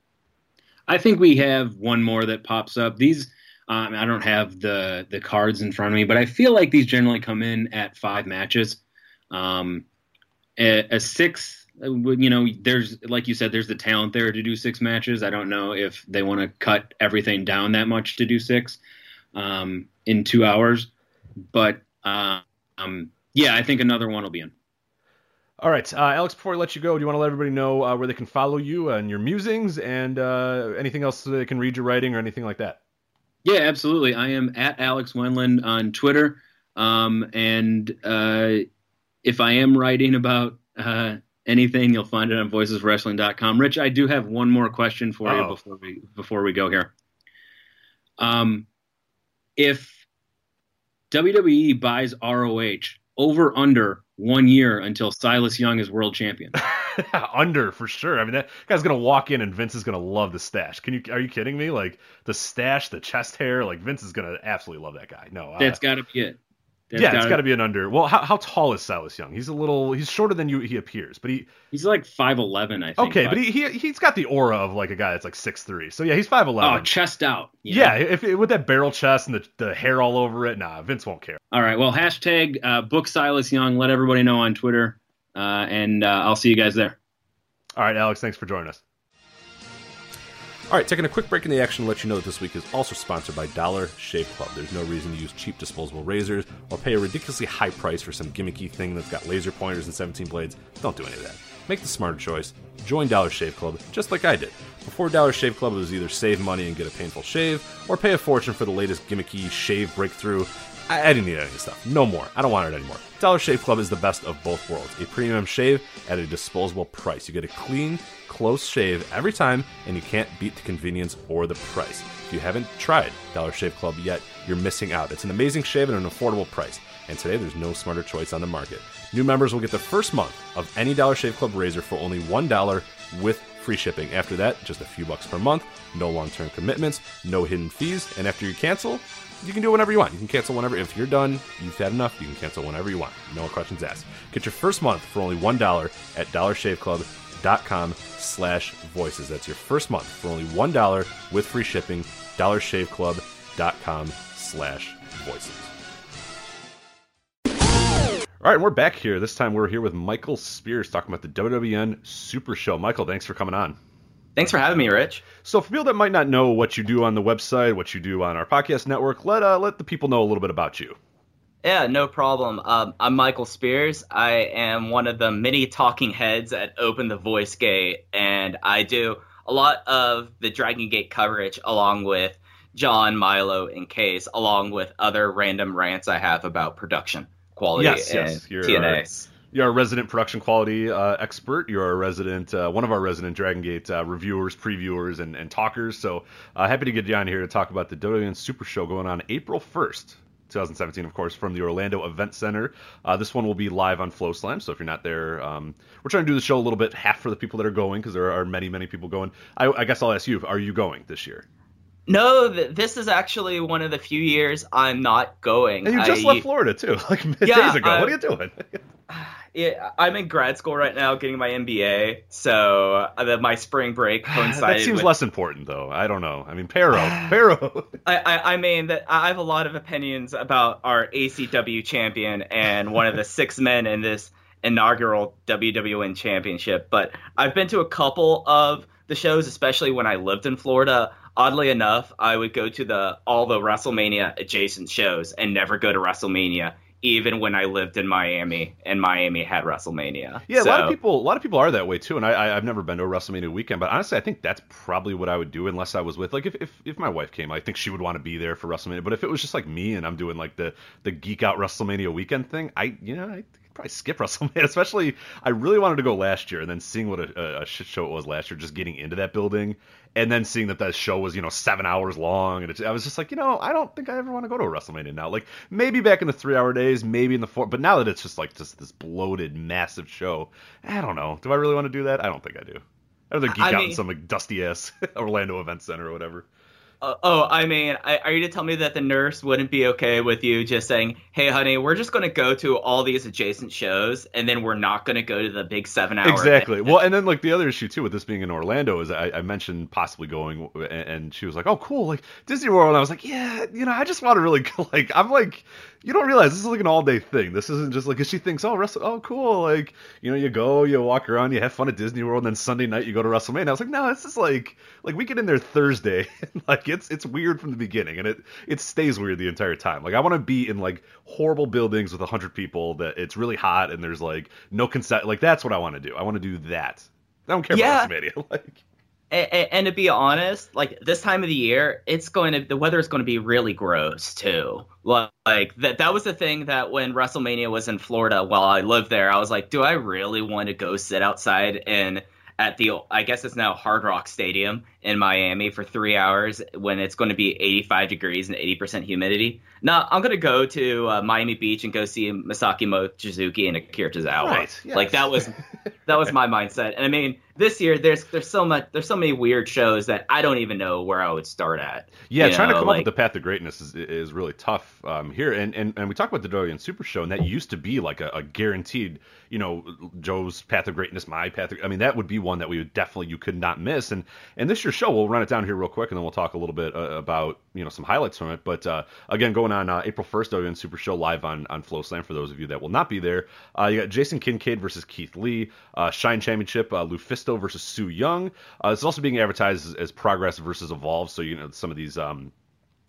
I think we have one more that pops up. These um, I don't have the the cards in front of me, but I feel like these generally come in at five matches. Um, a, a six, you know, there's like you said, there's the talent there to do six matches. I don't know if they want to cut everything down that much to do six um, in two hours, but uh, um, yeah, I think another one will be in. All right, uh, Alex. Before I let you go, do you want to let everybody know uh, where they can follow you and your musings, and uh, anything else they can read your writing or anything like that? Yeah, absolutely. I am at Alex Wendland on Twitter, um, and uh, if I am writing about uh, anything, you'll find it on VoicesWrestling.com. Rich, I do have one more question for Uh-oh. you before we before we go here. Um, if WWE buys ROH over under one year until Silas Young is world champion. [LAUGHS] under for sure. I mean, that guy's gonna walk in and Vince is gonna love the stash. Can you? Are you kidding me? Like the stash, the chest hair. Like Vince is gonna absolutely love that guy. No, that's got to be it. That's yeah, it's got to be an under. Well, how, how tall is Silas Young? He's a little. He's shorter than you. He appears, but he. He's like five eleven, I think. Okay, but he, he he's got the aura of like a guy that's like six three. So yeah, he's five eleven. Oh, chest out. Yeah, if with that barrel chest and the, the hair all over it, nah, Vince won't care. All right, well, hashtag uh, book Silas Young. Let everybody know on Twitter, uh, and uh, I'll see you guys there. All right, Alex, thanks for joining us. All right, taking a quick break in the action to let you know that this week is also sponsored by Dollar Shave Club. There's no reason to use cheap disposable razors or pay a ridiculously high price for some gimmicky thing that's got laser pointers and 17 blades. Don't do any of that. Make the smarter choice. Join Dollar Shave Club, just like I did. Before Dollar Shave Club, it was either save money and get a painful shave, or pay a fortune for the latest gimmicky shave breakthrough. I, I didn't need any stuff. No more. I don't want it anymore. Dollar Shave Club is the best of both worlds. A premium shave at a disposable price. You get a clean, close shave every time, and you can't beat the convenience or the price. If you haven't tried Dollar Shave Club yet, you're missing out. It's an amazing shave at an affordable price, and today there's no smarter choice on the market. New members will get the first month of any Dollar Shave Club razor for only $1 with free shipping. After that, just a few bucks per month, no long term commitments, no hidden fees, and after you cancel, you can do whenever you want. You can cancel whenever. If you're done, you've had enough, you can cancel whenever you want. No questions asked. Get your first month for only $1 at dollarshaveclub.com slash voices. That's your first month for only $1 with free shipping. dollarshaveclub.com slash voices. All right, and we're back here. This time we're here with Michael Spears talking about the WWN Super Show. Michael, thanks for coming on. Thanks for having me, Rich. So, for people that might not know what you do on the website, what you do on our podcast network, let uh, let the people know a little bit about you. Yeah, no problem. Um, I'm Michael Spears. I am one of the many talking heads at Open the Voice Gate, and I do a lot of the Dragon Gate coverage along with John, Milo, and Case, along with other random rants I have about production quality yes, yes. You're, TNA. You're a resident production quality uh, expert. You're a resident, uh, one of our resident Dragon Gate uh, reviewers, previewers, and, and talkers. So uh, happy to get you on here to talk about the WWN Super Show going on April 1st. 2017, of course, from the Orlando Event Center. Uh, this one will be live on FloSlam, so if you're not there, um, we're trying to do the show a little bit half for the people that are going because there are many, many people going. I, I guess I'll ask you: Are you going this year? No, this is actually one of the few years I'm not going. And you just I, left Florida too, [LAUGHS] like yeah, days ago. Uh, what are you doing? [SIGHS] [LAUGHS] Yeah, I'm in grad school right now, getting my MBA. So uh, the, my spring break [SIGHS] coincided. that seems with, less important, though. I don't know. I mean, Parrow, [SIGHS] Parrow. I, I, I mean that I have a lot of opinions about our ACW champion and one of the [LAUGHS] six men in this inaugural WWN championship. But I've been to a couple of the shows, especially when I lived in Florida. Oddly enough, I would go to the all the WrestleMania adjacent shows and never go to WrestleMania even when I lived in Miami and Miami had WrestleMania. Yeah, so, a lot of people, a lot of people are that way too. And I, I, have never been to a WrestleMania weekend, but honestly, I think that's probably what I would do unless I was with, like, if, if, if my wife came, I think she would want to be there for WrestleMania. But if it was just like me and I'm doing like the the geek out WrestleMania weekend thing, I, you know, I probably skip [LAUGHS] WrestleMania. Especially, I really wanted to go last year, and then seeing what a, a shit show it was last year, just getting into that building, and then seeing that that show was you know seven hours long, and it, I was just like, you know, I don't think I ever want to go to a WrestleMania now. Like maybe back in the three hour days, maybe in the four, but now that it's just like just this bloated, massive show, I don't know. Do I really want to do that? I don't think I do. I'd rather geek I out mean- in some like dusty ass [LAUGHS] Orlando Event Center or whatever. Uh, oh, I mean, I, are you to tell me that the nurse wouldn't be okay with you just saying, "Hey, honey, we're just going to go to all these adjacent shows, and then we're not going to go to the big seven-hour." Exactly. event?" Well, and then like the other issue too with this being in Orlando is I, I mentioned possibly going, and, and she was like, "Oh, cool, like Disney World." And I was like, "Yeah, you know, I just want to really [LAUGHS] go." Like, I'm like, you don't realize this is like an all day thing. This isn't just like 'cause she thinks, "Oh, Wrestle, oh, cool." Like, you know, you go, you walk around, you have fun at Disney World, and then Sunday night you go to WrestleMania. I was like, "No, this is like like we get in there Thursday, [LAUGHS] and, like it's it's weird from the beginning, and it it stays weird the entire time. Like, I want to be in like horrible buildings with a hundred people that it's really hot and there's like no consent. Like, that's what I want to do. I want to do that. I don't care Yeah. about WrestleMania. [LAUGHS] Like, A- a- and to be honest, like this time of the year, it's going to the weather is going to be really gross too. Like like, that that was the thing that when WrestleMania was in Florida while I lived there, I was like, do I really want to go sit outside and at the I guess it's now Hard Rock Stadium in Miami for three hours when it's going to be 85 degrees and 80% humidity. No, I'm going to go to uh, Miami Beach and go see Masaki Mochizuki and Akira Tozawa. Right, yes. Like that was [LAUGHS] that was my mindset. And I mean, this year there's there's so much there's so many weird shows that I don't even know where I would start at. Yeah, You trying to come like- up with the path to greatness is, is really tough um, here. And, and and we talk about the WWN Super Show, and that used to be like a, a guaranteed, you know, Joe's path of greatness, my path. Of, I mean, that would be one that we would definitely you could not miss. And and this year's show, we'll run it down here real quick, and then we'll talk a little bit uh, about you know some highlights from it. But uh, again, going on uh, April first, WWN Super Show live on on FloSlam for those of you that will not be there. Uh, you got Jason Kincaid versus Keith Lee, uh, Shine Championship, uh, Lufisto versus Su Yung. It's also being advertised as, as Progress versus Evolve. So you know some of these. Um,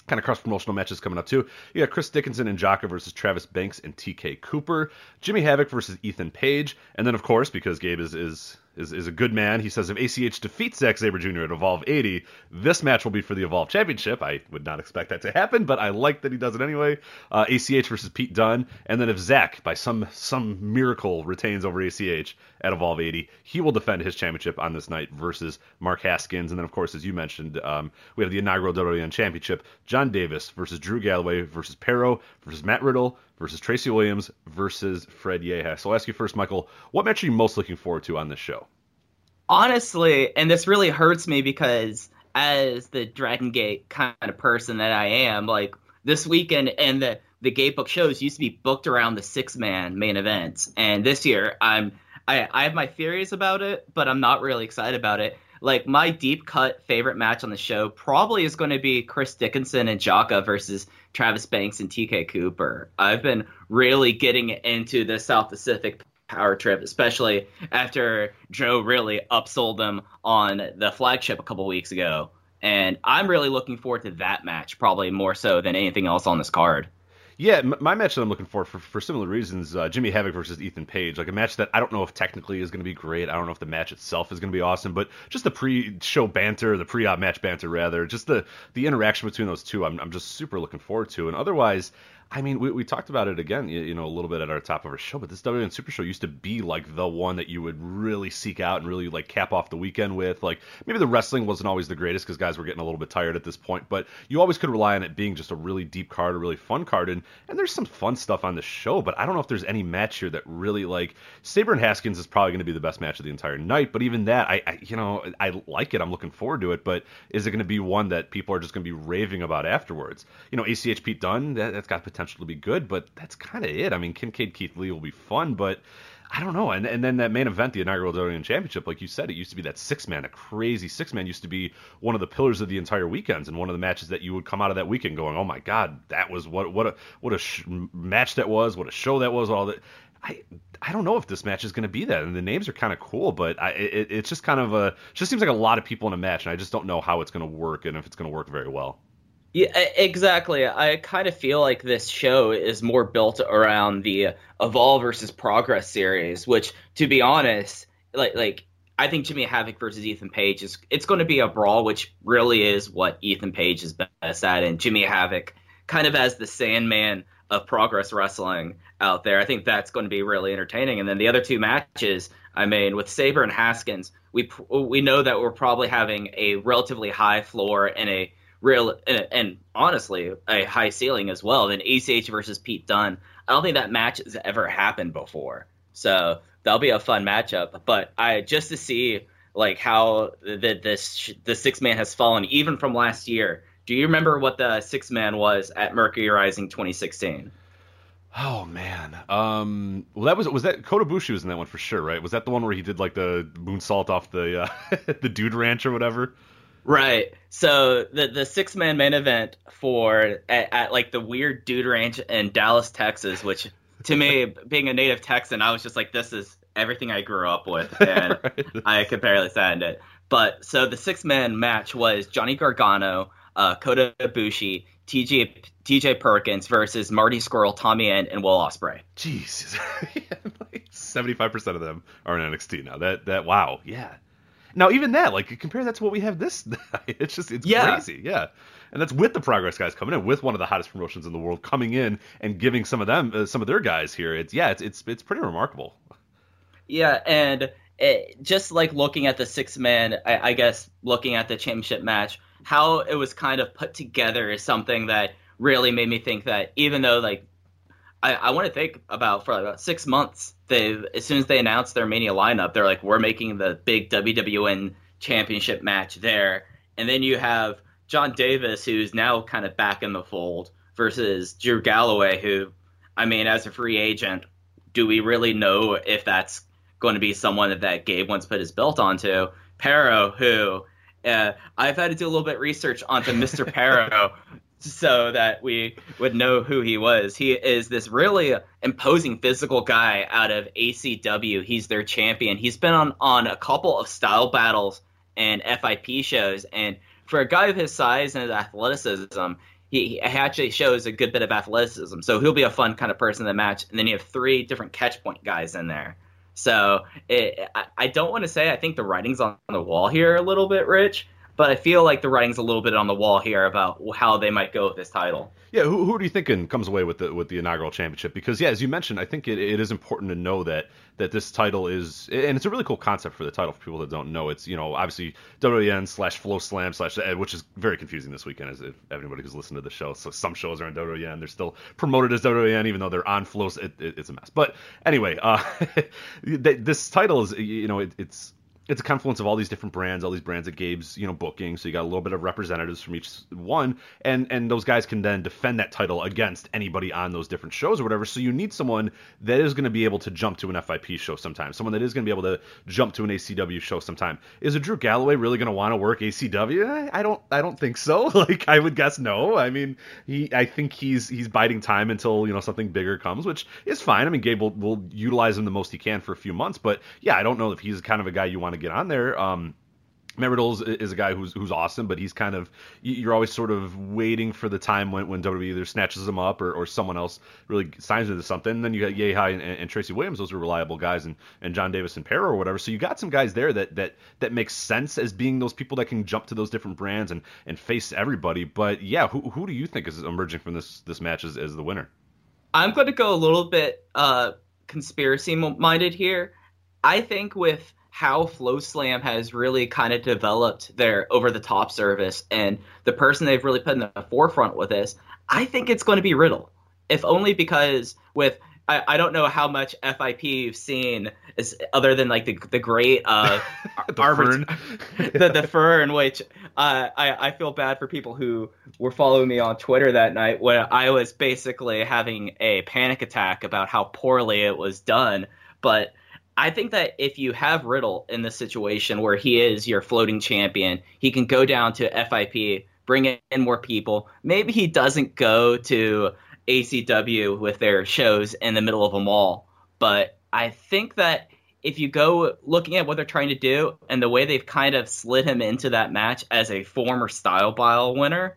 kind of cross promotional matches coming up too. You got Chris Dickinson and Jaka versus Travis Banks and TK Cooper, Jimmy Havoc versus Ethan Page, and then of course because Gabe is is is, is a good man, he says if ACH defeats Zack Sabre Jr. at Evolve 80, this match will be for the Evolve Championship. I would not expect that to happen, but I like that he does it anyway. Uh, ACH versus Pete Dunne, and then if Zack by some some miracle retains over ACH at Evolve 80, he will defend his championship on this night versus Mark Haskins, and then of course as you mentioned, um, we have the inaugural WWN Championship. Jon Davis versus Drew Galloway versus Parrow versus Matt Riddle versus Tracy Williams versus Fred Yehi. So I'll ask you first, Michael, what match are you most looking forward to on this show? honestly, and this really hurts me because as the Dragon Gate kind of person that I am, like this weekend and the the gate book shows used to be booked around the six man main events, and this year I'm I, I have my theories about it, but I'm not really excited about it. Like my deep cut favorite match on the show probably is going to be Chris Dickinson and Jaka versus Travis Banks and TK Cooper. I've been really getting into the South Pacific power trip, especially after Joe really upsold them on the flagship a couple weeks ago. And I'm really looking forward to that match, probably more so than anything else on this card. Yeah, my match that I'm looking for for, for similar reasons, uh, Jimmy Havoc versus Ethan Page, like a match that I don't know if technically is going to be great. I don't know if the match itself is going to be awesome, but just the pre-show banter, the pre-op match banter rather, just the the interaction between those two, I'm I'm just super looking forward to. And otherwise, I mean, we, we talked about it again, you, you know, a little bit at our top of our show, but this WWN Super Show used to be like the one that you would really seek out and really like cap off the weekend with. Like maybe the wrestling wasn't always the greatest because guys were getting a little bit tired at this point, but you always could rely on it being just a really deep card, a really fun card, and and there's some fun stuff on the show, but I don't know if there's any match here that really like Sabre and Haskins is probably going to be the best match of the entire night, but even that, I, I you know I like it, I'm looking forward to it, but is it going to be one that people are just going to be raving about afterwards? You know, ACH Pete Dunne, that, that's got potential to be good, but that's kind of it. I mean, Kincaid Keith Lee will be fun, but I don't know. And and then that main event, the inaugural WWN Championship, like you said, it used to be that six man, a crazy six man used to be one of the pillars of the entire weekends, and one of the matches that you would come out of that weekend going, oh my god, that was what what a what a sh- match that was, what a show that was, all that. I I don't know if this match is going to be that, and the names are kind of cool, but I, it, it's just kind of a just seems like a lot of people in a match, and I just don't know how it's going to work and if it's going to work very well. Yeah, exactly. I kind of feel like this show is more built around the Evolve versus Progress series, which, to be honest, like like I think Jimmy Havoc versus Ethan Page is it's going to be a brawl, which really is what Ethan Page is best at, and Jimmy Havoc kind of as the Sandman of Progress Wrestling out there. I think that's going to be really entertaining. And then the other two matches, I mean, with Sabre and Haskins, we we know that we're probably having a relatively high floor and a real and, and, honestly a high ceiling as well than ACH versus Pete Dunne. I don't think that match has ever happened before, so that'll be a fun matchup. But I just to see like how the this the six man has fallen even from last year. Do you remember what the six man was at Mercury Rising 2016? Oh man, um, well that was was that Kota Ibushi was in that one for sure, right? Was that the one where he did like the moonsault off the uh, [LAUGHS] the dude ranch or whatever? Right. So the the six man main event for at, at, like the weird dude ranch in Dallas, Texas, which to me, [LAUGHS] being a native Texan, I was just like, this is everything I grew up with, [LAUGHS] and right. I could barely stand it. But so the six man match was Johnny Gargano, uh, Kota Ibushi, TJ TJ Perkins versus Marty Scurll, Tommy End, and Will Ospreay. Jesus, [LAUGHS] seventy five percent of them are in NXT now. That that wow, yeah. Now even that, like compare that to what we have this [LAUGHS] It's just it's yeah. crazy, yeah. And that's with the Progress guys coming in, with one of the hottest promotions in the world coming in and giving some of them, uh, some of their guys here. It's yeah, it's it's it's pretty remarkable. Yeah, and it, just like looking at the six man, I, I guess looking at the championship match, how it was kind of put together is something that really made me think that even though like I, I want to think about for like about six months. They as soon as they announced their Mania lineup, they're like, we're making the big WWN Championship match there, and then you have Jon Davis, who's now kind of back in the fold, versus Drew Galloway, who, I mean, as a free agent, do we really know if that's going to be someone that Gabe once put his belt onto? Parrow, who uh, I've had to do a little bit of research onto Mr. [LAUGHS] Parrow so that we would know who he was. He is this really imposing physical guy out of ACW. He's their champion. He's been on, on a couple of style battles and FIP shows. And for a guy of his size and his athleticism, he, he actually shows a good bit of athleticism. So he'll be a fun kind of person in the match. And then you have three different catch point guys in there. So it, I, I don't want to say I think the writing's on the wall here a little bit, Rich but I feel like the writing's a little bit on the wall here about how they might go with this title. Yeah, who, who are you thinking comes away with the with the inaugural championship? Because yeah, as you mentioned, I think it, it is important to know that that this title is, and it's a really cool concept for the title for people that don't know. It's you know obviously WWN slash FloSlam slash which is very confusing this weekend as if anybody who's listened to the show. So some shows are on WWN, they're still promoted as WWN even though they're on Flow. It, it, it's a mess. But anyway, uh, [LAUGHS] this title is you know it's it's a confluence of all these different brands, all these brands that Gabe's you know booking. So you got a little bit of representatives from each one, and and those guys can then defend that title against anybody on those different shows or whatever. So you need someone that is going to be able to jump to an FIP show sometime, someone that is going to be able to jump to an ACW show sometime. Is a Drew Galloway really going to want to work ACW? I don't I don't think so. [LAUGHS] Like I would guess no. I mean he I think he's he's biding time until you know something bigger comes, which is fine. I mean Gabe will, will utilize him the most he can for a few months, but yeah, I don't know if he's kind of a guy you want to get on there. Um, Matt is a guy who's who's awesome, but he's kind of you're always sort of waiting for the time when, when WWE either snatches him up or, or someone else really signs into something. And then you got Yehi and, and, Tracy Williams; those are reliable guys, and, and Jon Davis and Parrow or whatever. So you got some guys there that that that makes sense as being those people that can jump to those different brands and and face everybody. But yeah, who who do you think is emerging from this this match as, as the winner? I'm going to go a little bit uh, conspiracy minded here. I think with how FloSlam has really kind of developed their over the top service and the person they've really put in the forefront with this, I think it's going to be Riddle. If only because with I, I don't know how much FIP you've seen is other than like the the great uh [LAUGHS] the Arbit- fern. [LAUGHS] the the fern which uh, I I feel bad for people who were following me on Twitter that night when I was basically having a panic attack about how poorly it was done but I think that if you have Riddle in the situation where he is your floating champion, he can go down to FIP, bring in more people. Maybe he doesn't go to ACW with their shows in the middle of a mall, but I think that if you go looking at what they're trying to do and the way they've kind of slid him into that match as a former Style Battle winner,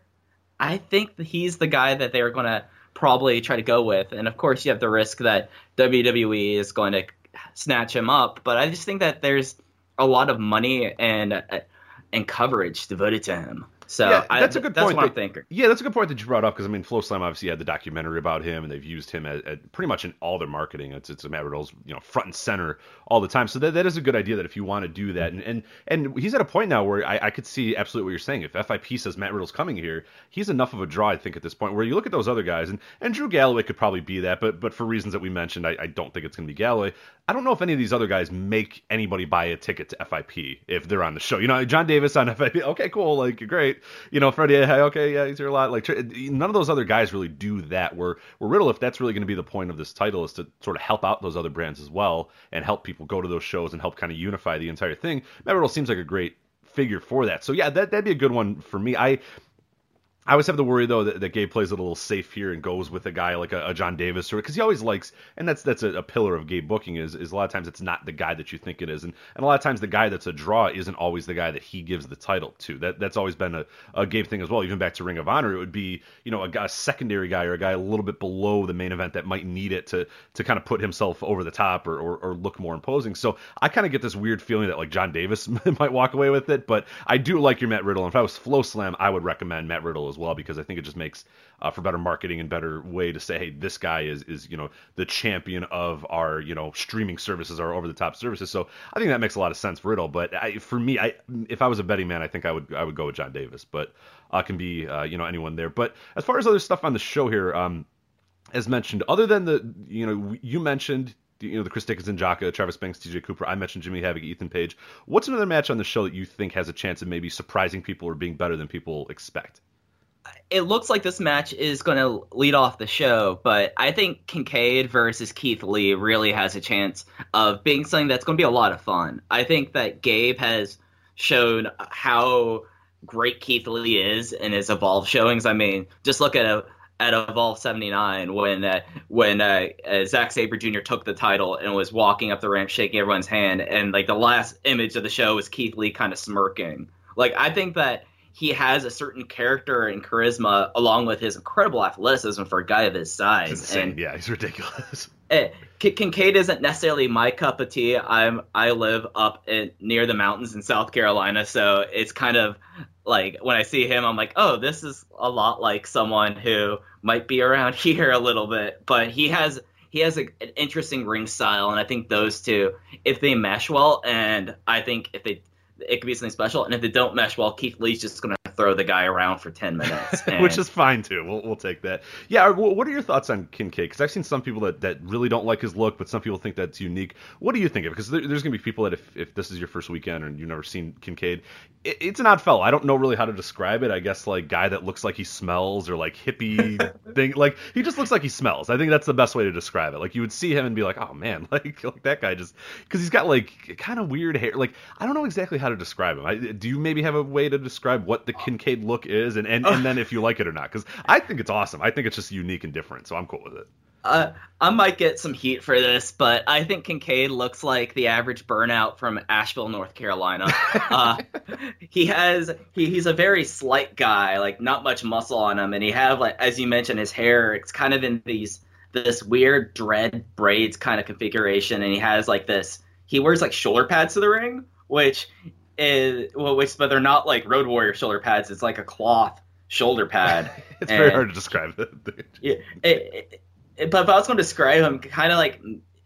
I think that he's the guy that they're going to probably try to go with. And of course, you have the risk that WWE is going to snatch him up. But I just think that there's a lot of money and uh, and coverage devoted to him. So yeah, that's I, a good that's point. What that, I'm thinking. Yeah, that's a good point that you brought up because I mean, FloSlam obviously had the documentary about him, and they've used him at, at pretty much in all their marketing. It's it's a Matt Riddle's you know front and center all the time. So that, that is a good idea that if you want to do that, and and, and he's at a point now where I, I could see absolutely what you're saying. If FIP says Matt Riddle's coming here, he's enough of a draw, I think, at this point. Where you look at those other guys, and and Drew Galloway could probably be that, but but for reasons that we mentioned, I, I don't think it's going to be Galloway. I don't know if any of these other guys make anybody buy a ticket to FIP if they're on the show. You know, Jon Davis on [LAUGHS] FIP, okay, cool, like great. You know, Fred Yehi, okay, yeah, he's here a lot. Like none of those other guys really do that. Where where Riddle, if that's really going to be the point of this title, is to sort of help out those other brands as well and help people go to those shows and help kind of unify the entire thing. Matt Riddle seems like a great figure for that. So yeah, that that'd be a good one for me. I I always have the worry though that, that Gabe plays it a little safe here and goes with a guy like a, a Jon Davis or because he always likes and that's that's a, a, pillar of Gabe booking is is a lot of times it's not the guy that you think it is. And, and a lot of times the guy that's a draw isn't always the guy that he gives the title to. That that's always been a, a Gabe thing as well. Even back to Ring of Honor it would be you know a, a secondary guy or a guy a little bit below the main event that might need it to to kind of put himself over the top or, or, or look more imposing. So I kind of get this weird feeling that like Jon Davis [LAUGHS] might walk away with it but I do like your Matt Riddle. And if I was FloSlam I would recommend Matt Riddle as well because I think it just makes uh, for better marketing and better way to say, hey, this guy is is you know the champion of our you know streaming services, our over the top services. So I think that makes a lot of sense for Riddle. But I, for me, I if I was a betting man, I think I would I would go with Jon Davis, but uh, can be uh, you know anyone there. But as far as other stuff on the show here, um, as mentioned, other than the you know you mentioned you know the Chris Dickinson, Jaka, Travis Banks, TJ Cooper. I mentioned Jimmy Havoc, Ethan Page. What's another match on the show that you think has a chance of maybe surprising people or being better than people expect? It looks like this match is going to lead off the show, but I think Kincaid versus Keith Lee really has a chance of being something that's going to be a lot of fun. I think that Gabe has shown how great Keith Lee is in his Evolve showings. I mean, just look at a at Evolve 79 when uh, when uh, uh, Zack Sabre Jr. took the title and was walking up the ramp shaking everyone's hand and like the last image of the show was Keith Lee kind of smirking. Like I think that he has a certain character and charisma along with his incredible athleticism for a guy of his size. And yeah, he's ridiculous. [LAUGHS] Eh, it, Kincaid isn't necessarily my cup of tea. I'm I live up in, near the mountains in South Carolina, so it's kind of like when I see him, I'm like, oh, this is a lot like someone who might be around [LAUGHS] here a little bit, but he has he has a, an interesting ring style, and I think those two, if they mesh well, and I think if they it could be something special. And if they don't mesh well, Keith Lee's just going to throw the guy around for 10 minutes. [LAUGHS] And... Which is fine, too. We'll, we'll take that. Yeah, what are your thoughts on Kincaid? Because I've seen some people that, that really don't like his look, but some people think that's unique. What do you think of it? Because there, there's going to be people that if, if this is your first weekend and you've never seen Kincaid, it, it's an odd fellow. I don't know really how to describe it. I guess like guy that looks like he smells or like hippie [LAUGHS] thing. Like he just looks like he smells. I think that's the best way to describe it. Like you would see him and be like, oh man, [LAUGHS] like, like that guy just, because he's got like kind of weird hair. Like I don't know exactly how to describe him. I, do you maybe have a way to describe what the Kincaid look is, and and, and then if you like it or not? Because I think it's awesome. I think it's just unique and different, so I'm cool with it. Uh, I might get some heat for this, but I think Kincaid looks like the average burnout from Asheville, North Carolina. [LAUGHS] Uh, he has he, he's a very slight guy, like not much muscle on him, and he have like as you mentioned, his hair it's kind of in these this weird dread braids kind of configuration, and he has like this. He wears like shoulder pads to the ring, which is well, which but they're not like Road Warrior shoulder pads. It's like a cloth shoulder pad. [LAUGHS] it's and, very hard to describe it. [LAUGHS] yeah, it, it, but if I was going to describe him, kind of like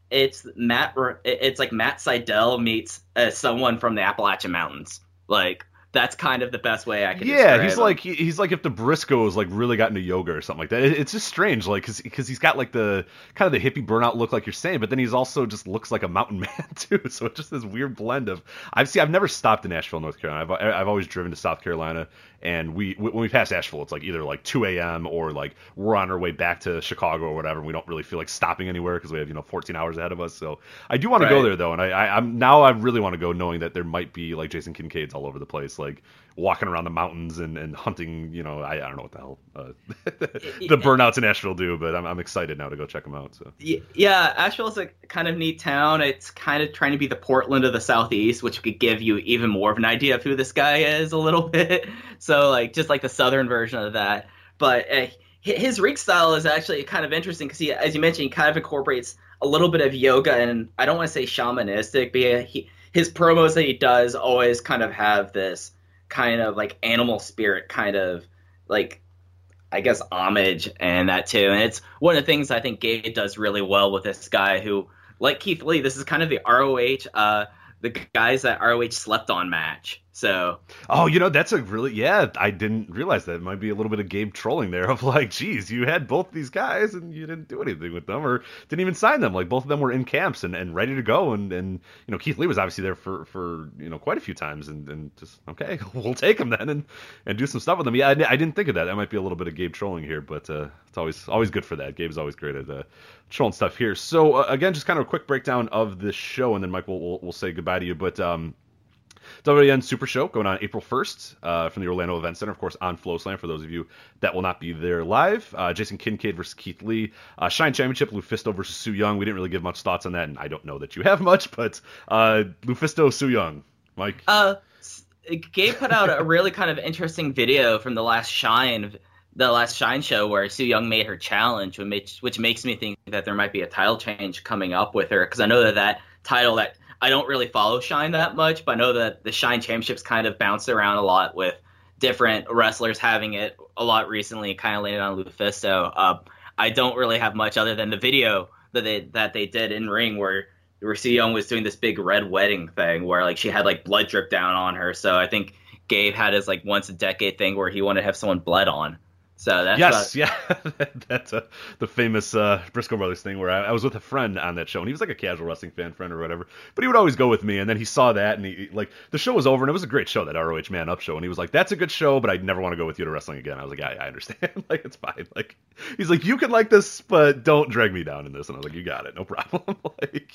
it's Matt. It's like Matt Sydal meets uh, someone from the Appalachian Mountains. Like that's kind of the best way I can. Yeah, he's him. like he, he's like if the Briscoes like really got into yoga or something like that. It, it's just strange, like because he's got like the kind of the hippie burnout look, like you're saying, but then he's also just looks like a mountain [LAUGHS] man too. So it's just this weird blend of. I've seen I've never stopped in Asheville, North Carolina. I've I've always driven to South Carolina, and we when we pass Asheville, it's like either like 2 a.m. or like we're on our way back to Chicago or whatever. And we don't really feel like stopping anywhere because we have you know 14 hours ahead of us. So I do want Right. to go there though, and I, I I'm now I really want to go knowing that there might be like Jason Kincaid's all over the place, like walking around the mountains and, and hunting. You know, I, I don't know what the hell uh, [LAUGHS] the burnouts in Asheville do, but I'm, I'm excited now to go check them out. So Yeah, Asheville's a kind of neat town. It's kind of trying to be the Portland of the Southeast, which could give you even more of an idea of who this guy is a little [LAUGHS] bit. So, like, just like the southern version of that. But uh, his rig style is actually kind of interesting because he, as you mentioned, he kind of incorporates a little bit of yoga and I don't want to say shamanistic, but he, his promos that he does always kind of have this kind of like animal spirit kind of like I guess homage and that too. And it's one of the things I think Gabe does really well with this guy who, like Keith Lee, this is kind of the ROH, uh, the guys that ROH slept on match. So Oh, you know, that's a really yeah. I didn't realize that. It might be a little bit of Gabe trolling there of like, geez, you had both these guys and you didn't do anything with them or didn't even sign them. Like both of them were in camps and, and ready to go. And, and you know, Keith Lee was obviously there for, for you know quite a few times and, and just okay, [LAUGHS] we'll take him then and, and do some stuff with them. Yeah, I, I didn't think of that. That might be a little bit of Gabe trolling here, but uh, it's always always good for that. Gabe's always great at uh, trolling stuff here. So uh, again, just kind of a quick breakdown of the show, and then Mike will will, will say goodbye to you. But um, WWN Super Show going on April 1st uh, from the Orlando Event Center, of course, on FloSlam for those of you that will not be there live. Uh, Jason Kincaid versus Keith Lee. Uh, Shine Championship, Lufisto versus Su Yung. We didn't really give much thoughts on that, and I don't know that you have much, but uh, Lufisto, Su Yung. Mike? Uh, Gabe put out a really kind of interesting video from the last Shine, the last Shine show where Su Yung made her challenge, which makes, which makes me think that there might be a title change coming up with her because I know that that title that I don't really follow Shine that much, but I know that the Shine championships kind of bounced around a lot with different wrestlers having it a lot recently, kind of landed on Lufisto. Uh, I don't really have much other than the video that they that they did in ring where where Yung was doing this big red wedding thing where like she had like blood drip down on her. So I think Gabe had his like once a decade thing where he wanted to have someone bled on. So that's yes, uh, yeah, [LAUGHS] that's uh, the famous uh, Briscoe Brothers thing where I, I was with a friend on that show, and he was like a casual wrestling fan friend or whatever, but he would always go with me, and then he saw that, and he like the show was over, and it was a great show, that ROH Man Up show, and he was like, "That's a good show, but I'd never want to go with you to wrestling again." I was like, "Yeah, I understand, [LAUGHS] like it's fine." Like he's like, "You can like this, but don't drag me down in this," and I was like, "You got it, no problem." [LAUGHS] like.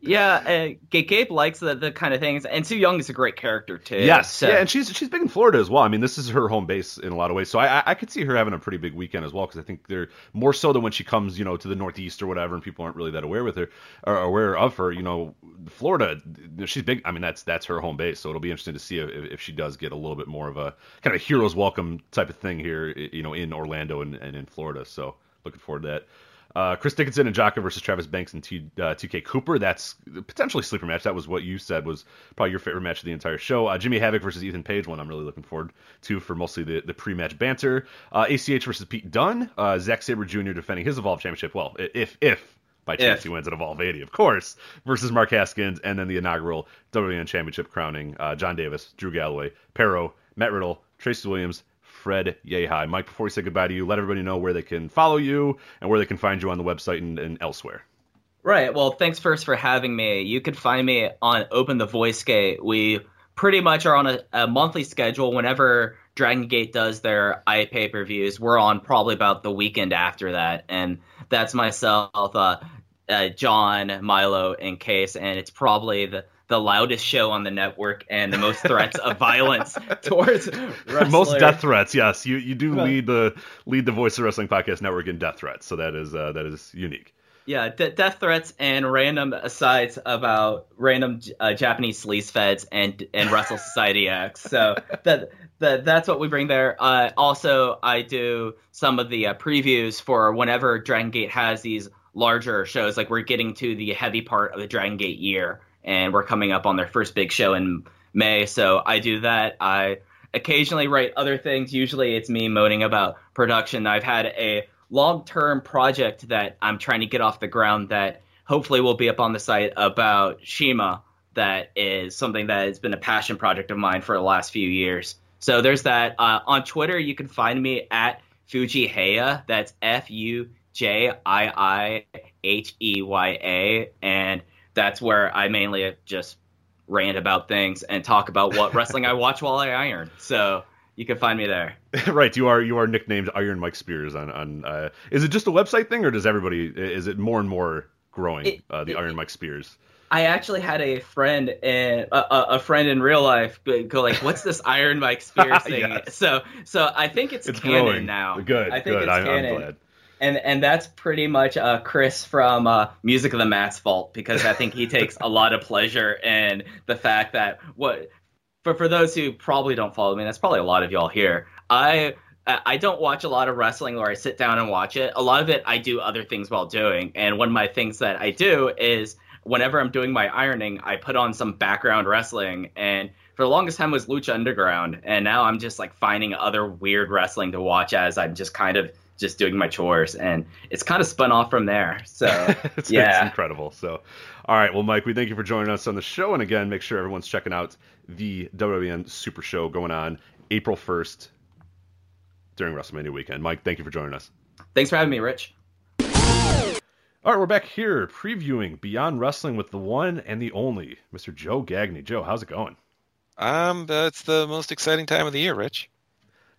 Yeah. Uh, Ga- Gabe likes the, the kind of things, and Su Yung is a great character too. Yes, So- yeah, and she's she's big in Florida as well. I mean, this is her home base in a lot of ways, so I I, I could see her having a pretty big weekend as well because I think they're more so than when she comes, you know, to the Northeast or whatever, and people aren't really that aware with her or aware of her. You know, Florida, she's big. I mean, that's that's her home base, so it'll be interesting to see if, if she does get a little bit more of a kind of hero's welcome type of thing here, you know, in Orlando and, and in Florida. So looking forward to that. Uh, Chris Dickinson and Jaka versus Travis Banks and T, uh, TK Cooper. That's potentially a sleeper match. That was what you said was probably your favorite match of the entire show. Uh, Jimmy Havoc versus Ethan Page, one I'm really looking forward to for mostly the, the pre-match banter. Uh, ACH versus Pete Dunne. Uh, Zack Sabre Jr. defending his Evolve Championship. Well, if if by chance he wins at Evolve 80, of course, versus Mark Haskins, and then the inaugural WWN Championship crowning uh, Jon Davis, Drew Galloway, Parrow, Matt Riddle, Tracy Williams, Fred Yehi. Mike, before we say goodbye to you, let everybody know where they can follow you and where they can find you on the website and, and elsewhere. Right. Well, thanks first for having me. You can find me on Open the Voice Gate. We pretty much are on a, a monthly schedule. Whenever Dragon Gate does their i pay per views, we're on probably about the weekend after that, and that's myself, uh, uh, John, Milo, and Case, and it's probably the the loudest show on the network and the most threats of violence [LAUGHS] towards wrestlers. Most death threats, yes. You you do Well- lead the lead the Voice of Wrestling Podcast Network in death threats, so that is uh, that is unique. Yeah, de- death threats and random asides about random uh, Japanese sleaze feds and and Wrestle Society X. So that that that's what we bring there. Uh, also, I do some of the uh, previews for whenever Dragon Gate has these larger shows. Like we're getting to the heavy part of the Dragon Gate year, and we're coming up on their first big show in May. So I do that. I occasionally write other things. Usually, it's me moaning about production. I've had a long term project that I'm trying to get off the ground that hopefully will be up on the site about Shima that is something that has been a passion project of mine for the last few years. So there's that. Uh, on Twitter, you can find me at Fuji Heya. That's F U J I I H E Y A, and that's where I mainly just rant about things and talk about what wrestling I watch while I iron. So you can find me there. [LAUGHS] right, you are you are nicknamed Iron Mike Spears on on. Uh, is it just a website thing, or does everybody? Is it more and more growing? It- uh, the it- Iron Mike Spears. I actually had a friend in a, a, friend in real life go go like, "What's this Iron Mike Spears [LAUGHS] thing?" Yes. So so I think it's, It's canon growing now. Good, I think good. it's I'm, I'm glad. And and that's pretty much uh, Chris from uh, Music of the Mat's fault because I think he takes a lot of pleasure in the fact that what for for those who probably don't follow me, that's probably a lot of y'all here. I I don't watch a lot of wrestling where I sit down and watch it. A lot of it I do other things while doing, and one of my things that I do is whenever I'm doing my ironing, I put on some background wrestling and. For the longest time was Lucha Underground, and now I'm just like finding other weird wrestling to watch as I'm just kind of just doing my chores, and it's kind of spun off from there. So [LAUGHS] it's, it's yeah, incredible. So, all right. Well, Mike, we thank you for joining us on the show. And again, make sure everyone's checking out the WWN Super Show going on April 1st during WrestleMania weekend. Mike, thank you for joining us. thanks for having me, Rich. All right, we're back here previewing Beyond Wrestling with the one and the only Mr. Joe Gagne. Joe, how's it going? Um, it's the most exciting time of the year, Rich.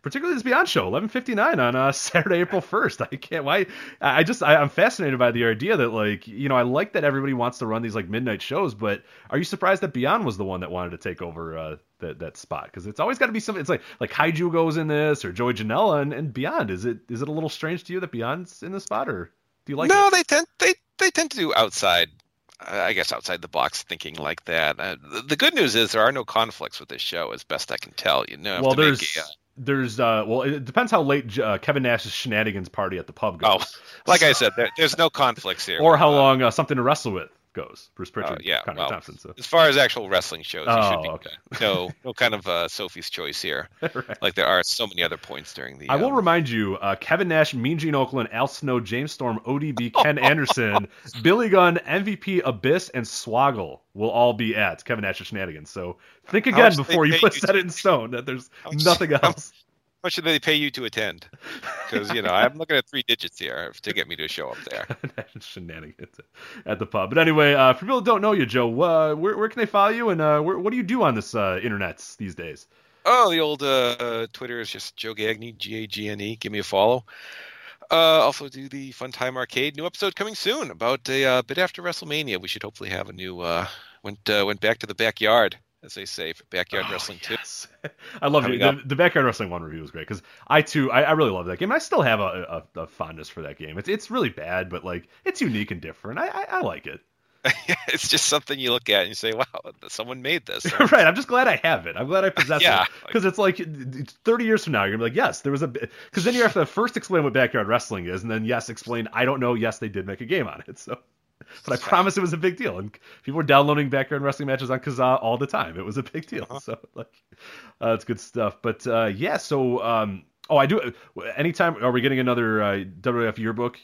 Particularly this Beyond show, 11:59 on uh, [LAUGHS] Saturday, April 1st. I can't why I just I, I'm fascinated by the idea that like you know I like that everybody wants to run these like midnight shows, but are you surprised that Beyond was the one that wanted to take over uh, that that spot? Because it's always got to be something. It's like like Kaiju goes in this or Joey Janela and, and Beyond. Is it is it a little strange to you that Beyond's in the spot or do you like no, it? they tend they they tend to do outside. uh, I guess outside the box thinking like that. Uh, the, the good news is there are no conflicts with this show, as best I can tell. You know, well, to make there's a, uh, there's uh well it depends how late uh, Kevin Nash's shenanigans party at the pub goes. Oh, [LAUGHS] like I said, there, there's no conflicts here. or how Uh, long uh, something to wrestle with goes. Bruce Pritchard, Oh, yeah, Conrad well, Thompson. So As far as actual wrestling shows, Oh, should be okay. no no [LAUGHS] kind of uh, Sophie's choice here, [LAUGHS] Right. like there are so many other points during the. I will um, remind you, uh, Kevin Nash, Mean Gene Okerlund, Al Snow, James Storm, ODB, [LAUGHS] Ken Anderson, Billy Gunn, MVP, Abyss, and Swoggle will all be at Kevin Nash's shenanigans. So think again before you put you set to- it in stone that there's much- nothing else. Much should they pay you to attend? Because you know I'm looking at three digits here to get me to show up there. [LAUGHS] Shenanigans at the pub. But anyway, uh, for people who don't know you, Joe, uh, where, where can they follow you, and uh, where, what do you do on this uh, internets these days? Oh, the old uh, Twitter is just Joe Gagne, G A G N E. Give me a follow. Uh, also do the Fun Time Arcade. New episode coming soon. About a uh, bit after WrestleMania, we should hopefully have a new. Uh, went uh, went back to the backyard, as they say, for backyard Oh, wrestling too. yes. [LAUGHS] I love it. The, the backyard wrestling one review was great because I too I, I really love that game. I still have a, a, a fondness for that game. It's it's really bad, but like it's unique and different. I I, I like it. [LAUGHS] it's just something you look at and you say, "Wow, someone made this." [LAUGHS] right. I'm just glad I have it. I'm glad I possess Yeah. it because it's like 30 years from now you're gonna be like, yes, there was a because then you have to first explain what backyard wrestling is, and then yes, explain I don't know. Yes, they did make a game on it. So. But I promise it was a big deal, and people were downloading backyard wrestling matches on Kazaa all the time. It was a big deal, Uh-huh. so like, uh, it's good stuff. But uh, yeah, so um, oh, I do. Anytime, are we getting another uh, WWF yearbook?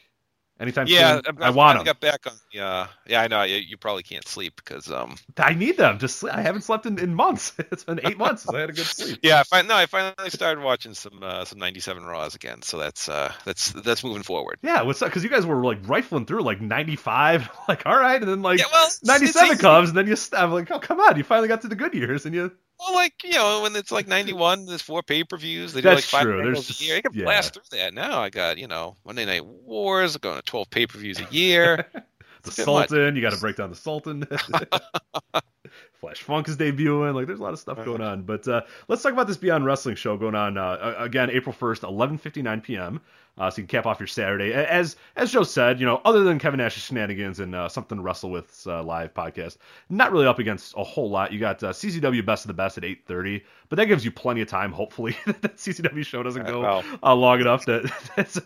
Anytime Yeah, soon? I'm, I I'm want them. got back on the. Uh, yeah, I know you, you probably can't sleep because um. I need them. Just I haven't slept in, in months. [LAUGHS] It's been eight months since I had a good sleep. Yeah, I no, I finally started watching some uh, some '97 Raws again, so that's uh, that's that's moving forward. Yeah, what's up? Because you guys were like rifling through like 95, [LAUGHS] like all right, and then like Yeah, well, 97 comes, and then you stop. Like, oh come on, you finally got to the good years, and you. Well, like you know, when it's like '91, there's four pay-per-views. They do That's like five true. There's just- a year. You can yeah. blast through that. Now I got you know Monday Night Wars, going to 12 pay-per-views a year. [LAUGHS] The much. Sultan, you got to break down the Sultan. [LAUGHS] [LAUGHS] Flash Funk is debuting. Like, there's a lot of stuff going on. But uh, let's talk about this Beyond Wrestling show going on uh, again, April 1st, 11:59 p.m. Uh, so you can cap off your Saturday. As as Joe said, you know, other than Kevin Nash's shenanigans and uh, something to wrestle with uh, live podcast, not really up against a whole lot. You got uh, CZW Best of the Best at 8:30, but that gives you plenty of time. Hopefully, [LAUGHS] that CZW show doesn't go uh, long enough [LAUGHS] that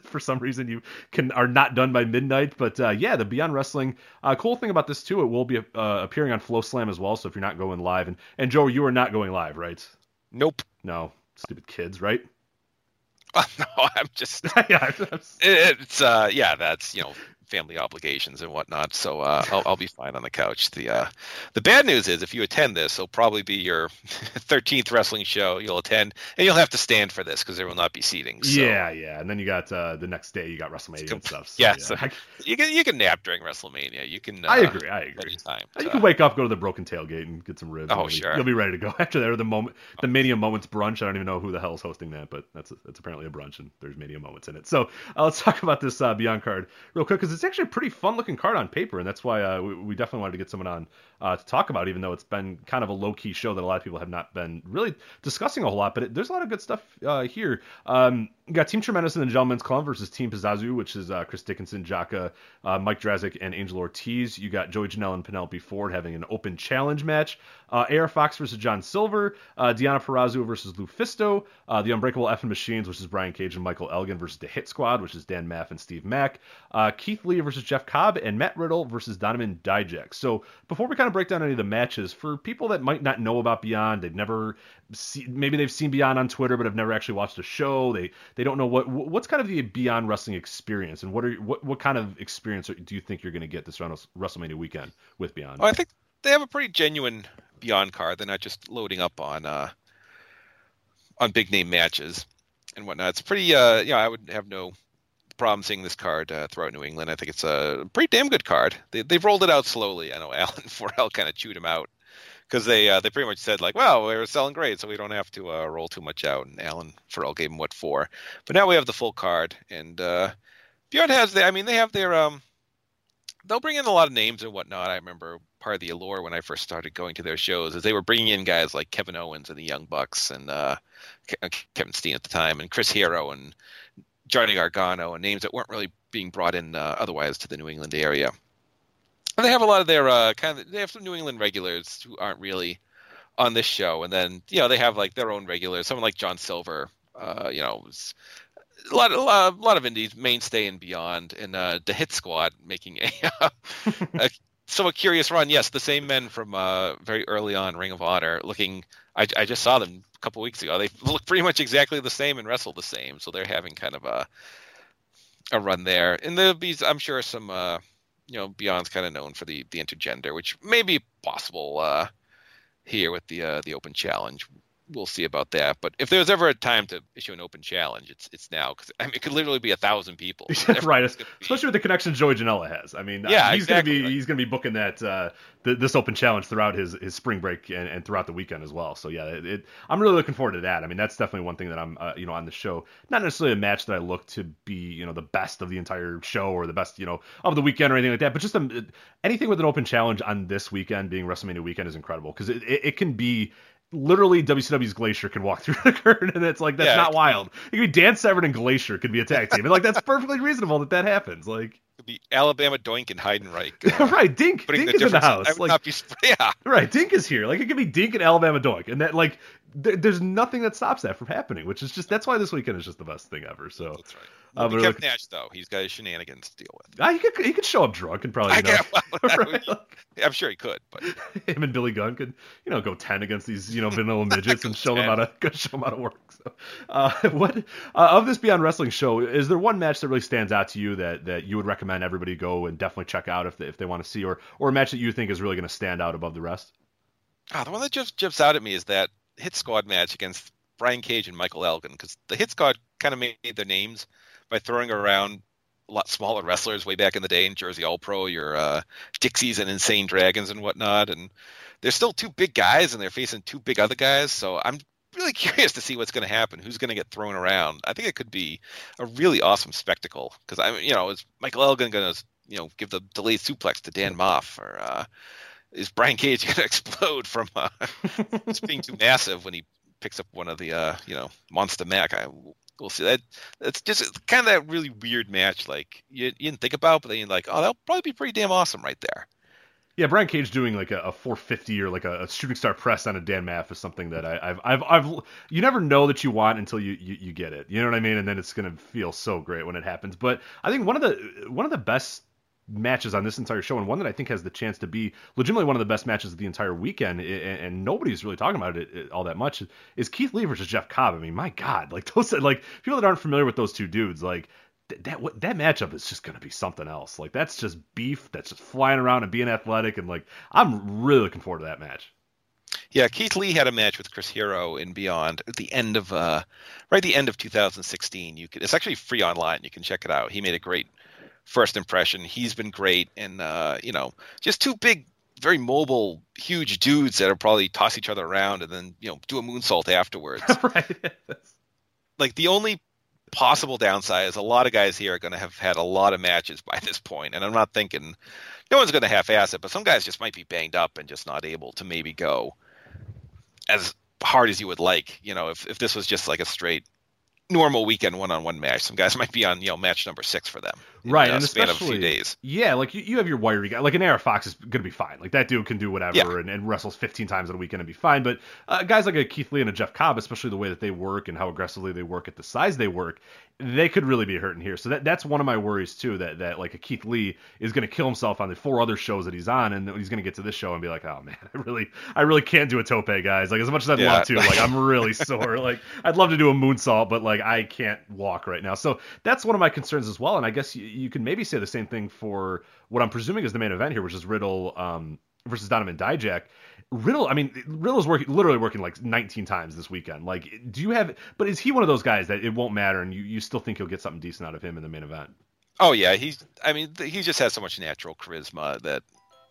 for some reason you can are not done by midnight. But uh, yeah, the Beyond Wrestling. Uh, cool thing about this too, it will be uh, appearing on FloSlam as well. So if you're not going live, and and Joe, you are not going live, right? Nope. No, stupid kids, right? [LAUGHS] no, I'm just. [LAUGHS] yeah, It's uh, yeah, that's you know, family obligations and whatnot, so uh, I'll, I'll be fine on the couch. The uh, the bad news is if you attend this, it'll probably be your [LAUGHS] 13th wrestling show you'll attend, and you'll have to stand for this because there will not be seating. So. Yeah, yeah, and then you got uh, the next day you got WrestleMania and stuff. So, yeah, yeah. so [LAUGHS] you can you can nap during WrestleMania. You can. Uh, I agree. I agree. Anytime. You Uh, can wake up, go to the broken tailgate, and get some ribs. Oh, and sure. You'll be ready to go after that. Or the moment, the Mania Moments brunch. I don't even know who the hell's hosting that, but that's that's apparently a brunch, and there's Mania Moments in it. So uh, let's [LAUGHS] talk about this uh, Beyond card real quick because it's actually a pretty fun looking card on paper, and that's why uh, we, we definitely wanted to get someone on uh, to talk about, even though it's been kind of a low key show that a lot of people have not been really discussing a whole lot. But it, there's a lot of good stuff uh, here. Um, you got Team Tremendous and the Gentlemen's Club versus Team Pazuzu, which is uh, Chris Dickinson, Jaka, uh, Mike Draztik, and Angel Ortiz. You got Joey Janela and Penelope Ford having an open challenge match. Uh, AR Fox versus John Silver. Uh, Deonna Purrazzo versus Lufisto. Uh, the Unbreakable Effing Machines, which is Brian Cage and Michael Elgin versus the Hit Squad, which is Dan Maff and Steve Mack. Uh, Keith Lee versus Jeff Cobb, and Matt Riddle versus Donovan Dijak. So before we kind of break down any of the matches, for people that might not know about Beyond, they've never see, maybe they've seen Beyond on Twitter, but have never actually watched a show. They they don't know what what's kind of the Beyond wrestling experience, and what are what what kind of experience do you think you're going to get this WrestleMania weekend with Beyond? Well, I think they have a pretty genuine Beyond card. They're not just loading up on uh, on big name matches and whatnot. It's pretty. Uh, you know, I would have no problem seeing this card uh, throughout New England. I think it's a pretty damn good card. They, they've rolled it out slowly. I know [LAUGHS] Alan Forel kind of chewed him out because they uh, they pretty much said like, well, we were selling great, so we don't have to uh, roll too much out. And Alan Farrell gave him what for, but now we have the full card, and uh, Beyond has the. I mean, they have their um, they'll bring in a lot of names and whatnot. I remember part of the allure when I first started going to their shows is they were bringing in guys like Kevin Owens and the Young Bucks and uh, Kevin Steen at the time and Chris Hero and Johnny Gargano and names that weren't really being brought in uh, otherwise to the New England area. And they have a lot of their uh, kind of they have some New England regulars who aren't really on this show, and then you know they have like their own regulars, someone like John Silver, uh, you know, a lot, a lot, a lot of indies, mainstay and beyond, and uh, the Hit Squad making a, [LAUGHS] a somewhat curious run. Yes, the same men from uh, very early on Ring of Honor, looking. I, I just saw them a couple weeks ago. They look pretty much exactly the same and wrestle the same, so they're having kind of a a run there. And there'll be, I'm sure, some uh, you know, Beyond's kind of known for the the intergender, which may be possible uh, here with the uh, the open challenge. We'll see about that. But if there's ever a time to issue an open challenge, it's it's now because I mean, it could literally be a thousand people. [LAUGHS] right, Everyone's gonna be- especially with the connection Joey Janela has. I mean, Yeah, he's exactly. gonna be he's gonna be booking that uh, th- this open challenge throughout his, his spring break and, and throughout the weekend as well. So yeah, it, it, I'm really looking forward to that. I mean, that's definitely one thing that I'm uh, you know on the show. Not necessarily a match that I look to be you know the best of the entire show or the best you know of the weekend or anything like that, but just um, anything with an open challenge on this weekend being WrestleMania weekend is incredible because it, it, it can be. Literally, WCW's Glacier can walk [LAUGHS] through the curtain, and it's like that's Yeah, not wild. It could be Dan Severn and Glacier could be a tag team, and like that's perfectly reasonable that that happens. Like, could be Alabama Doink and Heidenreich. uh, [LAUGHS] right, Dink, Dink the is in the house. Like, be. [LAUGHS] Yeah, right, Dink is here. Like it could be Dink and Alabama Doink, and that like th- there's nothing that stops that from happening. Which is just that's why this weekend is just the best thing ever. So that's right. Uh, Well, but Kev Nash though, he's got his shenanigans to deal with. ah, he could he could show up drunk and probably you know, [LAUGHS] well, would right, [LAUGHS] I'm sure he could, but [LAUGHS] him and Billy Gunn could you know go ten against these you know vanilla midgets and show them how to go show them how to work. So, uh, what uh, of this Beyond Wrestling show is there one match that really stands out to you that that you would recommend everybody go and definitely check out if they, if they want to see or or a match that you think is really going to stand out above the rest? Ah, the one that just jumps out at me is that Hit Squad match against Brian Cage and Michael Elgin, because the Hit Squad kind of made their names by throwing around a lot smaller wrestlers way back in the day in Jersey All Pro, your uh, Dixies and Insane Dragons and whatnot, and they're still two big guys and they're facing two big other guys. So I'm really [LAUGHS] curious to see what's going to happen. Who's going to get thrown around? I think it could be a really awesome spectacle because I'm, you know, is Michael Elgin going to, you know, give the delayed suplex to Dan Maff or uh, is Brian Cage [LAUGHS] going to explode from uh, [LAUGHS] just being too massive when he picks up one of the, uh, you know, Monsta Mack? I, we'll see. That that's just kind of that really weird match, like you, you didn't think about, but then you're like, oh, that'll probably be pretty damn awesome right there. Yeah, Brian Cage doing like a, a 450 or like a, a shooting star press on a Dan Maff is something that I, I've, I've, I've, you never know that you want until you, you, you get it. You know what I mean? And then it's gonna feel so great when it happens. But I think one of the, one of the best matches on this entire show, and one that I think has the chance to be legitimately one of the best matches of the entire weekend, and, and nobody's really talking about it all that much, is Keith Lee versus Jeff Cobb. I mean, my God, like [LAUGHS] those, like people that aren't familiar with those two dudes, like th- that that matchup is just going to be something else. Like that's just beef that's just flying around and being athletic and like I'm really looking forward to that match. Yeah, Keith Lee had a match with Chris Hero and Beyond at the end of uh, right at the end of 2016. You can it's actually free online. You can check it out. He made a great first impression. He's been great, and uh, you know, just two big, very mobile, huge dudes that'll probably toss each other around and then you know do a moonsault afterwards. [LAUGHS] right. like the only possible downside is a lot of guys here are going to have had a lot of matches by this point, and I'm not thinking no one's going to half-ass it, but some guys just might be banged up and just not able to maybe go as hard as you would like. You know, if if this was just like a straight normal weekend one-on-one match. Some guys [LAUGHS] might be on you know match number six for them, right? and span of a especially few days. yeah, like you, you have your wiry guy, like an AR Fox is going to be fine. Like that dude can do whatever Yeah. and, and wrestles 15 times in a weekend and be fine. But uh, guys like a Keith Lee and a Jeff Cobb, especially the way that they work and how aggressively they work at the size they work, they could really be hurting here. So that that's one of my worries too. That that like a Keith Lee is going to kill himself on the four other shows that he's on, and he's going to get to this show and be like, oh man, [LAUGHS] I really I really can't do a tope, guys. Like as much as I'd Yeah. love to, like I'm [LAUGHS] really sore. Like I'd love to do a moonsault, but like I can't walk right now. So that's one of my concerns as well. And I guess you, you can maybe say the same thing for what I'm presuming is the main event here, which is Riddle um, versus Donovan Dijak. Riddle, I mean, Riddle's working literally working like 19 times this weekend. Like, do you have? But is he one of those guys that it won't matter, and you, you still think you'll get something decent out of him in the main event? Oh yeah, he's. I mean, he just has so much natural charisma that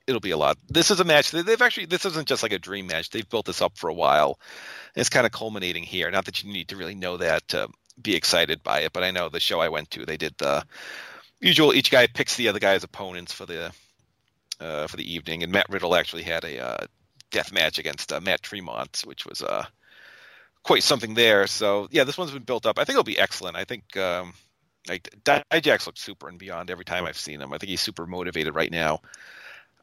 it'll be a lot. This is a match. they- They've actually. This isn't just like a dream match. They've built this up for a while. It's kind of culminating here. Not that you need to really know that to be excited by it, but I know the show I went to, they did the usual. Each guy picks the other guy's opponents for the uh, for the evening, and Matt Riddle actually had a uh, death match against uh, Matt Tremont, which was uh, quite something there. So yeah, this one's been built up. I think it'll be excellent. I think. Um, like Dijax looks super and beyond every time I've seen him. I think he's super motivated right now.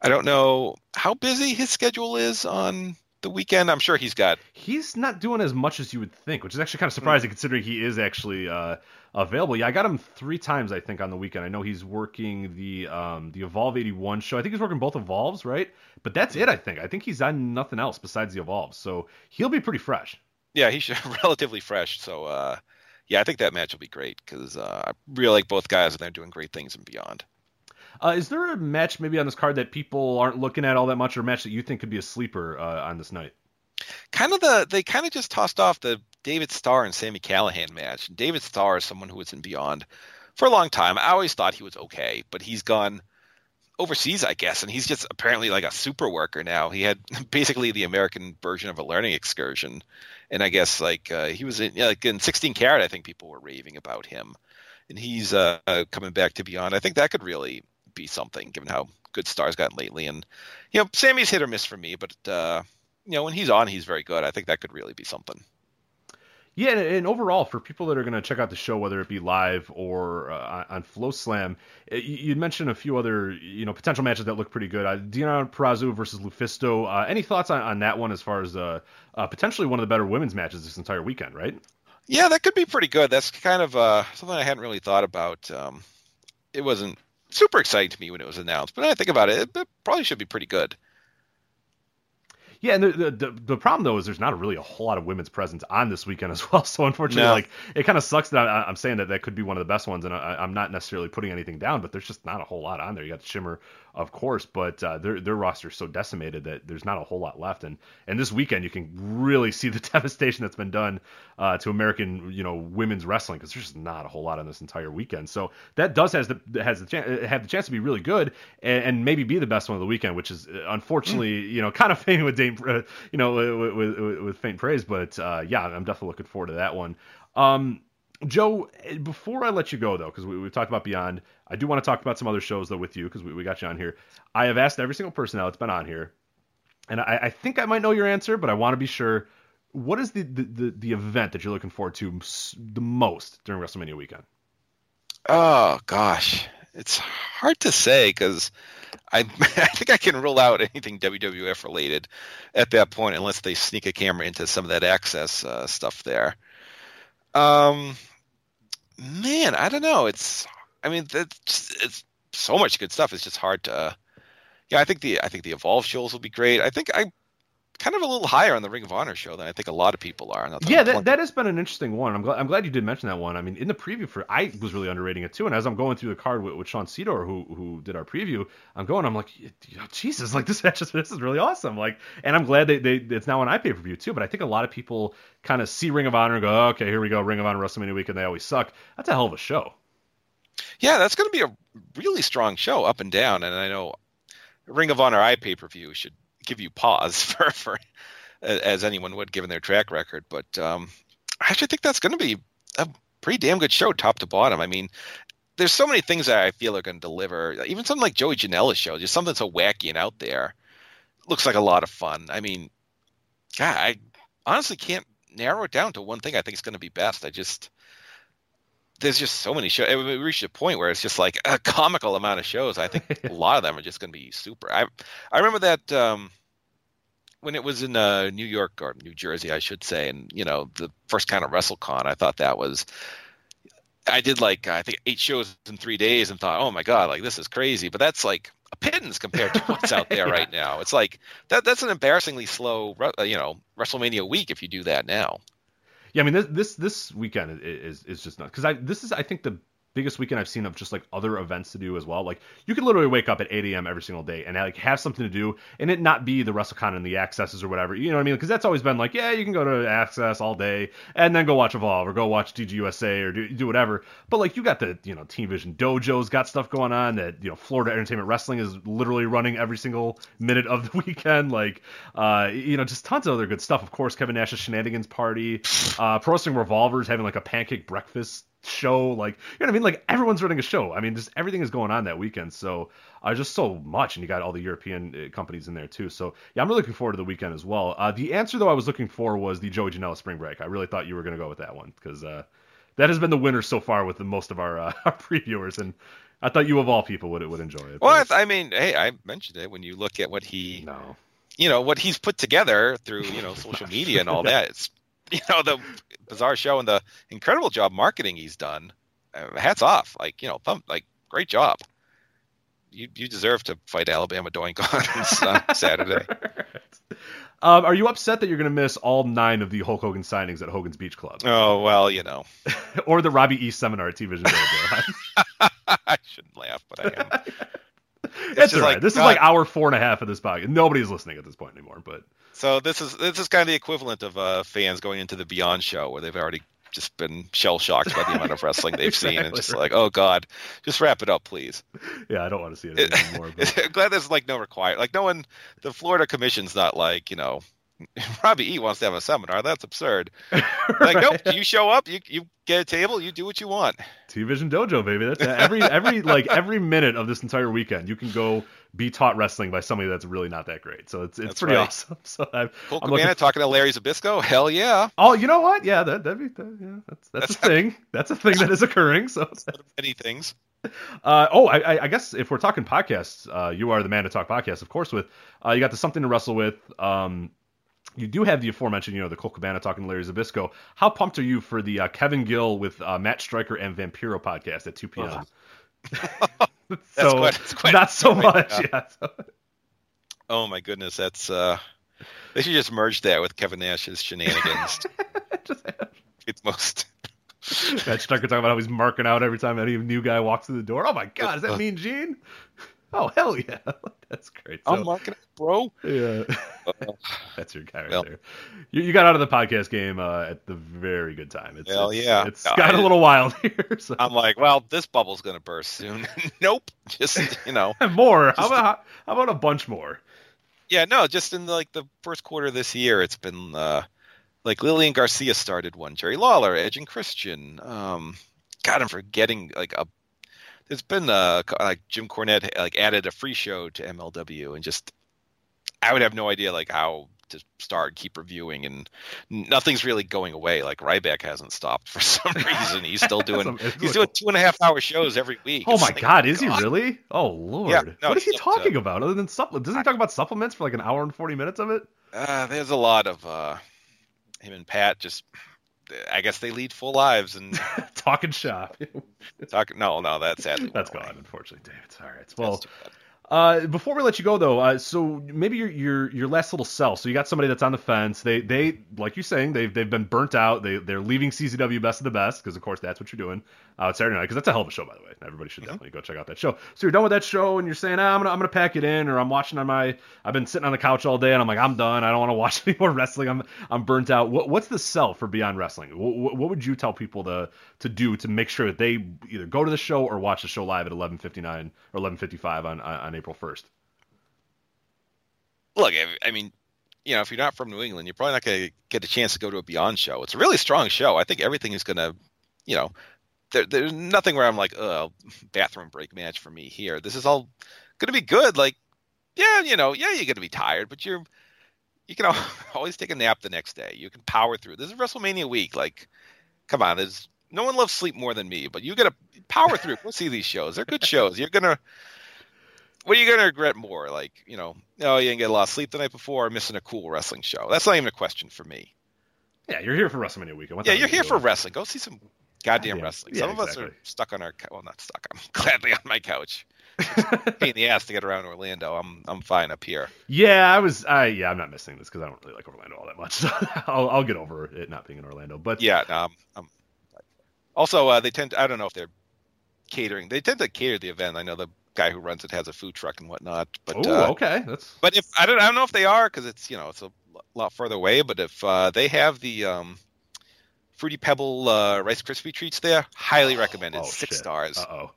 I don't know how busy his schedule is on the weekend. I'm sure he's got. He's not doing as much as you would think, which is actually kind of surprising considering he is actually uh, available. Yeah, I got him three times I think on the weekend. I know he's working the um, the Evolve 81 show. I think he's working both Evolves, right? But that's it. I think. I think he's on nothing else besides the Evolves, so he'll be pretty fresh. Yeah, he's [LAUGHS] relatively fresh. So uh, yeah, I think that match will be great because uh, I really like both guys and they're doing great things and beyond. Uh, is there a match maybe on this card that people aren't looking at all that much, or a match that you think could be a sleeper uh, on this night? kind of the they kind of just tossed off the David Starr and Sami Callihan match. And David Starr is someone who was in Beyond for a long time. I always thought he was okay, but he's gone overseas, I guess, and he's just apparently like a super worker now. He had [LAUGHS] basically the American version of a learning excursion, and I guess like uh, he was in like in 16 Carat. I think people were raving about him, and he's uh, uh, coming back to Beyond. I think that could really be something, given how good Starr's gotten lately. And you know, Sammy's hit or miss for me, but uh, you know, when he's on, he's very good. I think that could really be something. Yeah, and, overall, for people that are going to check out the show, whether it be live or uh, on FloSlam, you you'd mentioned a few other you know potential matches that look pretty good. Uh, Deonna Purrazzo versus Lufisto. Uh, any thoughts on, on that one as far as uh, uh, potentially one of the better women's matches this entire weekend, right? Yeah, that could be pretty good. That's kind of uh, something I hadn't really thought about. Um, it wasn't super exciting to me when it was announced, but I think about it, it probably should be pretty good. Yeah, and the, the the the problem though is there's not really a whole lot of women's presence on this weekend as [LAUGHS] well. So unfortunately, No. like it kind of sucks that I, I'm saying that that could be one of the best ones, and I, I'm not necessarily putting anything down, but there's just not a whole lot on there. You got Shimmer, of course, but uh, their their roster is so decimated that there's not a whole lot left. And and this weekend you can really see the [LAUGHS] devastation that's been done uh, to American you know women's wrestling because there's just not a whole lot on this entire weekend. So that does has the has the chance have the chance to be really good and, and maybe be the best one of the weekend, which is uh, unfortunately you know [LAUGHS] kind of fading with Dame, uh, you know with, with, with, with faint praise. But uh, yeah, I'm definitely looking forward to that one. Um, Joe, before I let you go though, because we, we've talked about Beyond, I do want to talk about some other shows though with you because we, we got you on here. I have asked every single person now that's been on here, and I, I think I might know your answer, but I want to be sure. What is the, the, the, the event that you're looking forward to the most during WrestleMania weekend? Oh gosh, it's hard to say because I [LAUGHS] I think I can rule out anything WWF related at that point unless they sneak a camera into some of that access uh, stuff there. Um, man, I don't know. It's I mean that's it's so much good stuff. It's just hard to. Yeah, I think the I think the Evolve shows will be great. I think I kind of a little higher on the Ring of Honor show than I think a lot of people are. Not Yeah, that, that has been an interesting one. I'm glad, I'm glad you did mention that one. I mean, in the preview for, I was really underrating it too. And as I'm going through the card with, with Sean Sidor, who who did our preview, I'm going, I'm like, oh, Jesus, like [LAUGHS] this match is this is really awesome. Like, and I'm glad they, they it's now on iPay per view too. But I think a lot of people kind of see Ring of Honor and go, oh, okay, here we go, Ring of Honor WrestleMania week, and they always suck. That's a hell of a show. Yeah, that's going to be a really strong show up and down. And I know Ring of Honor i pay per view should give you pause [LAUGHS] for, for as anyone would given their track record. But um, I actually think that's going to be a pretty damn good show, top to bottom. I mean, there's so many things that I feel are going to deliver. Even something like Joey Janela's show, just something so wacky and out there, looks like a lot of fun. I mean, God, I honestly can't narrow it down to one thing I think is going to be best. I just there's just so many shows. We reached a point where it's just like a comical amount of shows. I think a [LAUGHS] lot of them are just going to be super. I I remember that um, when it was in uh, New York or New Jersey, I should say, and you know the first kind of WrestleCon. I thought that was. I did like I think eight shows in three days and thought, oh my god, like this is crazy. But that's like a pittance compared to what's out there [LAUGHS] Yeah. right now. It's like that. That's an embarrassingly slow, uh, you know, WrestleMania week if you do that now. Yeah, I mean this this this weekend is is, just not because I this is I think the biggest weekend I've seen of just like other events to do as well. Like you could literally wake up at 8 a.m. every single day and like have something to do, and it not be the WrestleCon and the accesses or whatever. You know what I mean? Because that's always been like, yeah, you can go to Access all day and then go watch Evolve or go watch DGUSA or do, do whatever. But like you got the you know Team Vision Dojo's got stuff going on that you know Florida Entertainment Wrestling is literally running every single minute of the [LAUGHS] weekend. Like uh you know just tons of other good stuff. Of course, Kevin Nash's Shenanigans Party, uh, Pro Wrestling Revolvers having like a pancake breakfast show like you know what i mean? Like everyone's running a show. I mean just everything is going on that weekend. So uh, just so much and you got all the european uh, companies in there too. So yeah i'm really looking forward to the weekend as well. Uh, the answer though i was looking for was the joey janela spring break. I really thought you were going to go with that one because uh, that has been the winner so far with the most of our, uh, [LAUGHS] our previewers and i thought you of all people would would enjoy it. Well, I, th- I mean, hey, I mentioned it. When you look at what he, no. you know, what he's put together through, you know, social media and all that. It's, [LAUGHS] you know, the bizarre show and the incredible job marketing he's done. Uh, hats off, like you know, thumb, like great job. You you deserve to fight Alabama Doink [LAUGHS] on Saturday. [LAUGHS] um, are you upset that you're going to miss all nine of the hulk hogan signings at hogan's beach club Oh well, you know, or the robbie east seminar at t-vision I shouldn't laugh, but I am. It's right. like, this is like hour four and a half of this podcast. Nobody's listening at this point anymore. But So this is this is kind of the equivalent of uh, fans going into the Beyond show where they've already just been shell shocked by the amount of wrestling [LAUGHS] they've seen and just like, oh god, just wrap it up, please. yeah, I don't want to see it [LAUGHS] anymore. But I'm [LAUGHS] glad there's like no require like no one the Florida Commission's not like you know Robbie E wants to have a seminar that's absurd like nope you show up you you get a table you do what you want T-Vision Dojo, baby. That's every every like every minute of this entire weekend, you can go be taught wrestling by somebody that's really not that great. So it's it's That's pretty right. awesome. [LAUGHS] So I'm, Cool I'm Cabana looking. talking to Larry Zbyszko hell yeah Oh, you know what? Yeah, that that'd be that, yeah. That's that's, a thing. [LAUGHS] That's a thing that is occurring. So many things [LAUGHS] Uh, oh, I, I- guess if we're talking podcasts, uh, you are the man to talk podcast, of course. With uh, you got the something to wrestle with. Um, you do have the aforementioned, you know, the Colt Cabana talking to Larry Zbyszko. How pumped are you for the uh, Kevin Gill with uh, Matt Striker and Vampiro podcast at 2 p.m.? So quite- that's quite not so much. yeah. Yeah. so- oh my goodness that's uh they should just merge that with Kevin Nash's shenanigans [LAUGHS] it's most Matt Striker talking about how he's marking out every time any new guy walks through the door. Oh my God, does that mean Gene? Oh hell yeah, [LAUGHS] that's great. So, I'm it bro Yeah. Uh, [LAUGHS] That's your guy right Well- there. You, you got out of the podcast game uh, at the very good time. It's, Hell it's, yeah. It's got a I- little wild [LAUGHS] here. So. I'm like, well, this bubble's gonna burst soon. nope. Just you know, more. How about how about a bunch more? yeah, no, just in like the first quarter of this year, it's been uh, like Lillian Garcia started one, Jerry Lawler, Edge and Christian. Um, God, I'm forgetting like a. There's been uh like Jim Cornette like added a free show to MLW and just I would have no idea like how to start keep reviewing and nothing's really going away like Ryback hasn't stopped for [LAUGHS] some [LAUGHS] reason he's still doing he's doing two and a half hour shows every week Oh my like, God, is he really? Oh Lord, Yeah, no, what is he he's up to- talking about other than supplements? Doesn't he talk about supplements for like an hour and forty minutes of it? Uh, there's a lot of uh, him and Pat just. I guess they lead full lives and [LAUGHS] Talking shop. talk. No, no, that's sadly That's gone, unfortunately, David. All right. Well. Uh, before we let you go though, uh, so maybe your your your last little sell. So you got somebody that's on the fence. They they like you're saying they've they've been burnt out. They they're leaving CZW Best of the Best because of course that's what you're doing uh, Saturday night because that's a hell of a show by the way. Everybody should definitely go check out that show. So you're done with that show and you're saying ah, I'm gonna I'm gonna pack it in or I'm watching on my I've been sitting on the couch all day and I'm like I'm done. I don't want to watch [LAUGHS] any more wrestling. I'm I'm burnt out. What what's the sell for Beyond Wrestling? What, what would you tell people to to do to make sure that they either go to the show or watch the show live at 11:59 or 11:55 on, on on April 1st? Look, I, mean, you know, if you're not from New England, you're probably not going to get a chance to go to a Beyond show. It's a really strong show. I think everything is going to, you know, there, there's nothing where I'm like, oh, bathroom break match for me here. This is all going to be good. Like, yeah, you know, yeah, you're going to be tired, but you're, you can [LAUGHS] always take a nap the next day. You can power through. This is WrestleMania week. Like, come on, there's no one loves sleep more than me, but you got to power through. Go see these shows. They're good shows. You're gonna what are you going to regret more? Like, you know, oh, you didn't get a lot of sleep the night before or missing a cool wrestling show? That's not even a question for me. Yeah, you're here for WrestleMania weekend. What yeah, you're here for wrestling. Go see some goddamn yeah, wrestling. Some yeah, of exactly. us are stuck on our well, not stuck. I'm [LAUGHS] gladly on my couch. [LAUGHS] pain in the ass to get around Orlando. I'm I'm fine up here. Yeah, I was. I yeah, I'm not missing this because I don't really like Orlando all that much. So [LAUGHS] I'll I'll get over it not being in Orlando. But yeah, um, um also uh, they tend. To, I don't know if they're catering. They tend to cater the event. I know the guy who runs it has a food truck and whatnot. But oh, uh, okay, that's. But if I don't, I don't know if they are because it's you know it's a lot further away. But if uh, they have the um, fruity pebble uh, rice crispy treats there, highly recommended. Oh, Six shit. stars. Uh oh.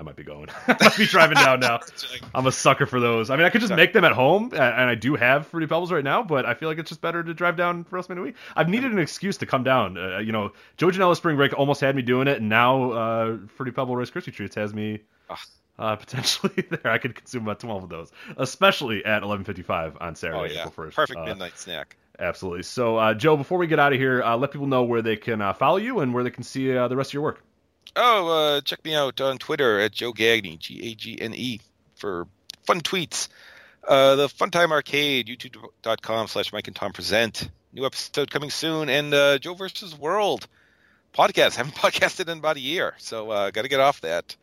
I might be going. [LAUGHS] I might be driving down now. [LAUGHS] I'm a sucker for those. I mean, I could just make them at home, and I do have Fruity Pebbles right now, but I feel like it's just better to drive down for WrestleMania week. I've needed an excuse to come down. Uh, you know, Joe Janela Spring Break almost had me doing it, and now uh, Fruity Pebble Rice Krispie Treats has me uh, [LAUGHS] potentially there. I could consume about 12 of those, especially at 11:55 on Saturday, oh, yeah. April 1st. Perfect uh, midnight snack. Absolutely. So, uh, Joe, before we get out of here, uh, let people know where they can uh, follow you and where they can see uh, the rest of your work. Oh, check me out on Twitter at Joe Gagne, G A G N E, for fun tweets. the Funtime Arcade, youtube.com slash Mike and Tom present. New episode coming soon. And Joe versus World podcast. [LAUGHS] Haven't podcasted in about a year, so got to get off that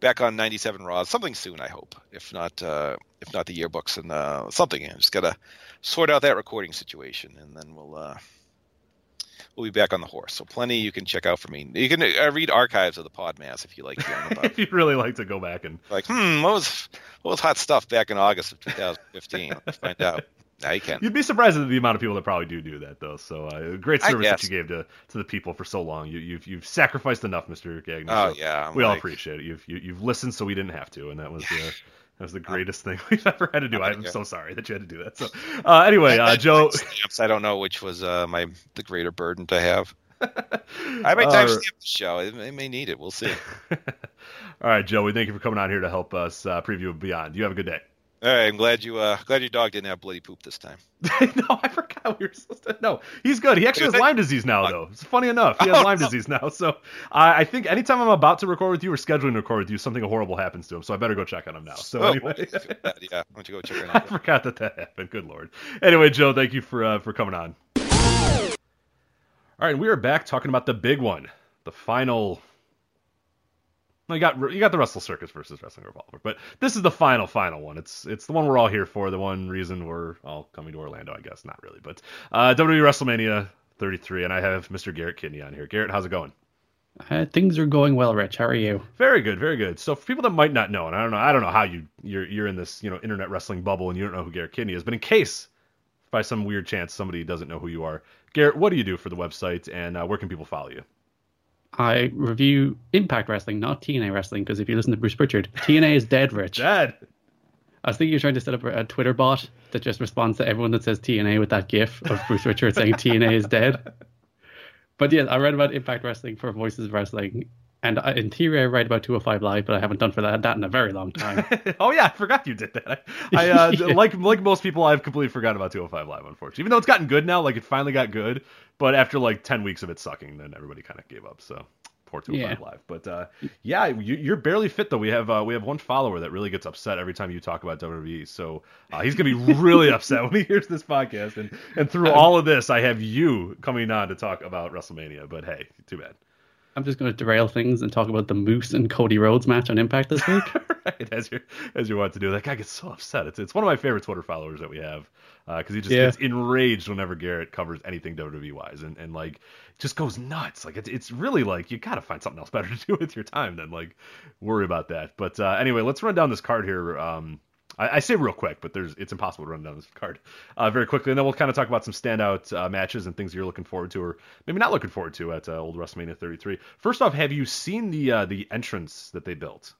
back on 97 Raw something soon, I hope. If not, uh, if not the yearbooks and uh, something. I just gotta sort out that recording situation, and then we'll uh, we'll be back on the horse. So plenty you can check out for me. You can uh, read archives of the Podmass if you like. [LAUGHS] if you really like to go back and like, hmm, what was what was hot stuff back in August of 2015? Let's find out. Now you can. You'd be surprised at the amount of people that probably do do that, though. So, uh, great service that you gave to, to the people for so long. You, have you've, you've sacrificed enough, Mister Gagne. Oh so yeah, I'm we like... all appreciate it. You've you, have you have listened so we didn't have to, and that was uh, that was the greatest thing [LAUGHS] we've ever had to do. I'm so sorry that you had to do that. So, uh, anyway, uh, Joe, I don't know which was uh, my the greater burden to have. I might [LAUGHS] time skip the show. It, it, may need it. We'll see. [LAUGHS] all right, Joe. We thank you for coming on here to help us uh, preview Beyond. You have a good day. All right, I'm glad you uh glad your dog didn't have bloody poop this time. [LAUGHS] no, I forgot we were supposed to. No, he's good. He actually has Lyme disease now, [LAUGHS] though. It's funny enough. He [LAUGHS] has oh, Lyme no. disease now. So I, I think anytime I'm about to record with you or scheduling to record with you, something horrible happens to him. So I better go check on him now. So oh, anyway, yeah, why don't you go check on him? I forgot that that happened. Good lord. Anyway, Joe, thank you for uh, for coming on. All right, we are back talking about the big one, the final you got you got the Wrestle Circus versus Wrestling Revolver, but this is the final final one. It's it's the one we're all here for. The one reason we're all coming to Orlando, I guess. Not really, but uh, WWE WrestleMania 33, and I have Mr. Garrett Kidney on here. Garrett, how's it going? Uh, things are going well, Rich. How are you? Very good, very good. So for people that might not know, and I don't know, I don't know how you you're you're in this you know internet wrestling bubble and you don't know who Garrett Kidney is, but in case by some weird chance somebody doesn't know who you are, Garrett, what do you do for the website, and uh, where can people follow you? I review Impact Wrestling, not TNA Wrestling, because if you listen to Bruce Pritchard, TNA is dead, Rich. Dead. I was thinking you're trying to set up a Twitter bot that just responds to everyone that says TNA with that GIF of Bruce Pritchard saying TNA is dead. [LAUGHS] But yeah, I read about Impact Wrestling for Voices of Wrestling, and I, in theory, I write about 205 Live, but I haven't done for that that in a very long time. [LAUGHS] oh yeah, I forgot you did that. I, uh, [LAUGHS] yeah. like like most people, I've completely forgotten about 205 Live. Unfortunately, even though it's gotten good now, like it finally got good, but after like 10 weeks of it sucking, then everybody kind of gave up. So Poor two yeah. live. But uh, yeah, you, are barely fit though. We have uh, we have one follower that really gets upset every time you talk about WWE. So uh, he's gonna be really [LAUGHS] upset when he hears this podcast. And and through all of this, I have you coming on to talk about WrestleMania. But hey, too bad. I'm just going to derail things and talk about the Moose and Cody Rhodes match on Impact this week. [LAUGHS] right, as you as you want to do. That guy gets so upset. It's it's one of my favorite Twitter followers that we have because uh, he just Yeah. gets enraged whenever Garrett covers anything WWE wise, and and like just goes nuts. Like it's it's really like you got to find something else better to do with your time than like worry about that. But uh, anyway, let's run down this card here. Um, I, I say real quick, but there's it's impossible to run down this card uh, very quickly, and then we'll kind of talk about some standout uh, matches and things you're looking forward to, or maybe not looking forward to at uh, Old WrestleMania 33. First off, have you seen the uh, the entrance that they built?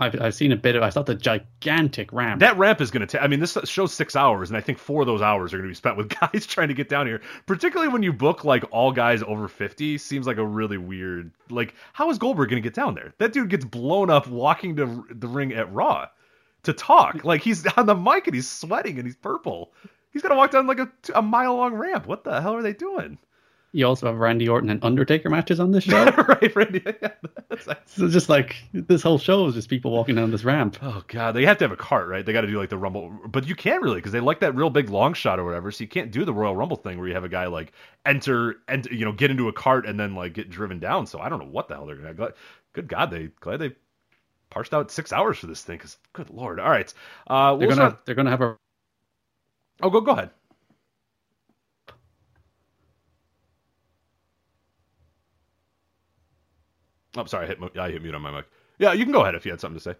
I've, I've seen a bit of. I saw the gigantic ramp. That ramp is going to take. I mean, this show's six hours, and I think four of those hours are going to be spent with [LAUGHS] guys trying to get down here. Particularly when you book like all guys over fifty, seems like a really weird. Like, how is Goldberg going to get down there? That dude gets blown up walking to the ring at Raw to talk. Like he's on the mic and he's sweating and he's purple. He's gonna walk down like a, a mile long ramp. What the hell are they doing? You also have Randy Orton and Undertaker matches on this show. [LAUGHS] right, Randy. [LAUGHS] Yeah, so just like this whole show is just people walking down this ramp. Oh god, they have to have a cart, right? They got to do like the Rumble, but you can't really because they like that real big long shot or whatever. So you can't do the Royal Rumble thing where you have a guy like enter and you know get into a cart and then like get driven down. So I don't know what the hell they're gonna. Good God, they glad they parsed out six hours for this thing because good lord. All right, uh, They're gonna start- they're gonna have a Oh, go go ahead. I'm sorry, I hit, I hit mute on my mic. Yeah, you can go ahead if you had something to say.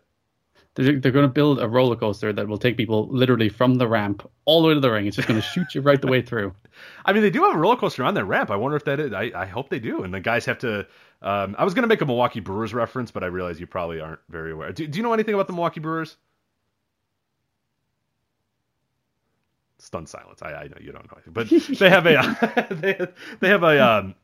They're, they're going to build a roller coaster that will take people literally from the ramp all the way to the ring. It's just going to shoot you right the way through. [LAUGHS] I mean, they do have a roller coaster on their ramp. I wonder if that is. I, I hope they do. And the guys have to. Um, I was going to make a Milwaukee Brewers reference, but I realize you probably aren't very aware. Do, do you know anything about the Milwaukee Brewers? Stunned silence. I, I know you don't know anything, but they have a [LAUGHS] they, they have a um,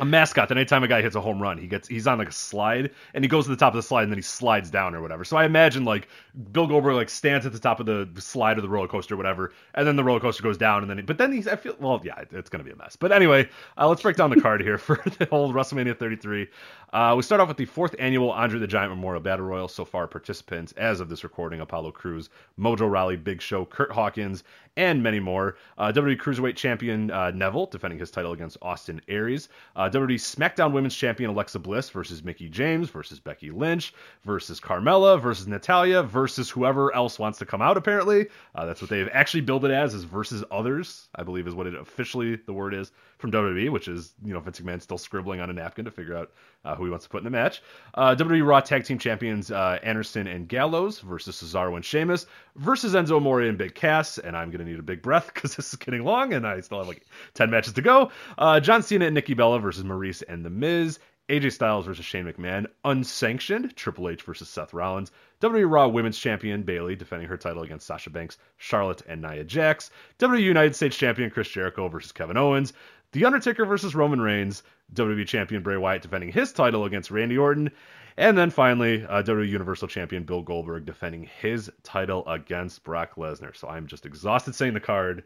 a mascot that anytime a guy hits a home run, he gets he's on like a slide and he goes to the top of the slide and then he slides down or whatever. So I imagine like Bill Goldberg like stands at the top of the slide of the roller coaster or whatever, and then the roller coaster goes down and then but then he's I feel well yeah it- it's gonna be a mess. But anyway, uh, let's break down the card here [LAUGHS] for the whole WrestleMania 33. Uh, we start off with the fourth annual Andre the Giant Memorial Battle Royal. So far, participants as of this recording: Apollo Crews, Mojo Rawley, Big Show, Kurt Hawkins, and many more. Uh, WWE Cruiserweight Champion uh, Neville defending his title against Austin Aries. Uh, WWE SmackDown Women's Champion Alexa Bliss versus Mickie James versus Becky Lynch versus Carmella versus Natalya versus whoever else wants to come out. Apparently, uh, that's what they've actually billed it as is versus others. I believe is what it officially the word is from WWE, which is you know Vince McMahon still scribbling on a napkin to figure out uh, who he wants to put in the match. Uh, WWE Raw Tag Team Champions uh, Anderson and Gallows versus Cesaro and Sheamus versus Enzo Amore and Big Cass. And I'm to need a big breath [LAUGHS] because this is getting long and I still have like 10 matches to go. Uh, John Cena and Nikki Bella versus Maryse and The Miz. AJ Styles versus Shane McMahon, unsanctioned Triple H versus Seth Rollins, WWE Raw Women's Champion Bayley defending her title against Sasha Banks, Charlotte, and Nia Jax, WWE United States Champion Chris Jericho versus Kevin Owens, The Undertaker versus Roman Reigns, WWE Champion Bray Wyatt defending his title against Randy Orton, and then finally uh, WWE Universal Champion Bill Goldberg defending his title against Brock Lesnar. So I'm just exhausted saying the card.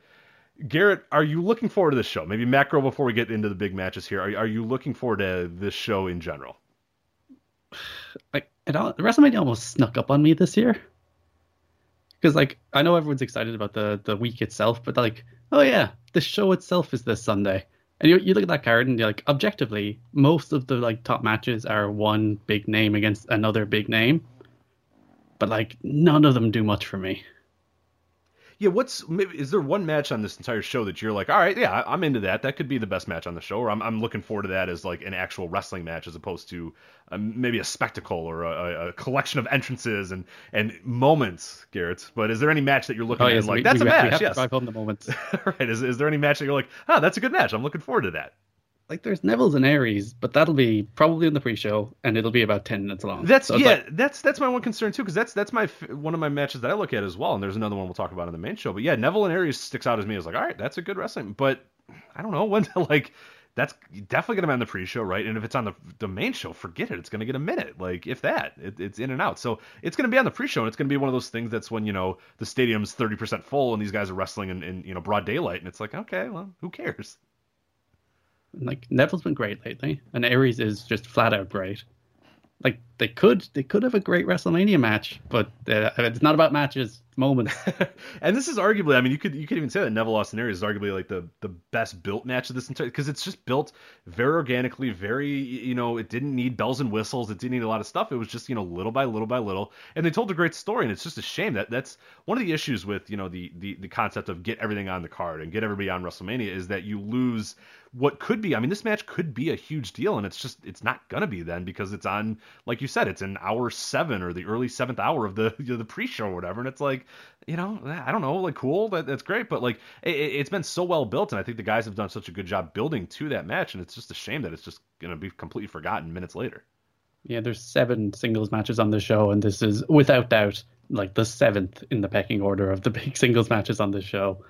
Garrett, are you looking forward to this show? Maybe macro before we get into the big matches here. Are, are you looking forward to this show in general? [SIGHS] Like it all, WrestleMania almost snuck up on me this year. Because like I know everyone's excited about the the week itself, but like oh yeah, the show itself is this Sunday. And you, you look at that card and you're like, objectively, most of the like top matches are one big name against another big name, but like none of them do much for me. Yeah, what's maybe is there one match on this entire show that you're like, all right, yeah, I- I'm into that. That could be the best match on the show, or I'm I'm looking forward to that as like an actual wrestling match as opposed to um, maybe a spectacle or a, a collection of entrances and and moments, Garrett. But is there any match that you're looking Oh at yes, like we, that's we, a we match? have yes, drive home the moments. [LAUGHS] right. Is is there any match that you're like, ah, that's a good match. I'm looking forward to that. Like there's Neville's and Aries, but that'll be probably in the pre-show, and it'll be about ten minutes long. That's So yeah, like- that's that's my one concern too, because that's that's my one of my matches that I look at as well. And there's another one we'll talk about in the main show. But yeah, Neville and Aries sticks out as me as like, all right, that's a good wrestling. But I don't know when [LAUGHS] to like that's definitely gonna be on the pre-show, right? And if it's on the the main show, forget it. It's gonna get a minute, like if that. It, it's in and out. So it's gonna be on the pre-show, and it's gonna be one of those things that's when you know the stadium's thirty percent full and these guys are wrestling in, in you know broad daylight, and it's like, okay, well, who cares? Like Neville's been great lately, and Aries is just flat out great. Like they could they could have a great WrestleMania match, but uh, it's not about matches. moments. [LAUGHS] and this is arguably, I mean, you could you could even say that Neville Austin Aries is arguably like the the best built match of this entire because it's just built very organically, very you know, it didn't need bells and whistles, it didn't need a lot of stuff. It was just you know little by little by little, and they told a great story. And it's just a shame that that's one of the issues with you know the the the concept of get everything on the card and get everybody on WrestleMania is that you lose what could be. I mean, this match could be a huge deal, and it's just it's not gonna be then because it's on, like you said, it's an hour seven or the early seventh hour of the you [LAUGHS] know, the pre-show or whatever, and it's like, you know, I don't know, like cool, that, that's great, but like it, has been so well built, and I think the guys have done such a good job building to that match, and it's just a shame that it's just gonna be completely forgotten minutes later. Yeah, there's seven singles matches on the show, and this is without doubt like the seventh in the pecking order of the [LAUGHS] big singles matches on the show.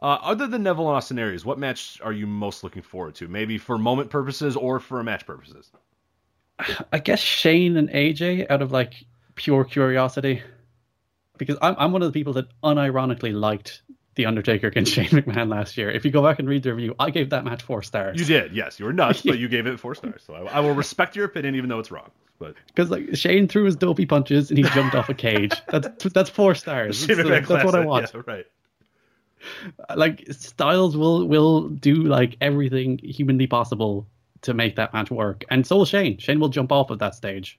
Uh, other than Neville and Austin Aries, what match are you most looking forward to? Maybe for moment purposes or for a match purposes? [SIGHS] I guess Shane and AJ out of like pure curiosity, because I'm I'm one of the people that unironically liked the Undertaker against [LAUGHS] Shane McMahon last year. If you go back and read the review, I gave that match four stars. You did, yes. You were nuts, [LAUGHS] but you gave it four stars. So I, I will respect your opinion, even though it's wrong. But because like Shane threw his dopey punches and he jumped off a cage. That's that's four stars. [LAUGHS] That's, that's what I want. Yeah, right like Styles will will do like everything humanly possible to make that match work, and so will Shane. Shane will jump off of that stage.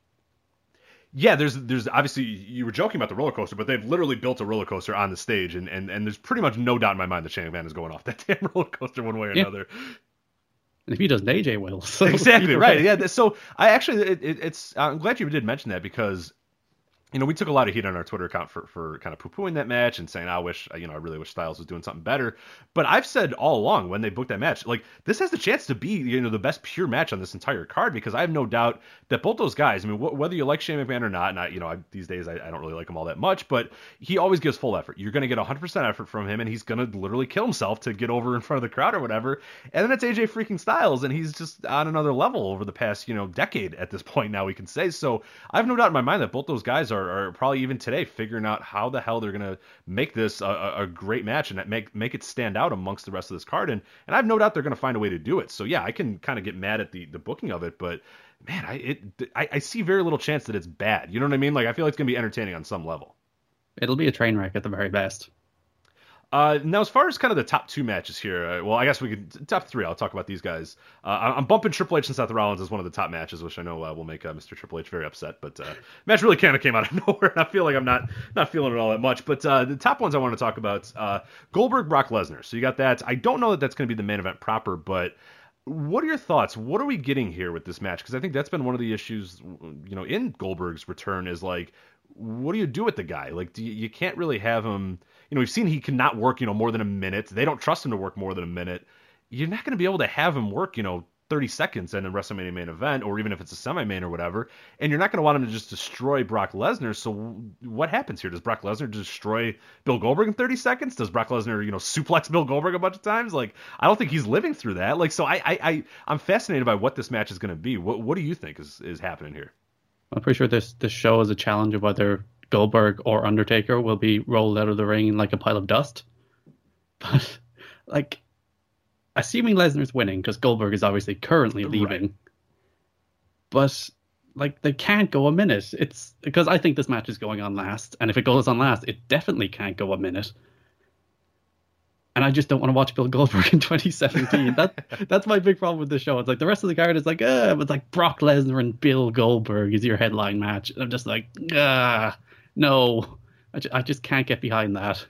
Yeah, there's there's obviously you were joking about the roller coaster, but they've literally built a roller coaster on the stage, and and, and there's pretty much no doubt in my mind that Shane McMahon is going off [LAUGHS] that damn roller coaster one way or yeah. another. And if he doesn't, AJ will. So exactly right. [LAUGHS] Yeah. So I actually, it, it, it's I'm glad you did mention that because you know, we took a lot of heat on our Twitter account for, for kind of poo pooing that match and saying, I wish, you know, I really wish Styles was doing something better. But I've said all along when they booked that match, like, this has the chance to be, you know, the best pure match on this entire card because I have no doubt that both those guys, I mean, wh- whether you like Shane McMahon or not, and I, you know, I, these days I, I, don't really like him all that much, but he always gives full effort. You're going to get 100% effort from him and he's going to literally kill himself to get over in front of the crowd or whatever. And then it's AJ freaking Styles and he's just on another level over the past, you know, decade at this point now, we can say. So I have no doubt in my mind that both those guys are, are probably even today figuring out how the hell they're to make this a, a, great match and make make it stand out amongst the rest of this card. And and I've no doubt they're to find a way to do it. So yeah, I can kind of get mad at the the booking of it, but man, I it I, I see very little chance that it's bad. You know what I mean? Like I feel like it's to be entertaining on some level. It'll be a train wreck at the very best. Uh, now, as far as kind of the top two matches here, uh, well, I guess we could top three. I'll talk about these guys. Uh, I'm bumping Triple H and Seth Rollins as one of the top matches, which I know uh, will make uh, Mr. Triple H very upset. But uh, [LAUGHS] match really kind of came out of [LAUGHS] nowhere, and I feel like I'm not not feeling it all that much. But the top ones I want to talk about: Goldberg, Brock Lesnar. So you got that. I don't know that that's going to be the main event proper, but what are your thoughts? What are we getting here with this match? Because I think that's been one of the issues, you know, in Goldberg's return is like, what do you do with the guy? Like, you, you can't really have him you know, we've seen he cannot work, you know, more than a minute. They don't trust him to work more than a minute. You're not going to be able to have him work, you know, 30 seconds in a WrestleMania main event, or even if it's a semi-main or whatever. And you're not going to want him to just destroy Brock Lesnar. So what happens here? Does Brock Lesnar destroy Bill Goldberg in 30 seconds? Does Brock Lesnar, you know, suplex Bill Goldberg a bunch of times? Like, I don't think he's living through that. Like, so I, I, I I'm fascinated by what this match is going to be. What, what do you think is, is happening here? I'm pretty sure this this show is a challenge of whether Goldberg or Undertaker will be rolled out of the ring like a pile of dust. [LAUGHS] But like, assuming Lesnar's winning because Goldberg is obviously currently leaving, right. but like they can't go a minute. It's because I think this match is going on last, and if it goes on last, it definitely can't go a minute. And I just don't want to watch Bill Goldberg in [LAUGHS] 2017. that that's my big problem with the show. It's like the rest of the card is like, uh, but like Brock Lesnar and Bill Goldberg is your headline match. And I'm just like, ah no, I, ju- I just can't get behind that.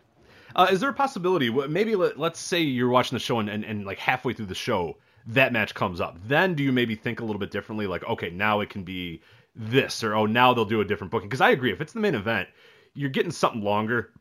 Uh, is there a possibility? Maybe let, us say you're watching the show and, and, and like halfway through the show, that match comes up. Then do you maybe think a little bit differently? Like, okay, now it can be this, or oh, now they'll do a different booking. Because I agree, if it's the main event, you're getting something longer.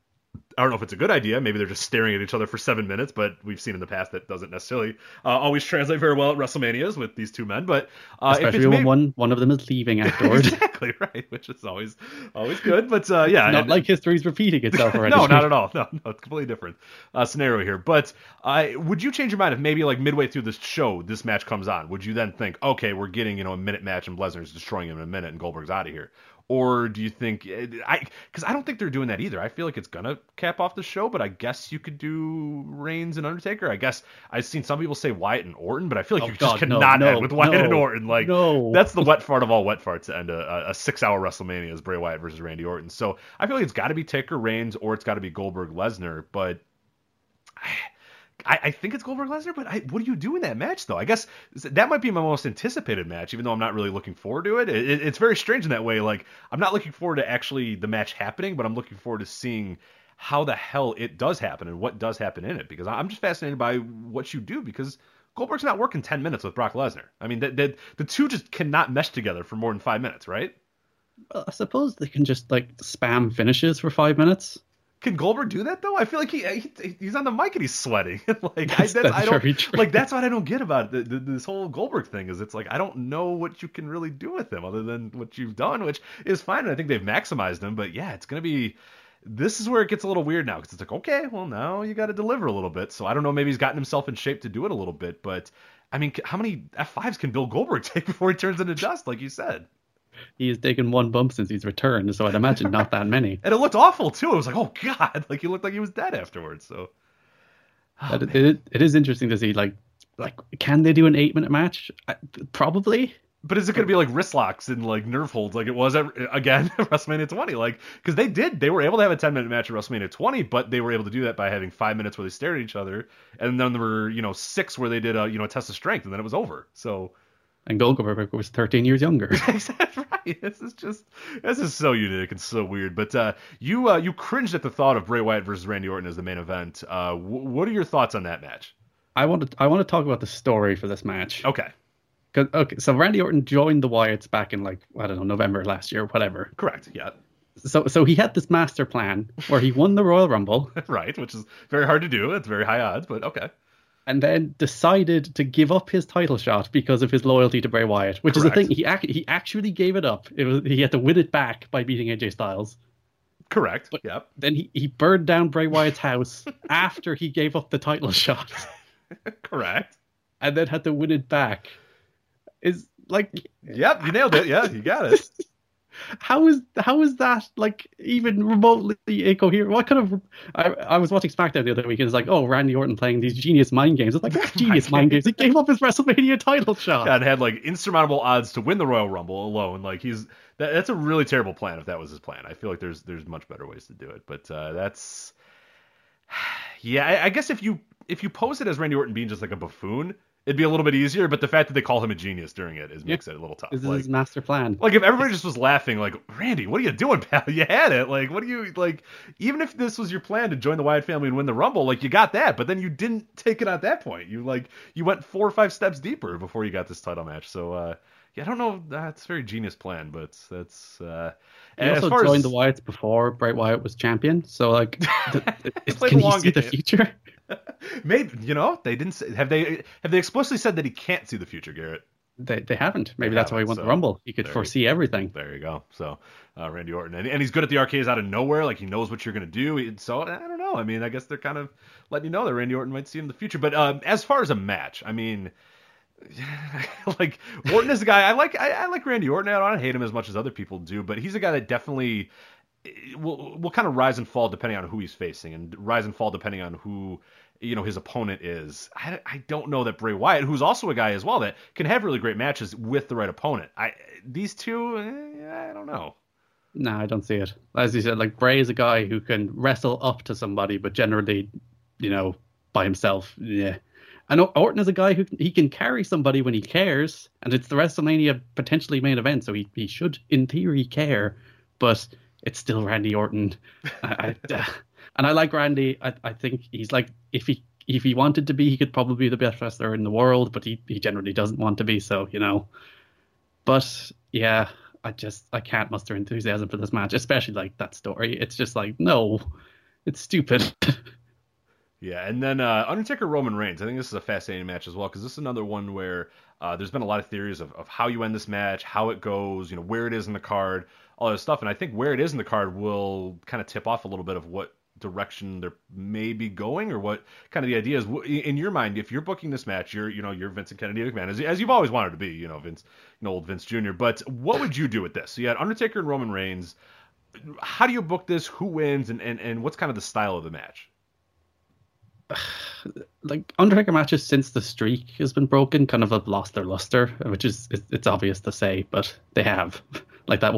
I don't know if it's a good idea. Maybe they're just staring at each other for seven minutes, but we've seen in the past that doesn't necessarily uh, always translate very well at WrestleManias with these two men. But uh, especially when one one of them is leaving [LAUGHS] afterwards. exactly right, which is always always good. But uh, yeah, not and... like history's repeating itself [LAUGHS] no, not at all. No, no, it's completely different uh, scenario here. But uh, would you change your mind if maybe like midway through this show, this match comes on? Would you then think, okay, we're getting you know a minute match and Lesnar's destroying him in a minute and Goldberg's out of here? Or do you think eh, I? Because I don't think they're doing that either. I feel like it's gonna cap off the show, but I guess you could do Reigns and Undertaker. I guess I've seen some people say Wyatt and Orton, but I feel like Oh, you God, just cannot no, end no, with Wyatt no, and Orton. Like no. that's the wet fart of all wet farts to end a, a six-hour WrestleMania is Bray Wyatt versus Randy Orton. So I feel like it's got to be Taker Reigns or it's got to be Goldberg Lesnar, but. [SIGHS] I, I think it's Goldberg Lesnar, but I, what do you do in that match though? I guess that might be my most anticipated match, even though I'm not really looking forward to it. it. It's very strange in that way. Like I'm not looking forward to actually the match happening, but I'm looking forward to seeing how the hell it does happen and what does happen in it because I'm just fascinated by what you do because Goldberg's not working 10 minutes with Brock Lesnar. I mean, the, the, the two just cannot mesh together for more than five minutes, right? Well, I suppose they can just like spam finishes for five minutes. Can Goldberg do that though? I feel like he, he he's on the mic and he's sweating. [LAUGHS] like That's- I, that's I don't true. like that's what I don't get about it. This whole Goldberg thing is it's like I don't know what you can really do with him other than what you've done, which is fine. And I think they've maximized him, but yeah, it's gonna be. This is where it gets a little weird now because it's like okay, well now you got to deliver a little bit. So I don't know, maybe he's gotten himself in shape to do it a little bit, but I mean, how many F5s can Bill Goldberg [LAUGHS] take before he turns into dust, like you said? He has taken one bump since he's returned, so I'd imagine not that many. [LAUGHS] And it looked awful too. It was like, oh god, [LAUGHS] like he looked like he was dead afterwards. So But it, it, it is interesting to see like like can they do an eight minute match? I, probably. But is it going to be like wrist locks and like nerve holds like it was at, again at [LAUGHS] WrestleMania 20? Like, because they did, they were able to have a 10 minute match at WrestleMania 20, but they were able to do that by having five minutes where they stared at each other, and then there were you know six where they did a you know a test of strength, and then it was over. So And Goldberg was 13 years younger. [LAUGHS] that's right. This is just this is so unique and so weird. But uh, you uh, you cringed at the thought of Bray Wyatt versus Randy Orton as the main event. Uh, w- what are your thoughts on that match? I want to I want to talk about the story for this match. Okay. okay, so Randy Orton joined the Wyatts back in like I don't know November last year, whatever. correct. Yeah, So so he had this master plan where he won the Royal Rumble [LAUGHS] right. Which is very hard to do. It's very high odds, but okay. And then decided to give up his title shot because of his loyalty to Bray Wyatt, which is the thing. He ac- he actually gave it up. It was he had to win it back by beating AJ Styles. Correct. yep. Then he, he burned down Bray Wyatt's house [LAUGHS] after he gave up the title shot, [LAUGHS] Correct. and then had to win it back. Is like Yep, you nailed it. Yeah, you got it. [LAUGHS] how is how is that like even remotely incoherent? What kind of I, I was watching SmackDown the other week and it's like, oh, Randy Orton playing these genius mind games. It's like [LAUGHS] genius mind games? He gave up his WrestleMania title shot. Yeah, and had like insurmountable odds to win the Royal Rumble alone. Like he's that, that's a really terrible plan if that was his plan. I feel like there's there's much better ways to do it, but uh, that's [SIGHS] yeah. I, I guess if you if you pose it as Randy Orton being just like a buffoon, it'd be a little bit easier. But the fact that they call him a genius during it is makes it a little tough. This is Like, his master plan. like if everybody just was laughing, like Randy, what are you doing, pal? [LAUGHS] You had it. Like, what do you like? Even if this was your plan to join the Wyatt family and win the Rumble, like you got that, but then you didn't take it at that point. You like you went four or five steps deeper before you got this title match. So uh, yeah, I don't know. That's a very genius plan, but that's uh, He and also as far joined as the Wyatts before Bray Wyatt was champion, so like, [LAUGHS] th- can he see the future? [LAUGHS] maybe you know they didn't say, have they have they explicitly said that he can't see the future, Garrett. They they haven't. Maybe They that's why he haven't, won so the Rumble. He could there foresee everything. There you go. So uh, Randy Orton, and, and he's good at the RKOs out of nowhere. Like he knows what you're gonna do. He- So I don't know. I mean, I guess they're kind of letting you know that Randy Orton might see him in the future. But um, as far as a match, I mean. [LAUGHS] like Orton is a guy I like. I, I like Randy Orton. I don't hate him as much as other people do, but he's a guy that definitely will will kind of rise and fall depending on who he's facing, and rise and fall depending on who you know his opponent is. I, I don't know that Bray Wyatt, who's also a guy as well that can have really great matches with the right opponent. I these two, eh, I don't know. No, I don't see it. As you said, like Bray is a guy who can wrestle up to somebody, but generally, you know, by himself. Yeah. Know Orton is a guy who he can carry somebody when he cares, and it's the WrestleMania potentially main event, so he, he should, in theory, care. But it's still Randy Orton, I, I, [LAUGHS] and I like Randy. I, I think he's like if he if he wanted to be, he could probably be the best wrestler in the world, but he he generally doesn't want to be. So you know, but yeah, I just I can't muster enthusiasm for this match, especially like that story. It's just like no, it's stupid. [LAUGHS] Yeah, and then uh, Undertaker Roman Reigns. I think this is a fascinating match as well because this is another one where uh, there's been a lot of theories of, of how you end this match, how it goes, you know, where it is in the card, all this stuff. And I think where it is in the card will kind of tip off a little bit of what direction they're maybe going, or what kind of the idea is in your mind? If you're booking this match, you're you know you're Vincent Kennedy McMahon as, as you've always wanted to be, you know Vince, you know old Vince Jr. But what would you do with this? So you had Undertaker and Roman Reigns. How do you book this? Who wins? And and, and what's kind of the style of the match? [SIGHS] like Undertaker matches since the streak has been broken kind of have lost their luster, which is it's obvious to say, but they have. [LAUGHS] Like that